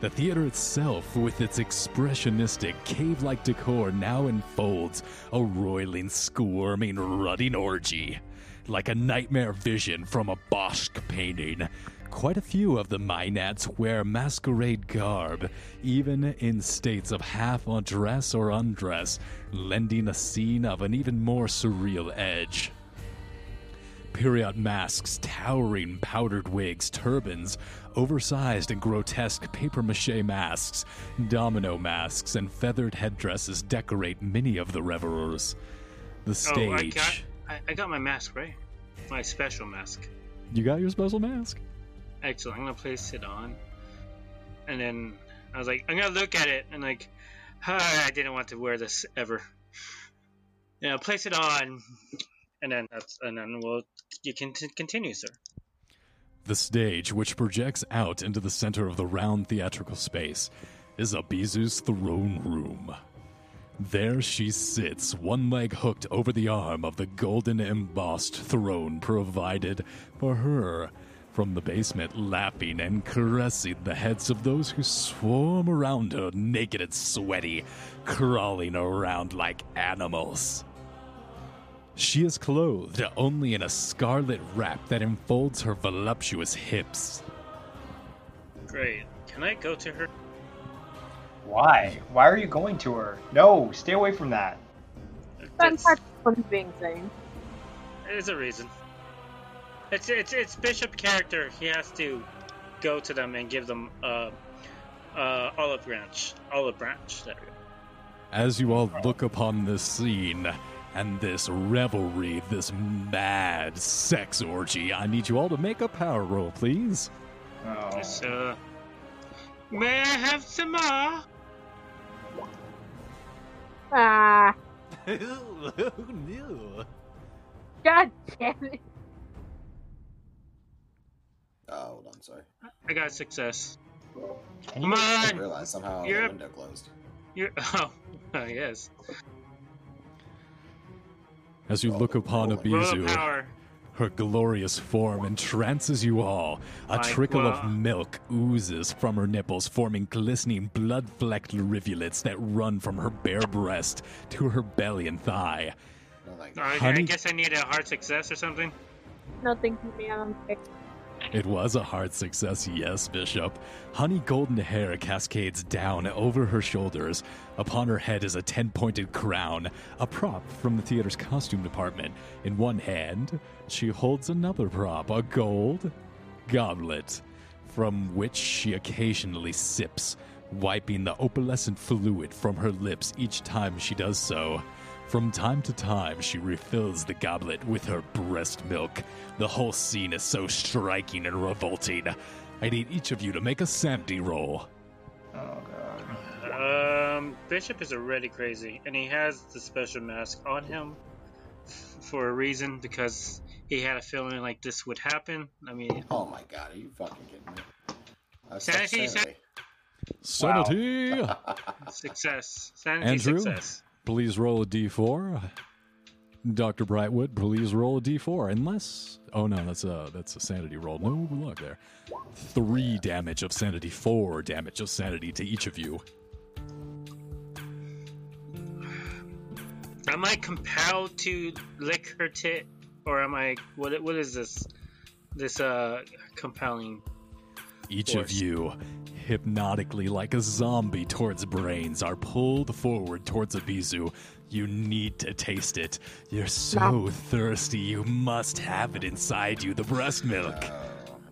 The theater itself, with its expressionistic, cave like decor, now enfolds a roiling, squirming, rutting orgy. Like a nightmare vision from a Bosch painting. Quite a few of the Maenads wear masquerade garb, even in states of half undress or undress, lending a scene of an even more surreal edge. Period masks, towering powdered wigs, turbans, oversized and grotesque paper mache masks, domino masks, and feathered headdresses decorate many of the revelers. The Oh, I stage. got, I, I got my mask right. My special mask. You got your special mask? Excellent. I'm gonna place it on, and then I was like, I'm gonna look at it and like, "Ah, I didn't want to wear this ever. You know, place it on, and then that's and then we'll you can t- continue, sir. The stage, which projects out into the center of the round theatrical space, is Abizu's throne room. There she sits, one leg hooked over the arm of the golden embossed throne provided for her from the basement, lapping and caressing the heads of those who swarm around her, naked and sweaty, crawling around like animals. She is clothed only in a scarlet wrap that enfolds her voluptuous hips. Great. Can I go to her? Why? Why are you going to her? No, stay away from that. That's- part being saying. There's a reason. It's it's it's Bishop character. He has to go to them and give them uh uh olive branch. Olive branch. There we go. As you all look upon this scene and this revelry, this mad sex orgy, I need you all to make a power roll, please. Oh. It's, uh, may I have some more? Ah, no. god damn it. Oh, hold on, sorry. I got success. Can Come you, I on, didn't realize somehow You're- the window closed. you're oh, oh yes. As you look upon Roll Abizu, her glorious form entrances you all. A My trickle God. of milk oozes from her nipples, forming glistening, blood flecked rivulets that run from her bare breast to her belly and thigh. No, thank you. I, I guess I need a hard success or something. No, thank you, man. It was a hard success, yes, Bishop. Honey golden hair cascades down over her shoulders. Upon her head is a ten pointed crown, a prop from the theater's costume department. In one hand, she holds another prop, a gold goblet, from which she occasionally sips, wiping the opalescent fluid from her lips each time she does so. From time to time, she refills the goblet with her breast milk. The whole scene is so striking and revolting. I need each of you to make a sanity roll. oh god. Um, Bishop is already crazy, and he has the special mask on him for a reason because he had a feeling like this would happen. I mean, Oh my god, are you fucking kidding me? I was Sanity, sanity. Sanity! success, sanity, Andrew? success. Please roll a d4. Dr. Brightwood, please roll a d4. Unless. Oh no, that's a that's a sanity roll. No luck there. Three damage of sanity, four damage of sanity to each of you. Am I compelled to lick her tit, or am I? What? What is this? This uh compelling? Each Force. of you, hypnotically like a zombie towards brains, are pulled forward towards Abizu. You need to taste it. You're so thirsty, you must have it inside you the breast milk. Oh,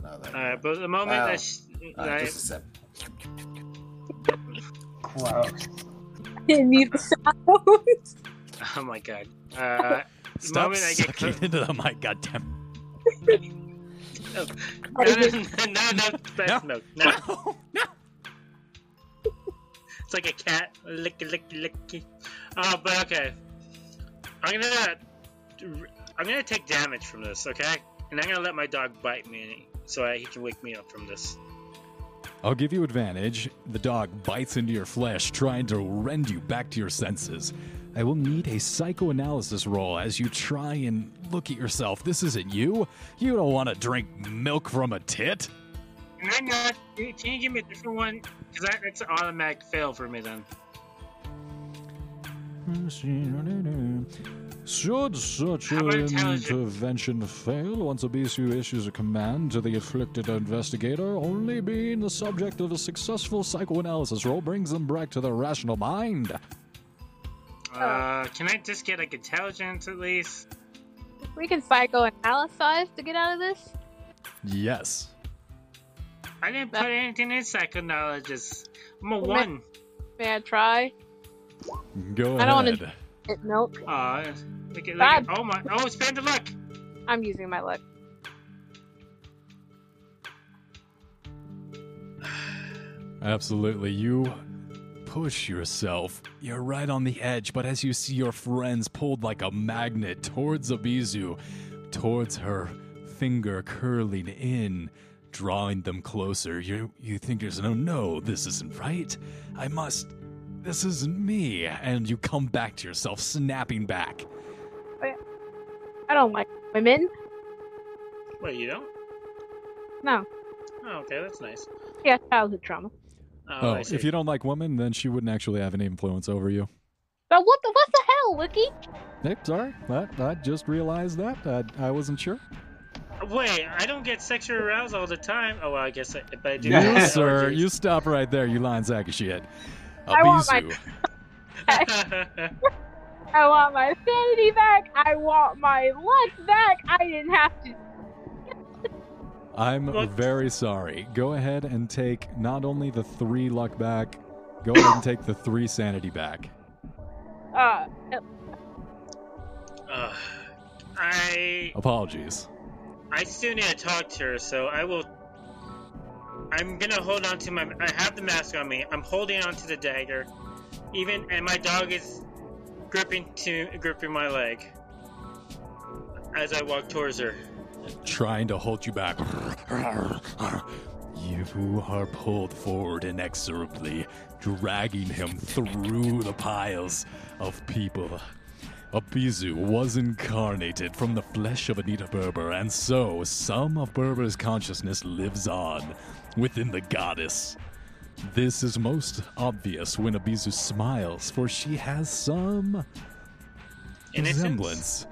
no, All right, but the moment Wow. that, sh- uh, that just a sip. Gross. Didn't need the sounds. oh my god, uh, the Stop moment I get sucking clo- into the mic, goddamn. no, no, no, no, breast milk, no. no. It's like a cat, lick, lick, lick. Uh, but okay, I'm gonna, I'm gonna take damage from this, okay? And I'm gonna let my dog bite me, so I, he can wake me up from this. I'll give you advantage. The dog bites into your flesh, trying to rend you back to your senses. I will need a psychoanalysis roll as you try and look at yourself. This isn't you. You don't want to drink milk from a tit. Can I not? Can you give me a different one? Because that's an automatic fail for me then. Should such an intervention fail, once Abizu issues a command to the afflicted investigator, only being the subject of a successful psychoanalysis roll brings them back to their rational mind. Uh, can I just get like intelligence at least? We can psychoanalyze to get out of this. Yes. I didn't put anything in psychoanalysis. I'm a Well, one. May I try? Go I don't wanna- ahead. It milk. Look at, look at, oh my, oh, spend the luck. I'm using my luck. Absolutely. You push yourself. You're right on the edge, but as you see your friends pulled like a magnet towards Abizu, towards her finger curling in, drawing them closer, you you think there's no no, this isn't right. I must this isn't me. And you come back to yourself, snapping back. I don't like women. Wait, you don't? No. Oh, okay, that's nice. Yeah, childhood trauma. Oh, Oh, if you don't like women, then she wouldn't actually have any influence over you. But what the what the hell, Wiki? Hey, sorry. I, I just realized that. I, I wasn't sure. Wait, I don't get sexual arousal all the time. Oh, well, I guess, I, but I do. You, You, sir, orgies. you stop right there, you lying sack of shit. I want my- Abizu. I want my sanity back. I want my luck back. I didn't have to. I'm What? very sorry. Go ahead and take not only the three luck back, go ahead and take the three sanity back. Uh, Ugh. I Apologies. I still need to talk to her, so I will. I'm gonna hold on to my. I have the mask on me. I'm holding on to the dagger, even and my dog is gripping to gripping my leg as I walk towards her. Trying to hold you back. You are pulled forward inexorably, dragging him through the piles of people. Abizu was incarnated from the flesh of Anita Berber, and so some of Berber's consciousness lives on within the goddess. This is most obvious when Abizu smiles, for she has some Innocence? resemblance.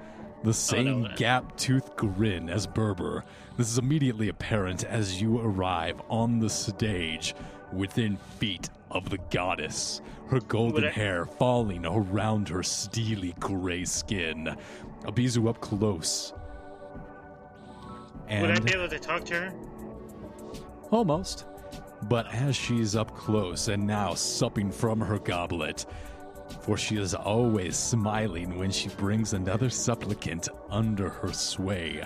The same no. gap toothed grin as Berber. This is immediately apparent as you arrive on the stage within feet of the goddess, her golden I- hair falling around her steely gray skin. Abizu up close. Would I be able to talk to her? Almost. But as she's up close and now supping from her goblet, for she is always smiling when she brings another supplicant under her sway.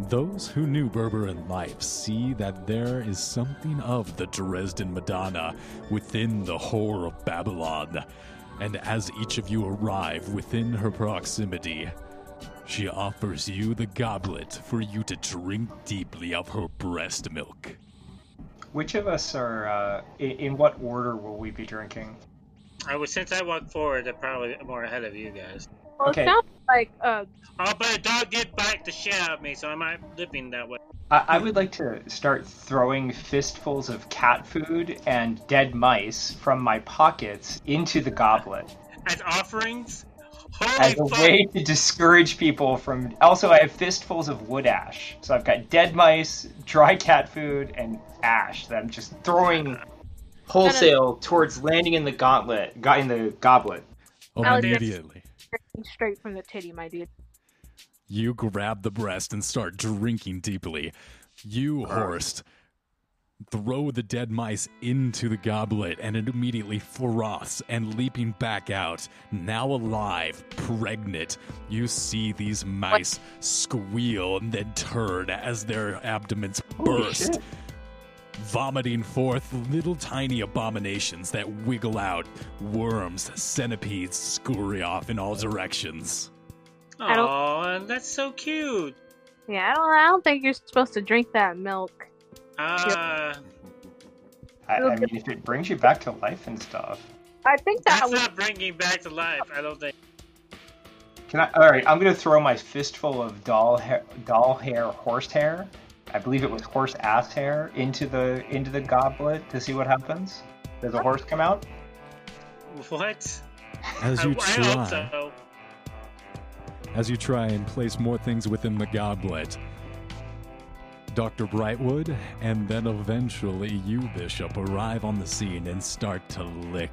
Those who knew Berber in life see that there is something of the Dresden Madonna within the whore of Babylon, and as each of you arrive within her proximity, she offers you the goblet for you to drink deeply of her breast milk. Which of us are? Uh, in, what order will we be drinking? I was since I walked forward, I'm probably more ahead of you guys. Well, Okay. it sounds like uh, Oh, but a dog did bite the shit out of me, so I'm not living that way. I, I would like to start throwing fistfuls of cat food and dead mice from my pockets into the goblet As offerings? Holy as a fuck! way to discourage people from. Also, I have fistfuls of wood ash, so I've got dead mice, dry cat food, and ash that I'm just throwing wholesale towards landing in the gauntlet, got in the goblet. Oh, immediately. straight from the titty, my dude. You grab the breast and start drinking deeply. You, Horst, throw the dead mice into the goblet and it immediately froths and leaping back out, now alive, pregnant. You see these mice squeal and then turn as their abdomens Holy burst. shit. Vomiting forth little tiny abominations that wiggle out. Worms, centipedes scurry off in all directions. I don't- Aw, that's so cute. Yeah, I don't. I don't think you're supposed to drink that milk. Uh, I, I mean, if it brings you back to life and stuff. I think that that's was. not bringing back to life. I don't think. Can I? All right, I'm gonna throw my fistful of doll hair, doll hair, horse hair. I believe it was horse ass hair into the into the goblet to see what happens. Does a horse come out? What? As I, you I hope try, so. as you try and place more things within the goblet, Dr. Brightwood and then eventually you, Bishop, arrive on the scene and start to lick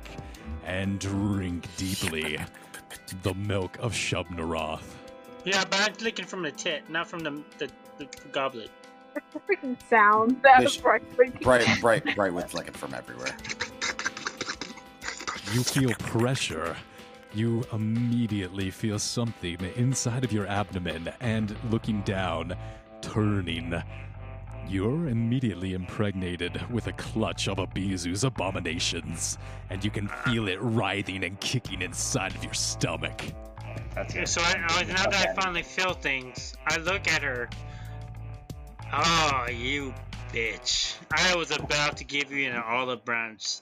and drink deeply the milk of Shub-Niggurath. Yeah, but I'm licking from the tit, not from the the, the goblet. The freaking sound that was Fish. right. Bright, bright, bright with licking from everywhere. You feel pressure. You immediately feel something inside of your abdomen and looking down, turning. You're immediately impregnated with a clutch of Abizu's abominations, and you can feel it writhing and kicking inside of your stomach. That's Yeah, it. So I, I, now that I finally feel things, I look at her. Oh, you bitch! I was about to give you an olive branch.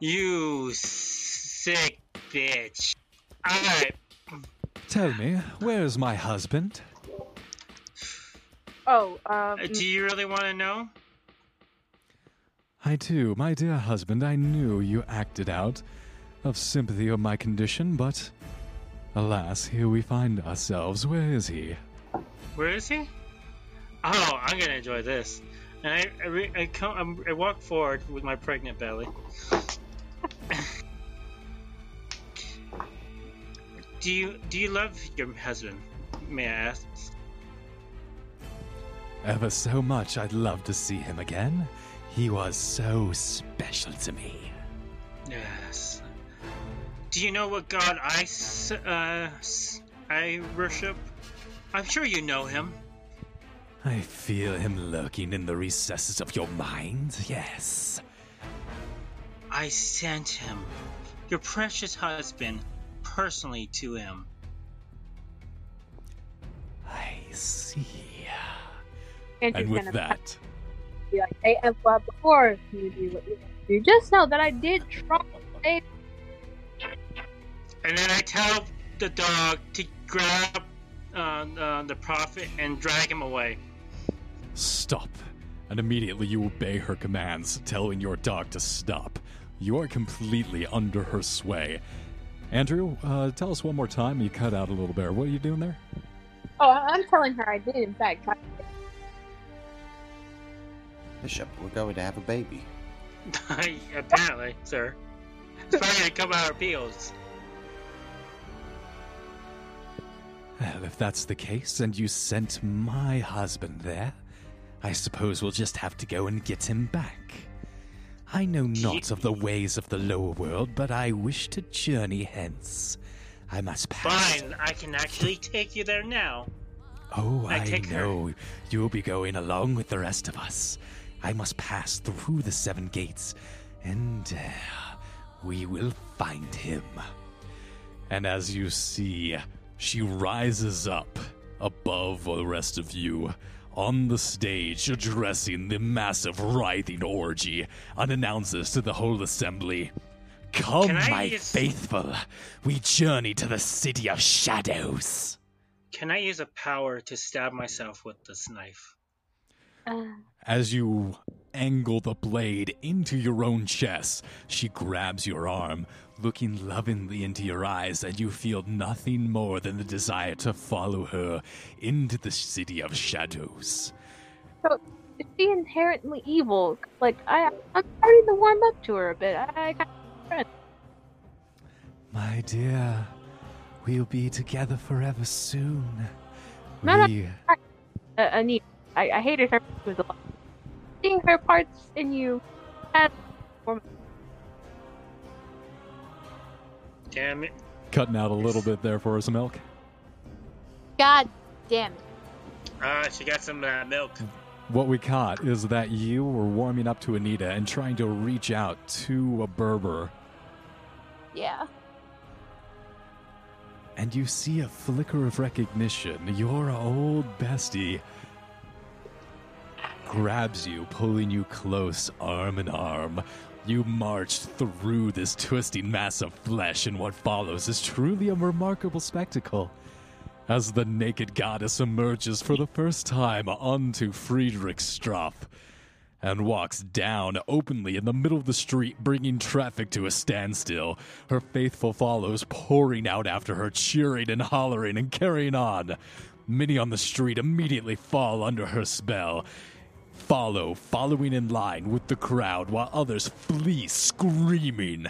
You sick bitch! Alright, Tell me, where's my husband? Oh, um, uh, do you really want to know? I do, my dear husband. I knew you acted out of sympathy of my condition, but alas, here we find ourselves. Where is he? Where is he? Oh, I'm gonna enjoy this. And I, I, re- I, come, I'm, I walk forward with my pregnant belly. do you do you love your husband? May I ask? Ever so much, I'd love to see him again. He was so special to me. Yes. Do you know what god I uh, I worship? I'm sure you know him. I feel him lurking in the recesses of your mind, yes. I sent him, your precious husband, personally to him. I see. Andrew's And with that, be like, hey, well, before you do what you do, just know that I did try. Hey, And then I tell the dog to grab uh, uh, the prophet and drag him away. Stop. And immediately you obey her commands, telling your dog to stop. You are completely under her sway. Andrew, uh, tell us one more time. You cut out a little bit. What are you doing there? Oh, I- I'm telling her I did, in fact, try. Bishop, we're going to have a baby. Apparently, sir. It's probably gonna come out our peels. Well, if that's the case, and you sent my husband there, I suppose we'll just have to go and get him back. I know not of the ways of the lower world, but I wish to journey hence. I must pass. Fine, I can actually take you there now. Oh, I I, take her. know. You'll be going along with the rest of us. I must pass through the seven gates, and uh, we will find him. And as you see, she rises up above the rest of you on the stage, addressing the massive writhing orgy, and announces to the whole assembly Come, my use- faithful. We journey to the city of shadows. Can I use a power to stab myself with this knife? Uh, As you angle the blade into your own chest, she grabs your arm, looking lovingly into your eyes, and you feel nothing more than the desire to follow her into the city of shadows. so is she inherently evil? Like I, I'm starting to warm up to her a bit. I, I got My dear, we'll be together forever soon. No, no. We- uh, Anita. I, I hated her. She was a lot. Seeing her parts in you had Damn it. Cutting out a little bit there for us, Milk. God damn it. Ah, she got some uh, milk. What we caught is that you were warming up to Anita and trying to reach out to a Berber, Yeah. and you see a flicker of recognition. Your old bestie grabs you, pulling you close, arm in arm. You march through this twisting mass of flesh, and what follows is truly a remarkable spectacle. As the naked goddess emerges for the first time onto Friedrichstrasse and walks down openly in the middle of the street, bringing traffic to a standstill. Her faithful follows pouring out after her, cheering and hollering and carrying on. Many on the street immediately fall under her spell. Follow, following in line with the crowd, while others flee screaming.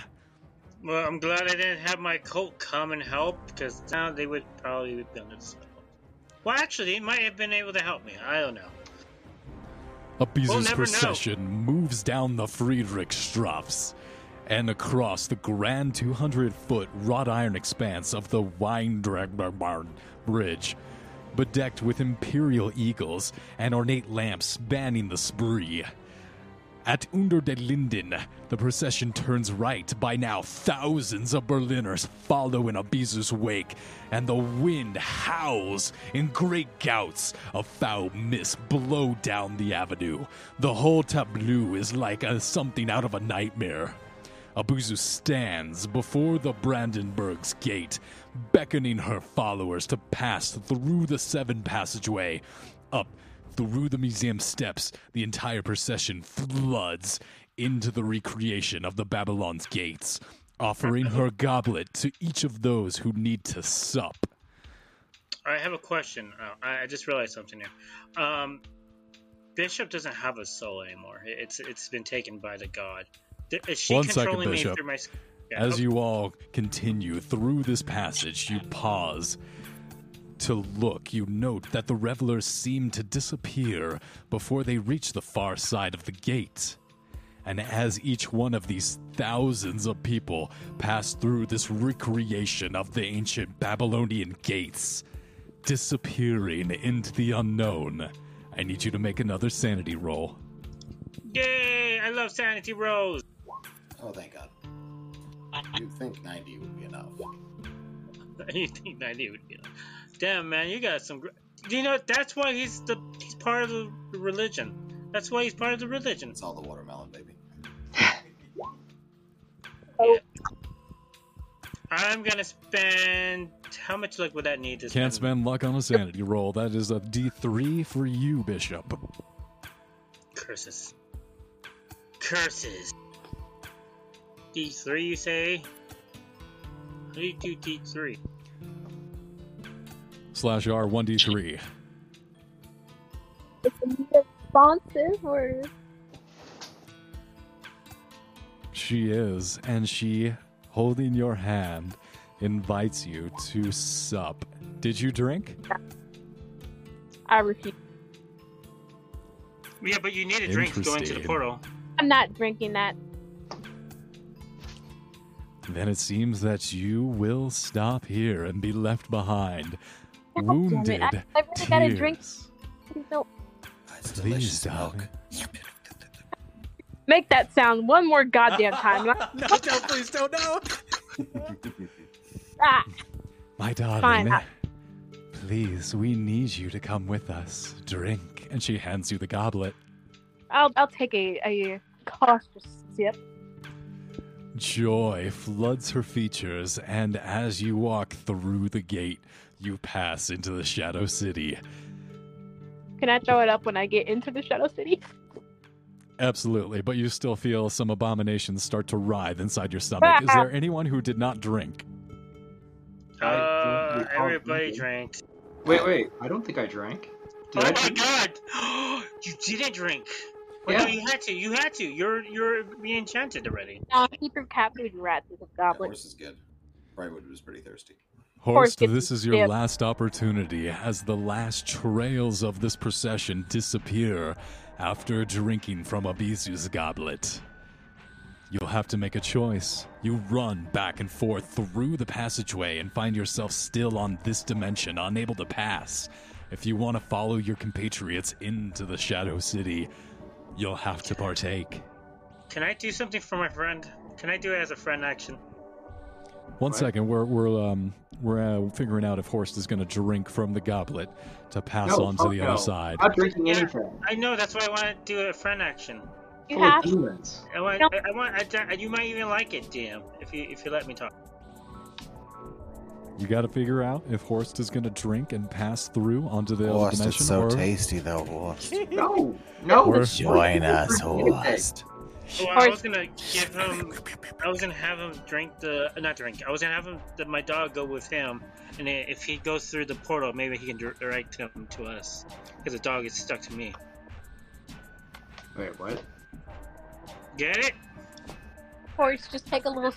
Well, I'm glad I didn't have my cult come and help, because now they would probably have done this. Well, actually, they might have been able to help me. I don't know. A We'll procession moves down the Friedrichstrasse and across the grand 200 foot wrought iron expanse of the Weidendammer Bridge, bedecked with imperial eagles and ornate lamps banning the Spree. At Unter den Linden, the procession turns right. By now, thousands of Berliners follow in Abizu's wake, and the wind howls in great gouts of foul mist blow down the avenue. The whole tableau is like a, something out of a nightmare. Abizu stands before the Brandenburg's gate, beckoning her followers to pass through the seven passageway, up through the museum steps. The entire procession floods into the recreation of the Babylon's gates, offering her goblet to each of those who need to sup. I have a question. Uh, I just realized something here. Um, Bishop doesn't have a soul anymore. It's it's been taken by the god. Is she One second, controlling me through my? S- Yeah, As you all continue through this passage, you pause to look. You note that the revelers seem to disappear before they reach the far side of the gate. And as each one of these thousands of people pass through this recreation of the ancient Babylonian gates, disappearing into the unknown, I need you to make another sanity roll. Yay! I love sanity rolls. Oh, thank God. You'd think 90 would be enough. you think ninety would be? Enough. Damn, man, you got some. Gr- you know that's why he's the he's part of the religion. That's why he's part of the religion. It's all the watermelon, baby. Oh. I'm gonna spend how much luck would that need to Can't spend? spend luck on a sanity roll. That is a D3 for you, Bishop. Curses. Curses. D3, you say? How do you do D3? Slash R 1D3. Is Anita responsive or She is, and she, holding your hand, invites you to sup. Did you drink? I refuse? Yeah, but you need a drink to go into the portal. I'm not drinking that. Then it seems that you will stop here and be left behind, God damn it, wounded. I- I really gotta drink- tears. No, It's Please, delicious milk. darling. make that sound one more goddamn time. no, no, please don't, no. ah, My darling, Fine, I- please, we need you to come with us. Drink. And she hands you the goblet. I'll I'll take a, a cautious sip. Joy floods her features, and as you walk through the gate, you pass into the Shadow City. Can I throw it up when I get into the Shadow City? Absolutely, but you still feel some abominations start to writhe inside your stomach. Is there anyone who did not drink? Uh, everybody drank. Wait, wait. I don't think I drank. Did oh I my drink? god! you didn't drink. Wait, Yeah. no, you had to. You had to. You're you're being enchanted already. No, he threw cat food and rats with a Yeah, goblet. horse is good. Brightwood was pretty thirsty. Horst, this is your last opportunity as the last trails of this procession disappear after drinking from Abizu's goblet. You'll have to make a choice. You run back and forth through the passageway and find yourself still on this dimension, unable to pass. If you want to follow your compatriots into the Shadow City, you'll have to partake. Can I do something for my friend? Can I do it as a friend action? One What? second, we're we're um we're uh, figuring out if Horst is going to drink from the goblet to pass No, on to the no. other side. I'm not drinking anything. I know. That's why I want to do a friend action. You Full have demons. I want. No. I, I want. I, you might even like it, DM, if you if you let me talk. You got to figure out if Horst is going to drink and pass through onto the other dimension. Horst, dimension, it's so or tasty though, Horst. No, no. Or- Join us, Horst. Well, I was gonna give him. I was gonna have him drink the not drink. I was gonna have him the, my dog go with him, and if he goes through the portal, maybe he can direct him to us, because the dog is stuck to me. Wait, what? Get it? horse. Just take a little.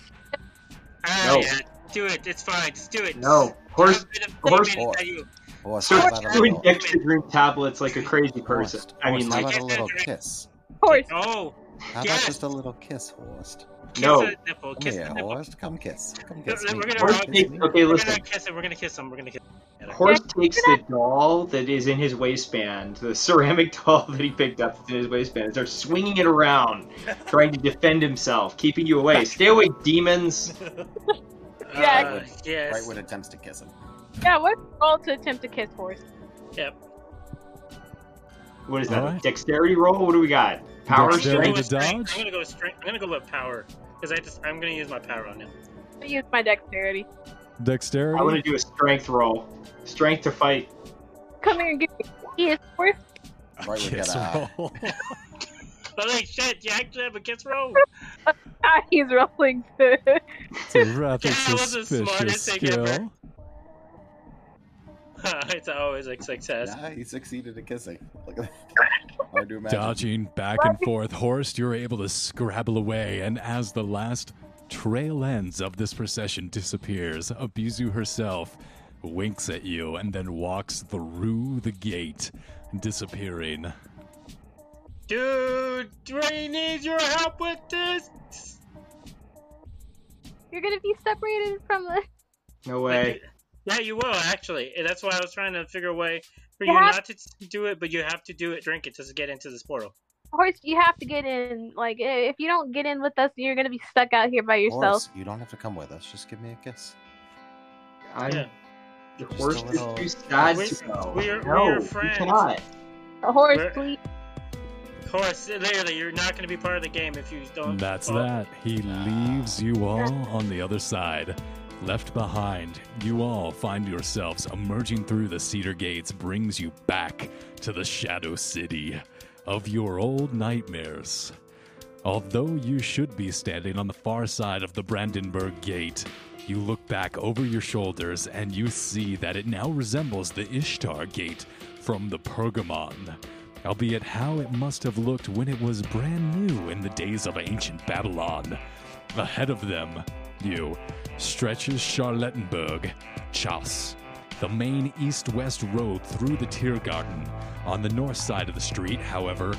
Ah, No. yeah. Do it. It's fine. Just do it. No, horse. Have a bit of horse- demon inside you. Horst, how Start about a doing little, extra drink tablets like a crazy person. Horst, I mean, Horst, like, a little kiss? Horse. Oh, How Yes. about just a little kiss, Horst? kiss No. the nipple. Come Kiss here, the nipple. Horst. Come kiss. Come We're me. gonna Horst Kiss takes, me. okay, We're listen. gonna kiss him. We're gonna kiss him. We're gonna kiss him. Horse takes the doll that is in his waistband, the ceramic doll that he picked up that's in his waistband, and starts swinging it around, trying to defend himself, keeping you away. Stay away, demons. Uh, yes. Brightwood attempts to kiss him. Yeah, what roll to attempt to kiss horse? Yep. What is that? a Alright. Dexterity roll? What do we got? Power Dexterity strength? to I'm gonna go with strength. dodge? I'm gonna go with strength. I'm gonna go with power because I just I'm gonna use my power on him. I use my dexterity. Dexterity. I want to do a strength roll. Strength to fight. Come here and give me a kiss, horse. Brightwood Kiss got a roll. Holy shit! You actually have a kiss roll. He's rolling good. It's a rather That was the suspicious smartest thing ever. skill. it's always a success. Yeah, he succeeded at kissing. Look at that. Hard to imagine. Dodging back and forth, Horst, you're able to scrabble away, and as the last trail ends of this procession disappears, Abizu herself winks at you and then walks through the gate, disappearing. Dude, Ray needs your help with this. You're gonna be separated from the. No way. Yeah, you will actually. That's why I was trying to figure a way for You you have- not to do it, but you have to do it, drink it to get into this portal. Horse, you have to get in. Like, if you don't get in with us, you're gonna be stuck out here by yourself. Horst, you don't have to come with us. Just give me a kiss. I'm, Yeah. The horse a is too sad We- to go. we're- no, we're you friends. cannot. A horse, Where- please. Horse, literally, you're not going to be part of the game if you don't. That's follow- that. He leaves you all on the other side. Left behind, you all find yourselves emerging through the cedar gates, brings you back to the Shadow City of your old nightmares. Although you should be standing on the far side of the Brandenburg Gate, you look back over your shoulders and you see that it now resembles the Ishtar Gate from the Pergamon, albeit how it must have looked when it was brand new in the days of ancient Babylon. Ahead of them, you, stretches Charlottenburg, Chaussee, the main east west road through the Tiergarten. On the north side of the street, however,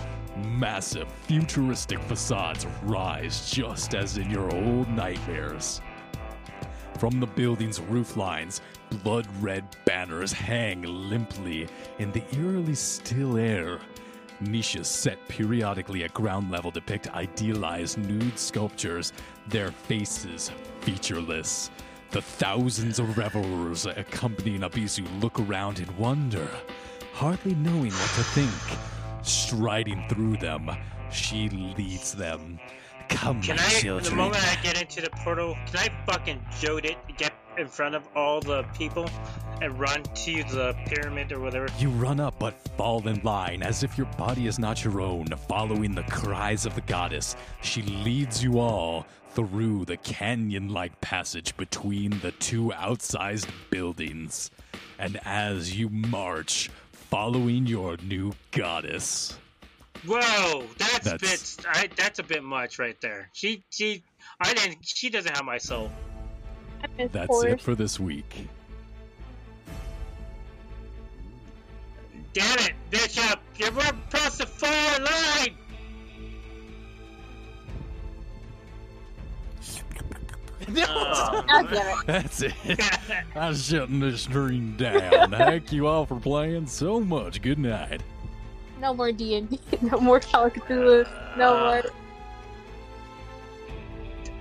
massive futuristic facades rise just as in your old nightmares. From the building's roof lines, blood red banners hang limply in the eerily still air. Niches set periodically at ground level depict idealized nude sculptures, their faces featureless. The thousands of revelers accompanying Abizu look around in wonder, hardly knowing what to think. Striding through them, she leads them. Come, Can I, the moment I get into the portal, can I fucking jode it, get in front of all the people, and run to the pyramid or whatever? You run up but fall in line as if your body is not your own, following the cries of the goddess. She leads you all through the canyon like passage between the two outsized buildings. And as you march, following your new goddess. Whoa, that's, That's- bit. I, that's a bit much right there. She, she, I didn't. She doesn't have my soul. That's it for this week. Damn it, Bishop! You're across the far line. Oh. God damn it. That's it. I'm shutting this stream down. Thank you all for playing so much. Good night. No more D and D. No more Call of Cthulhu. No uh, more.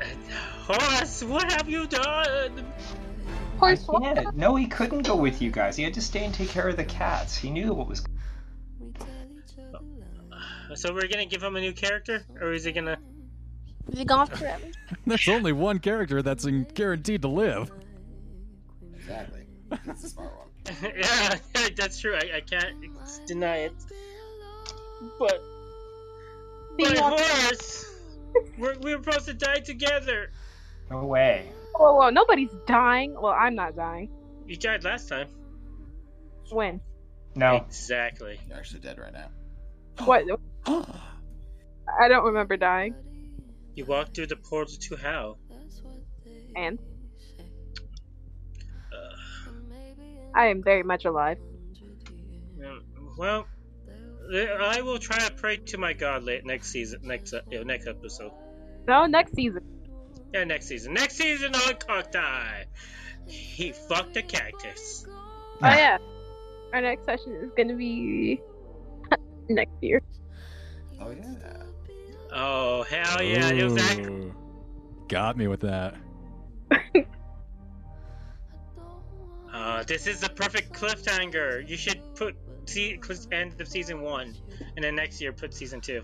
Uh, Horst, what have you done? Horse. Yeah, no, he couldn't go with you guys. He had to stay and take care of the cats. He knew what was. Uh, so we're gonna give him a new character, or is he gonna? Is he gone forever? There's only one character that's in- guaranteed to live. Exactly. That's a smart one. yeah, that's true. I, I can't deny it. But, Being but on- Horst, we're, we were supposed to die together. No way. Whoa, whoa, nobody's dying. Well, I'm not dying. You died last time. When? No. Exactly. You're actually dead right now. What? I don't remember dying. You walked through the portal to hell. And Uh, I am very much alive. well, I will try to pray to my God late next season, next uh, next episode. No, next season. Yeah, next season. Next season on Cocktie. He fucked a cactus. Oh yeah. Our next session is gonna be next year. Oh yeah. Oh hell yeah! It was that Ooh. Got me with that. Uh, this is the perfect cliffhanger. You should put see end of season one, and then next year put season two.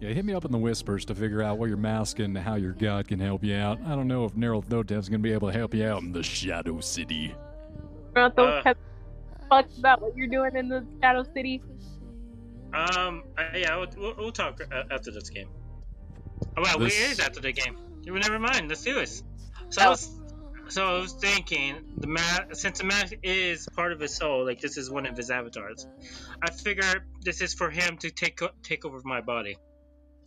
Yeah, hit me up in the whispers to figure out what you're masking and how your god can help you out. I don't know if Nyarlathotep's gonna be able to help you out in the Shadow City. Don't those Uh. have fucks about what you're doing in the Shadow City. Um, yeah, we'll, we'll, we'll talk uh, after this game. Oh, well, This- it is after the game. Well, Never mind. Let's do this. So I was, so I was thinking the ma- since the mask is part of his soul, like this is one of his avatars. I figure this is for him to take take over my body.